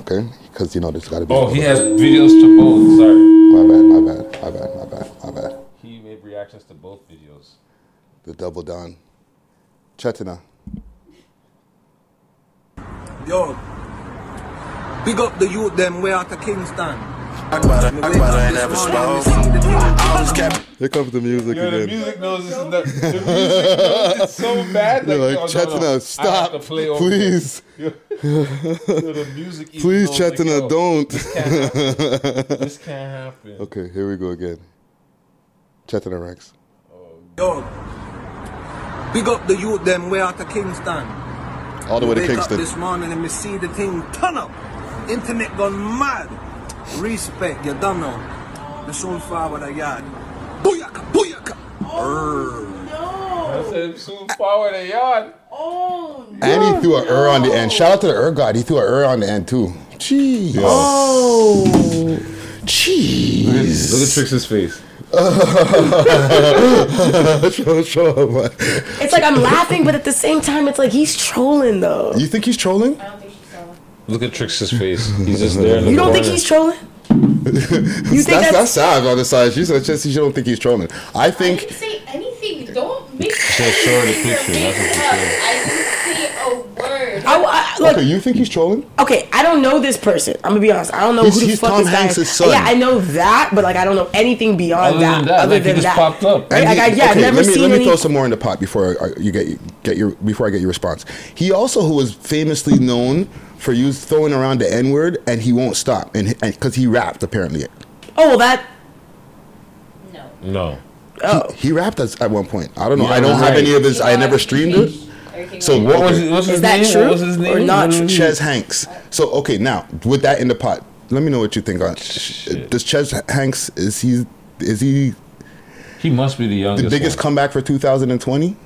Okay, because you know there's gotta be. Oh, double he down. has videos to both. Sorry. My bad, my bad, my bad, my bad, my bad. He made reactions to both videos. The double down. Chetina. Yo, big up the youth them way out of Kingston. Here comes the music Yo, the again. music knows this is not. The music knows it's so bad. You're like, yo, no, Chetina, no, I have stop, to play over please. this. Yo, the music even Please, knows, like, Chetina, yo, don't. This can't happen. This can't happen. Okay, here we go again. Chetina Rex. Yo, big up the youth them way out of Kingston. All the way to Wake up Kingston. this morning and me see the thing turn up. Internet gone mad. Respect, you don't know. The soon forward a yard. Booyaka, booyaka. I said soon forward a yard. Oh And he threw a er on the end. Shout out to the er god. He threw a er on the end too. Jeez. Oh. Jeez. Look at, look at Trix's face. show, show him, man. It's like I'm laughing, but at the same time, it's like he's trolling though. You think he's trolling? Look at Trix's face. He's just there in the You don't corner. think he's trolling? You think that's, that's- that's Sav on the side. She uh, said she don't think he's trolling. I think say anything. Don't make She'll show the picture. That's what she said. I didn't say a word. I, I, Oh, like okay, you think he's trolling? okay, I don't know this person. I'm gonna be honest. I don't know He's- who the he's fuck Tom this guy Hanks' is. son. Yeah, I know that, but like I don't know anything beyond Other that. than that, other like, he than just that, popped up. Right? And Like, I, he- yeah, I've never let me, seen let me any. throw some more in the pot before I, you get get your before I get your response. He also who was famously known for you throwing around the N word and he won't stop and because he rapped apparently. Oh well, that No. No. Oh. He, he rapped at, at one point. I don't know. Yeah, I don't have right. any of his. I never streamed it. So What was his- what's his Is that name? true What was his or not true? was Chet Hanks. So okay, now with that in the pot, let me know what you think on. Uh, does Chet Hanks is he is he He must be the youngest. the biggest one. comeback for 2020?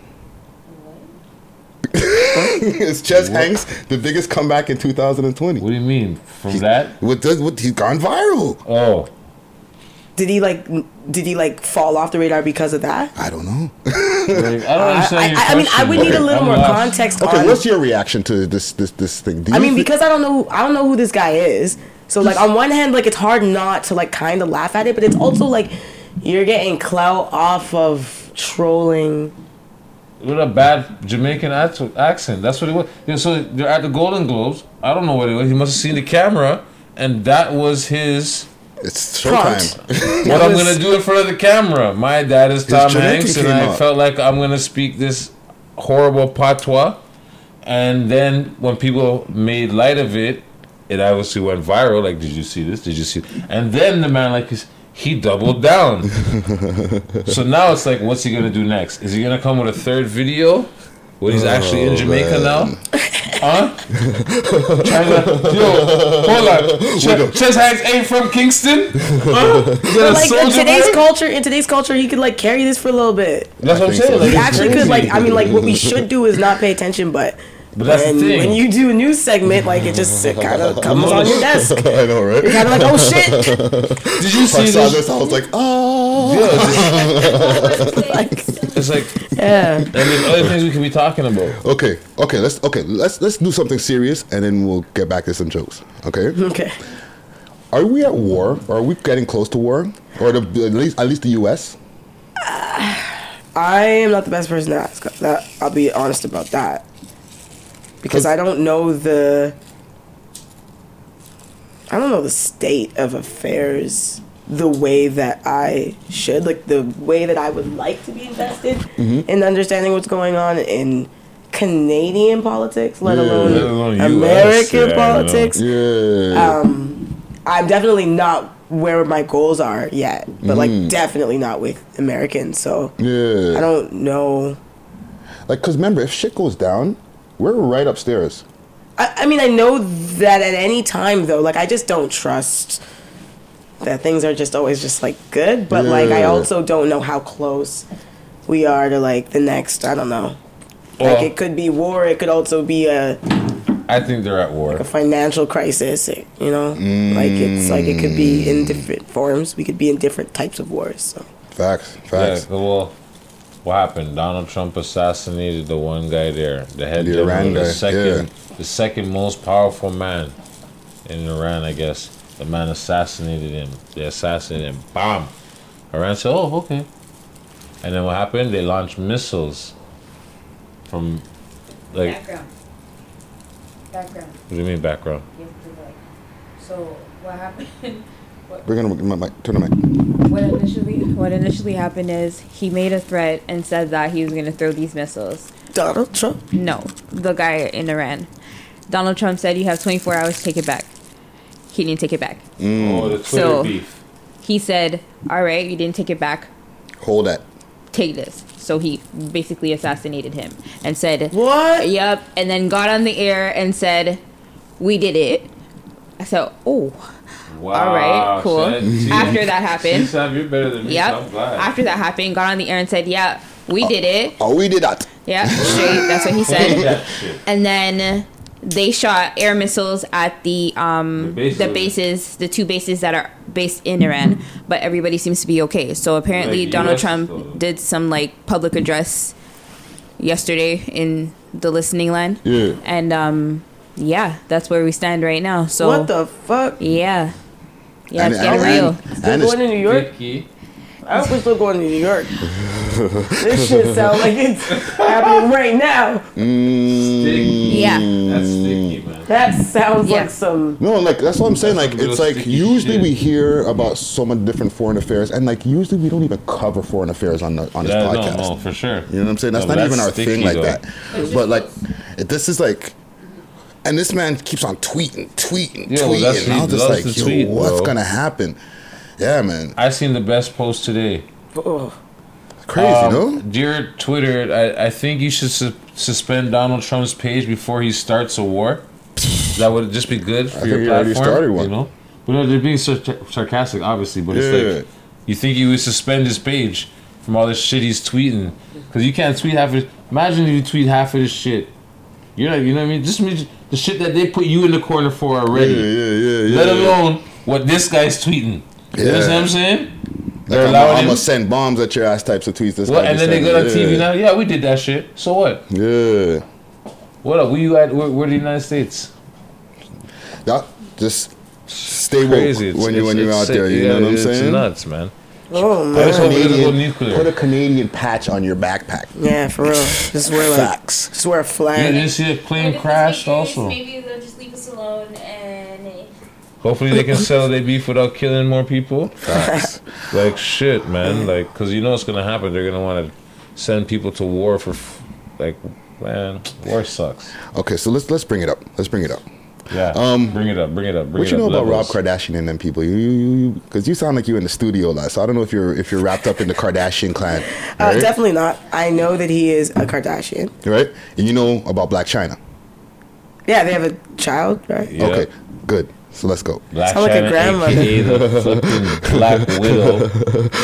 is Ches What? Hanks the biggest comeback in 2020? What do you mean? From that? What does what he's gone viral? Oh, did he like? Did he like fall off the radar because of that? I don't know. like, I don't understand your I, I mean, I would question. need a little I'm more lost. context Okay, on. what's your reaction to this this this thing? Do I mean, thi- because I don't know, who, I don't know who this guy is. So like, on one hand, like it's hard not to like kind of laugh at it, but it's also like you're getting clout off of trolling. With a bad Jamaican accent. That's what it was. Yeah, so they're at the Golden Globes. I don't know what it was. He must have seen the camera, and that was his. it's showtime. What I'm gonna do in front of the camera. My dad is Tom Hanks, and I up. felt like I'm gonna speak this horrible patois. And then when people made light of it, it obviously went viral. Like, did you see this? Did you see? And then the man like is he doubled down. so now it's like, what's he gonna do next? Is he gonna come with a third video? When he's actually in Oh, Jamaica man. now? Huh? Trying to, yo, hold on. Ch- Chet Hanks ain't from Kingston? Huh? But like in today's boy? culture, in today's culture, he could like carry this for a little bit. That's what I'm saying. so. Like, He actually crazy. could like. I mean, like what we should do is not pay attention, but. But that's the when, thing. when you do a news segment, like it just it kind of comes on your desk. I know, right? You're kind of like, oh shit. Did you I see saw this? this. I was like, oh. Yeah, it's, it's like, Yeah. and there's other things we could be talking about. Okay, okay, let's okay, let's let's do something serious and then we'll get back to some jokes. Okay? Okay. Are we at war? Or Are we getting close to war? Or the, at least at least the US? Uh, I am not the best person to ask that. I'll be honest about that. Because I don't know the I don't know the state of affairs the way that I should, like the way that I would like to be invested Mhm. in understanding what's going on in Canadian politics, let Yeah. alone, Let alone American yeah, politics. Yeah. Um, I'm definitely not where my goals are yet, but Mm. like definitely not with Americans. So yeah. I don't know. Like cuz remember if shit goes down, we're right upstairs. I, I mean, I know that at any time though, like I just don't trust that things are just always just like good. But like I also don't know how close we are to like the next. I don't know. Well- like it could be war. It could also be a, I think they're at war. a financial crisis. You know, like it's like it could be in different forms. We could be in different types of wars. So Facts, Yeah, facts. well, what happened? Donald Trump assassinated the one guy there, the head, The the, Iran the guy, second, the second most powerful man in Iran, I guess. The man assassinated him. They assassinated him. Bam. Iran said, "Oh, okay." And then what happened? They launched missiles from, like, Background. Background. what do you mean background? You have to like. So what happened? what, Bring on my mic. Turn the mic. what initially what initially happened is he made a threat and said that he was going to throw these missiles. Donald Trump. No, the guy in Iran. Donald Trump said you have 24 hours to take it back. He didn't take it back. Mm. Oh, the Twitter So- beef. He said, "All right, you didn't take it back. Hold that. Take this." So he basically assassinated him and said, What? Yep. And then got on the air and said, "We did it." I So, oh, Wow. all right, cool. Shed. After that happened, See, Sam, you're better than me. yep. so I'm glad. After that happened, got on the air and said, "Yeah, we did it." Oh, we did that. Yeah, straight. That's what he said. And then they shot air missiles at the um The the bases. bases, the two bases that are based in Iran, but everybody seems to be okay. So apparently Like Donald US Trump though. did some like public address yesterday in the listening line. Yeah. And um yeah, that's where we stand right now. So what the fuck? Yeah. Yeah, And- it's getting and- real. and- Still and going to New York? Vicky. I hope we're still going to New York. this shit sounds like it's happening right now. Mm, Yeah. That's sticky, man. That sounds Yeah. like some. No, like that's what I'm saying. Like it's like usually shit. we hear about so many different foreign affairs, and like usually we don't even cover foreign affairs on the on this Yeah, no, podcast. no, for sure. You know what I'm saying? That's No, not but even our thing sticky, like though. that. But like, if this is like, and this man keeps on tweeting, tweeting, Yo, tweeting. that's- and I was just like, yo, tweet, what's bro. gonna happen? Yeah, man, I seen the best post today. crazy, Um, no? Dear Twitter, I, I think you should su- suspend Donald Trump's page before he starts a war. That would just be good for I your think he already started one. You know, but no, they're being sar- sarcastic, obviously. But it's Yeah. like you think you would suspend his page from all this shit he's tweeting because you can't tweet half of. it. Imagine if you tweet half of this shit. You know, you know what I mean? Just the shit that they put you in the corner for already. Yeah, yeah, yeah, yeah. Let alone what this guy's tweeting. You Yeah. know what I'm saying? They're I'm, allowing I'm him- gonna send bombs at your ass types of tweets. This guy And then they go on Yeah. TV now. Yeah, we did that shit. So what? Yeah. What up? Where you at? Where, where the United States? Yeah, just stay woke It's- when you it's- when you're out sick. there. You Yeah, know what I'm it's saying? nuts, man. Oh Put a, I just hope it doesn't go Canadian, put a Canadian patch on your backpack. Yeah, for real. Just wear like. Facts. Just wear a You flag. didn't see a plane crashed also. Maybe they'll just leave us alone and. Hopefully they can settle their beef without killing more people. Facts. Like shit, man. Like, cause you know what's gonna happen. They're gonna want to send people to war for, f- like, man, war sucks. Okay, so let's let's bring it up. Let's bring it up. Yeah. Um, bring it up. Bring it up. Bring What it you know up. about Rob. Kardashian and them people? You you because you, sound like you're in the studio a lot. So I don't know if you're if you're wrapped up in the Kardashian clan, Uh, definitely not. I know that he is a Kardashian. right? And you know about Blac Chyna. Yeah, they have a child, right? Yeah. Okay, good. So let's go. Black Sound like a China, grandmother. aka the Black Widow.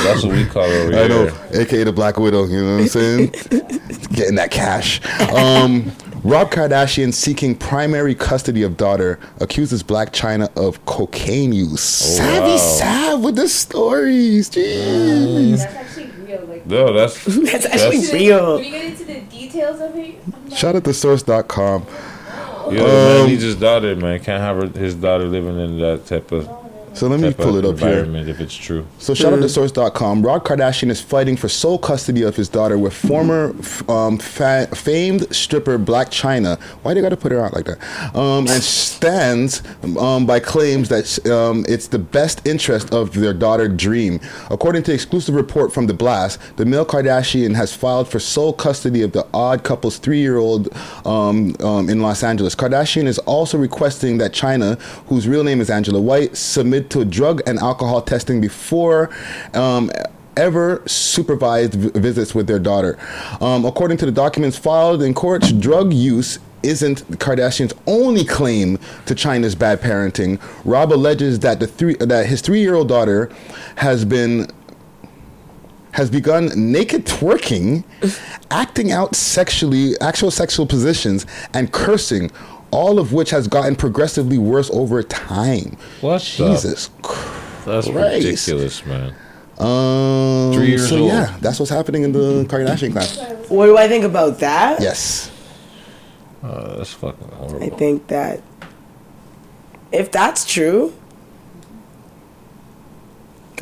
That's what we call her over I know, here. aka the Black Widow. You know what I'm saying? Getting that cash. Um, Rob Kardashian seeking primary custody of daughter accuses Blac Chyna of cocaine use. Savvy wow. Sav with the stories. Jeez. That's actually real. Like, No, that's That's actually real. Can real. we get into the details of it? Shout out to source.com. Yo, the man Um, needs his daughter, man. Can't have her, his daughter living in that type of. So let me pull it up here. If it's true. So shout out to source.com. Rob Kardashian is fighting for sole custody of his daughter with former um, fa- famed stripper Blac Chyna. Why they got to put her out like that? Um, and stands um, by claims that um, it's the best interest of their daughter Dream. According to exclusive report from The Blast, the male Kardashian has filed for sole custody of the odd couple's three-year-old um, um, in Los Angeles. Kardashian is also requesting that Chyna, whose real name is Angela White, submit to drug and alcohol testing before um, ever supervised v- visits with their daughter. Um, according to the documents filed in court, drug use isn't Kardashian's only claim to Chyna's bad parenting. Rob alleges that the three that his three-year-old daughter has been has begun naked twerking, acting out sexually, actual sexual positions, and cursing, all of which has gotten progressively worse over time. What Jesus That's Christ. ridiculous, man. Um, Three years so old. yeah, that's what's happening in the Kardashian clan. What do I think about that? Yes. Uh, that's fucking horrible. I think that if that's true,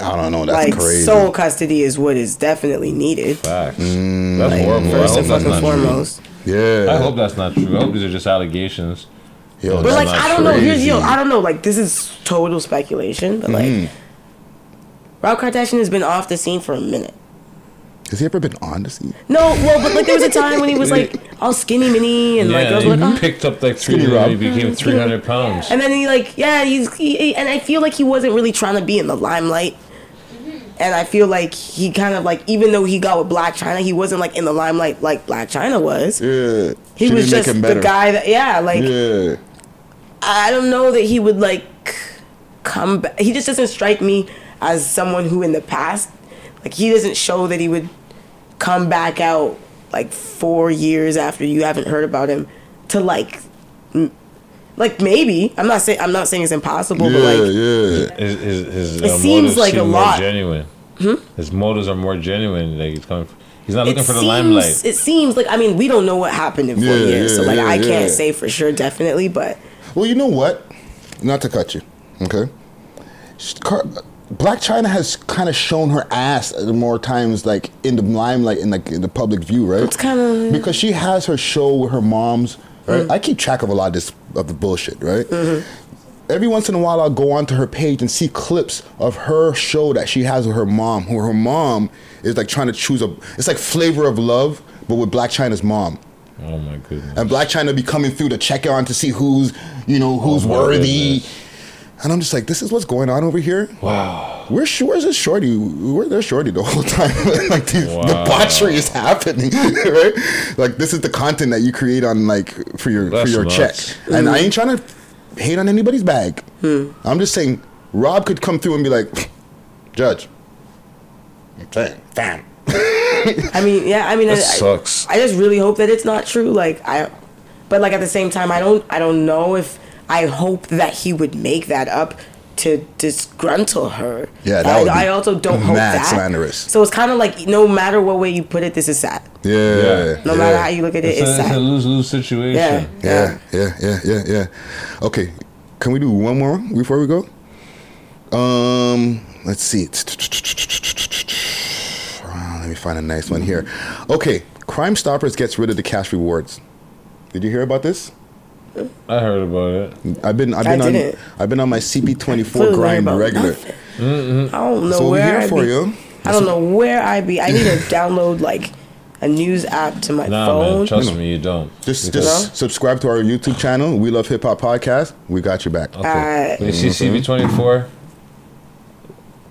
I don't know. That's like crazy. sole custody is what is definitely needed. Facts. Mm. That's Like, horrible. first and fucking not foremost. Yeah. I hope that's not true. I hope these are just allegations. Yo, But like I don't know. Here's crazy. yo, I don't know. Like this is total speculation, but like Mhm. Rob Kardashian has been off the scene for a minute. Has he ever been on the scene? No, well, but like there was a time when he was like all skinny mini and like yeah, girls he were like, oh. picked up like three. Rob. He became three hundred pounds. and then he like yeah he's he, and I feel like he wasn't really trying to be in the limelight. And I feel like he kind of like even though he got with Blac Chyna, he wasn't like in the limelight like Blac Chyna was. Yeah. He She was just the guy that yeah like Yeah. I don't know that he would like come back. He just doesn't strike me as someone who in the past, like he doesn't show that he would come back out like four years after you haven't heard about him to like, m- like maybe I'm not saying I'm not saying it's impossible, but like yeah. His his, his It uh, seems motives like a lot. more genuine. Hmm? His motives are more genuine. Like he's coming. He's not looking it for the seems- limelight. It seems like I mean we don't know what happened in four Yeah, years, so like yeah, I can't say for sure definitely, but Well, you know what? Not to cut you, okay? Car- Blac Chyna has kind of shown her ass more times, like in the limelight, in like in the public view, right? It's kinda- because she has her show with her mom's right? Mm. I keep track of a lot of this of the bullshit, right? Mm-hmm. Every once in a while, I'll go onto her page and see clips of her show that she has with her mom. Who her mom is like trying to choose a. It's like Flavor of Love, but with Blac Chyna's mom. Oh my goodness. And Blac Chyna be coming through to check on to see who's, you know, who's Oh worthy. And I'm just like, this is what's going on over here. Wow. Where's where's this shorty? Where there's shorty the whole time? like the Wow. debauchery is happening, right? Like this is the content that you create on like for your That's for your nuts. check. And I mm-hmm. ain't trying to hate on anybody's bag. Hmm. I'm just saying Rob could come through and be like, Judge, I'm saying, fam. I mean, yeah, I mean, That I, sucks. I, I just really hope that it's not true. Like I, but like at the same time, I don't, I don't know if I hope that he would make that up to disgruntle her. Yeah, that I, would be I also don't hope mad that. slanderous. So it's kind of like no matter what way you put it, this is sad. Yeah. yeah. No yeah. matter how you look at it, It's, it's, a, it's sad. a lose lose situation. Yeah. Yeah, yeah, yeah, yeah, yeah. Okay, can we do one more before we go? Um, let's see. Uh, Let me find a nice one here. Okay, Crime Stoppers gets rid of the cash rewards. Did you hear about this? I heard about it. I've been I've I been on didn't. I've been on my CP24 Clearly grind about regular. Mm-hmm. I don't know So we're where here I for be. you. I don't know where I be. I need to download like a news app to my Nah, phone. man, trust me, you don't. Just Because- just subscribe to our YouTube channel. We love hip hop podcast. We got your back. Okay. When you see mm-hmm. CP24,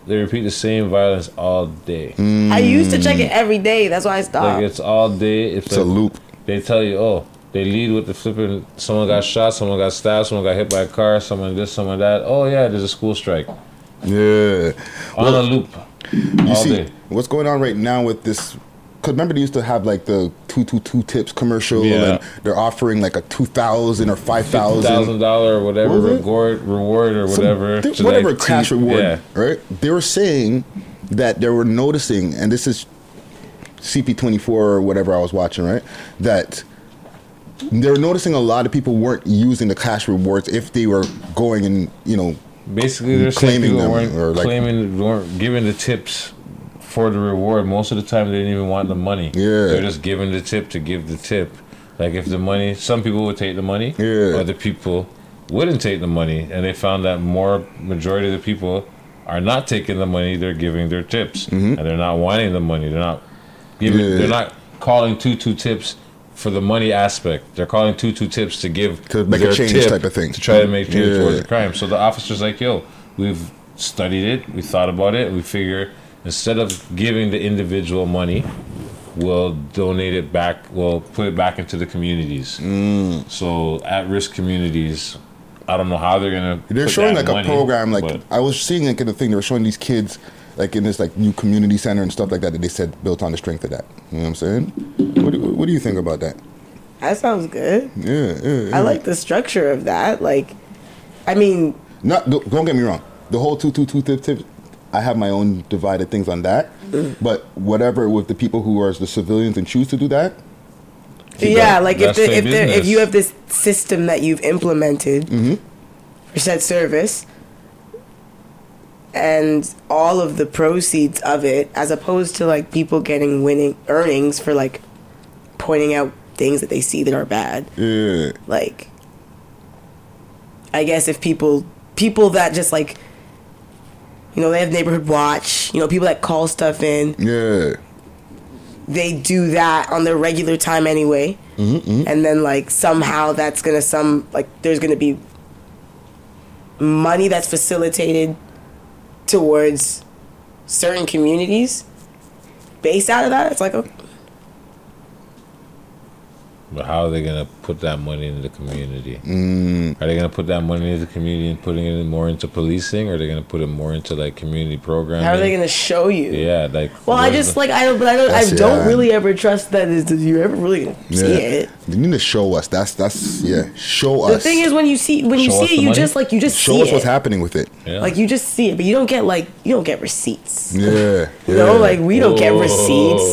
they repeat the same violence all day. I used to check mm. it every day. That's why I Like stopped. it's all day. It's, It's a loop. They tell you, oh, they lead with the flipping. Someone got shot. Someone got stabbed. Someone got hit by a car. Someone this. Someone that. Oh yeah, there's a school strike. Yeah. On a loop. You all see day. what's going on right now with this? Because remember they used to have like the two two two tips commercial, Yeah. and they're offering like a two thousand or five Thousand thousand dollar or whatever What reward, reward or Some- whatever. th- whatever like, cash reward, Yeah. right? They were saying that they were noticing, and this is CP24 or whatever I was watching, right? That they were noticing a lot of people weren't using the cash rewards if they were going and you know Basically, they're saying claiming people them weren't or like claiming weren't giving the tips for the reward. Most of the time, they didn't even want the money. Yeah. they're just giving the tip to give the tip. Like if the money, some people would take the money. Yeah. Other people wouldn't take the money, and they found that more majority of the people are not taking the money. They're giving their tips, and they're not wanting the money. They're not giving. Mm-hmm. Yeah. They're not calling two two tips. For the money aspect, they're calling two two tips to give To make a change type of thing. to try to make change Yeah. towards the crime. So the officer's like, yo, we've studied it, we thought about it, we figure instead of giving the individual money, we'll donate it back, we'll put it back into the communities. Mm. So at risk communities, I don't know how they're gonna. They're showing that like a program. Like I was seeing like in the thing, they were showing these kids like in this like new community center and stuff like that. That they said built on the strength of that. You know what I'm saying? What do, what do you think about that? That sounds good. Yeah, yeah. yeah. I like the structure of that. Like, I mean, Not don't don't get me wrong. The whole two two two tip tip. I have my own divided things on that. Mm. But whatever with the people who are the civilians and choose to do that. yeah, like if That's the, if the, if business. you have this system that you've implemented Mm-hmm. for said service, and all of the proceeds of it, as opposed to like people getting winning earnings for like pointing out things that they see that are bad. Yeah. Like, I guess if people people that just like, you know, they have neighborhood watch, you know, people that call stuff in, Yeah. they do that on their regular time anyway. Mm-hmm. and then like somehow that's gonna some like there's gonna be money that's facilitated towards certain communities based out of that? It's like okay, But how are they gonna put that money into the community? Mm. Are they gonna put that money into the community and putting it more into policing, or are they gonna put it more into like community programs? how are they gonna show you Yeah, like. well i just the- like i don't but i don't i don't yeah. really ever trust that is that you ever really gonna see it You need to show us. That's that's yeah. Show us. the thing is when you see when you Show see it you money. just like you just show see us it what's happening with it. like you just see it but you don't get like you don't get receipts Yeah. You know, like, we don't get receipts.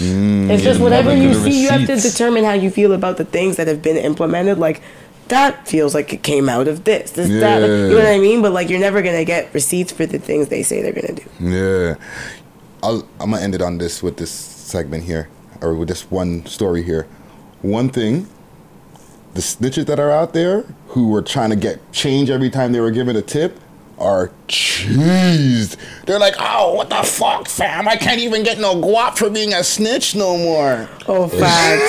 Mm. It's just whatever you good see, you have to determine how you feel about the things that have been implemented. Like, that feels like it came out of this, this, that. Like, you know what I mean? But, like, you're never to get receipts for the things they say they're to do. Yeah. I'll, I'm gonna end it on this with this segment here, or with this one story here. One thing the snitches that are out there who were trying to get change every time they were given a tip are cheesed. They're like, oh, what the fuck, fam? I can't even get no guap for being a snitch no more. Oh, facts.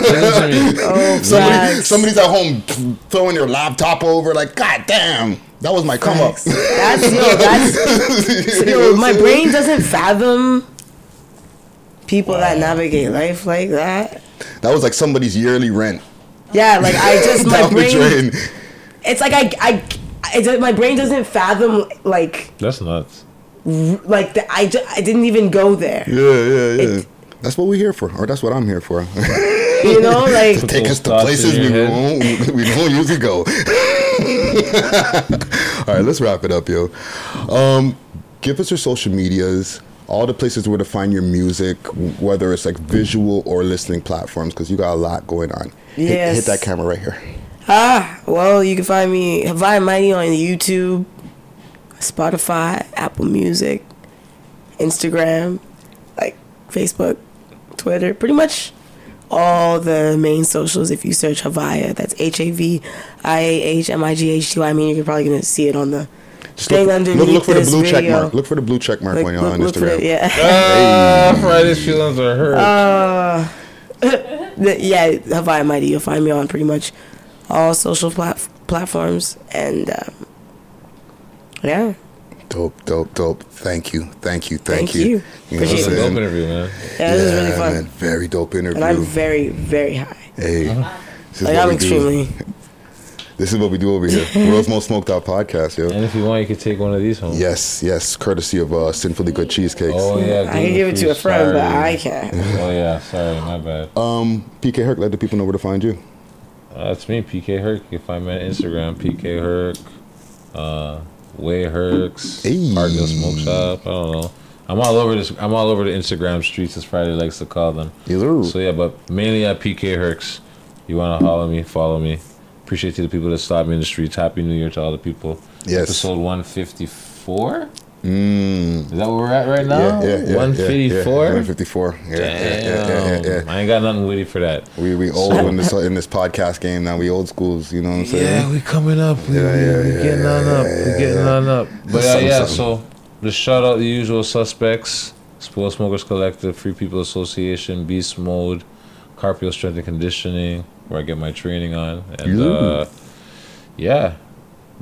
oh, Somebody, facts. somebody's at home throwing their laptop over, like, god damn, that was my come up. That's yo. That's yo. My brain doesn't fathom people that navigate life like that. That was like somebody's yearly rent. Yeah, like I just my brain. drain. It's like I I. I just, my brain doesn't fathom like That's nuts. like the, I, ju- I didn't even go there. Yeah, yeah, yeah. that's what we're here for, or that's what I'm here for. You know, like take us to places we won't, we don't usually go. All right, let's wrap it up, yo. Um, give us your social medias, all the places where to find your music, whether it's like visual or listening platforms, because you got a lot going on. Hit- hit that camera right here. Ah, well, you can find me Haviah Mighty on YouTube, Spotify, Apple Music, Instagram, like Facebook, Twitter, pretty much all the main socials. If you search Haviah, that's H A V I A H M I G H T Y. I mean, you're probably gonna see it on the Just thing look, underneath look, look for the this blue check mark. Look for the blue check mark Look- when you're look- on look for Instagram. it, yeah. Ah, Friday's feelings are hurt. Uh, yeah, Haviah Mighty. You'll find me on pretty much all social plat- platforms, and um, yeah. Dope, dope, dope. Thank you, thank you, thank, Thank you. you. know what Appreciate I'm it. Dope interview, man. Yeah, this is really fun. man, very dope interview. And I'm very, very high. Hey, Uh-huh. this is Like, I'm extremely. This is what we do over here. World's most smoked out podcast, yo. And if you want, you could take one of these home. Yes, yes, courtesy of uh, Sinfully Good Cheesecakes. Oh yeah, I can give it to a gluten-free, friend, but sorry. I can't. Oh yeah, sorry, my bad. Um, PK Herc, let the people know where to find you. Uh, that's me, PK Herc. You can find me on Instagram, PK Herc, uh, Way Hercs, Hey. Parkville Smoke Shop. I don't know. I'm all over this. I'm all over the Instagram streets, as Friday likes to call them. So yeah, but mainly at PK Hercs. You want to follow me? Follow me. Appreciate to the people that stopped me in the streets. Happy New Year to all the people. Yes. Episode 154. Mm. Is that where we're at right now? Yeah, yeah, yeah. 154. 154. Yeah, yeah, yeah, yeah, yeah, I ain't got nothing witty for that. We we old in this in this podcast game now. We old schools. You know what I'm saying? Yeah, we coming up. We, Yeah, we, yeah, we yeah, getting on up. We getting on up. But uh, yeah, so just shout out the usual suspects: Spoil Smokers Collective, Free People Association, Beast Mode, Carpio Strength and Conditioning, where I get my training on, and uh, yeah,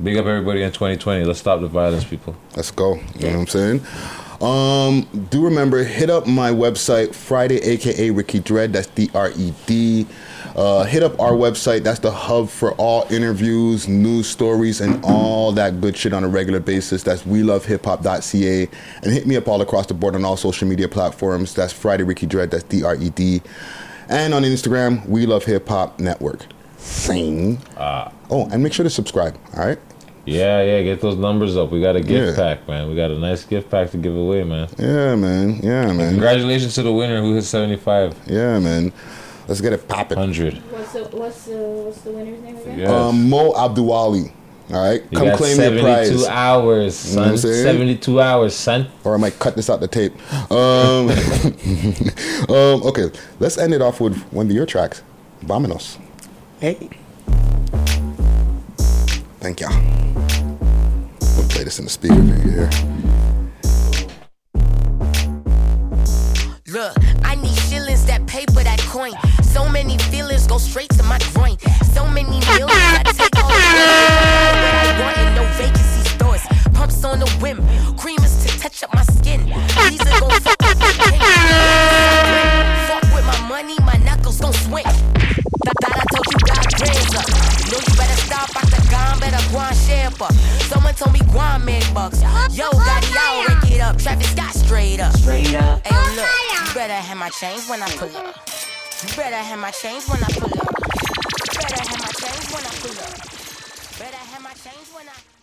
big up everybody in 2020. Let's stop the violence, people. Let's go. You know what I'm saying? Um, do remember, hit up my website, Friday, aka Ricky Dread. That's D R E D. Uh, hit up our website. That's the hub for all interviews, news stories, and all that good shit on a regular basis. That's welovehiphop.ca. And hit me up all across the board on all social media platforms. That's Friday Ricky Dread. That's D R E D. And on Instagram, We Love Hip Hop Network. Sing. Ah. Oh, and make sure to subscribe. All right. Yeah, yeah, get those numbers up. We got a gift Yeah. pack, man. We got a nice gift pack to give away, man. Yeah, man. Yeah, man. Congratulations to the winner who hit 75. Yeah, man. Let's get it popping. 100. What's the what's the what's the winner's name again? Yes. Um, Mo Abduwali. All right, You come got claim your 72 prize. hours, You know what I'm son. 72 hours, son. Or I might cut this out the tape. Um, um, okay, let's end it off with one of your tracks, Vámonos. Hey. Thank y'all. We'll play this in the speaker for you here. Look, I need shillings, that paper, that coin. So many feelings go straight to my groin. So many millions, I take all the what I want in no vacancy stores. Pumps on the whim, creamers to touch up my skin. These are gon' fuck up my king. Fuck with my money, my knuckles gon' swing. Thought I told you got grands up. The gun, better go and share. Someone told me Guam make bucks. Yo, got it out, rank it up. Travis got straight up. Straight up. Hey, look, you better have my change when I pull up. You better have my change when I pull up. You better have my change when I pull up. Better have my change when I.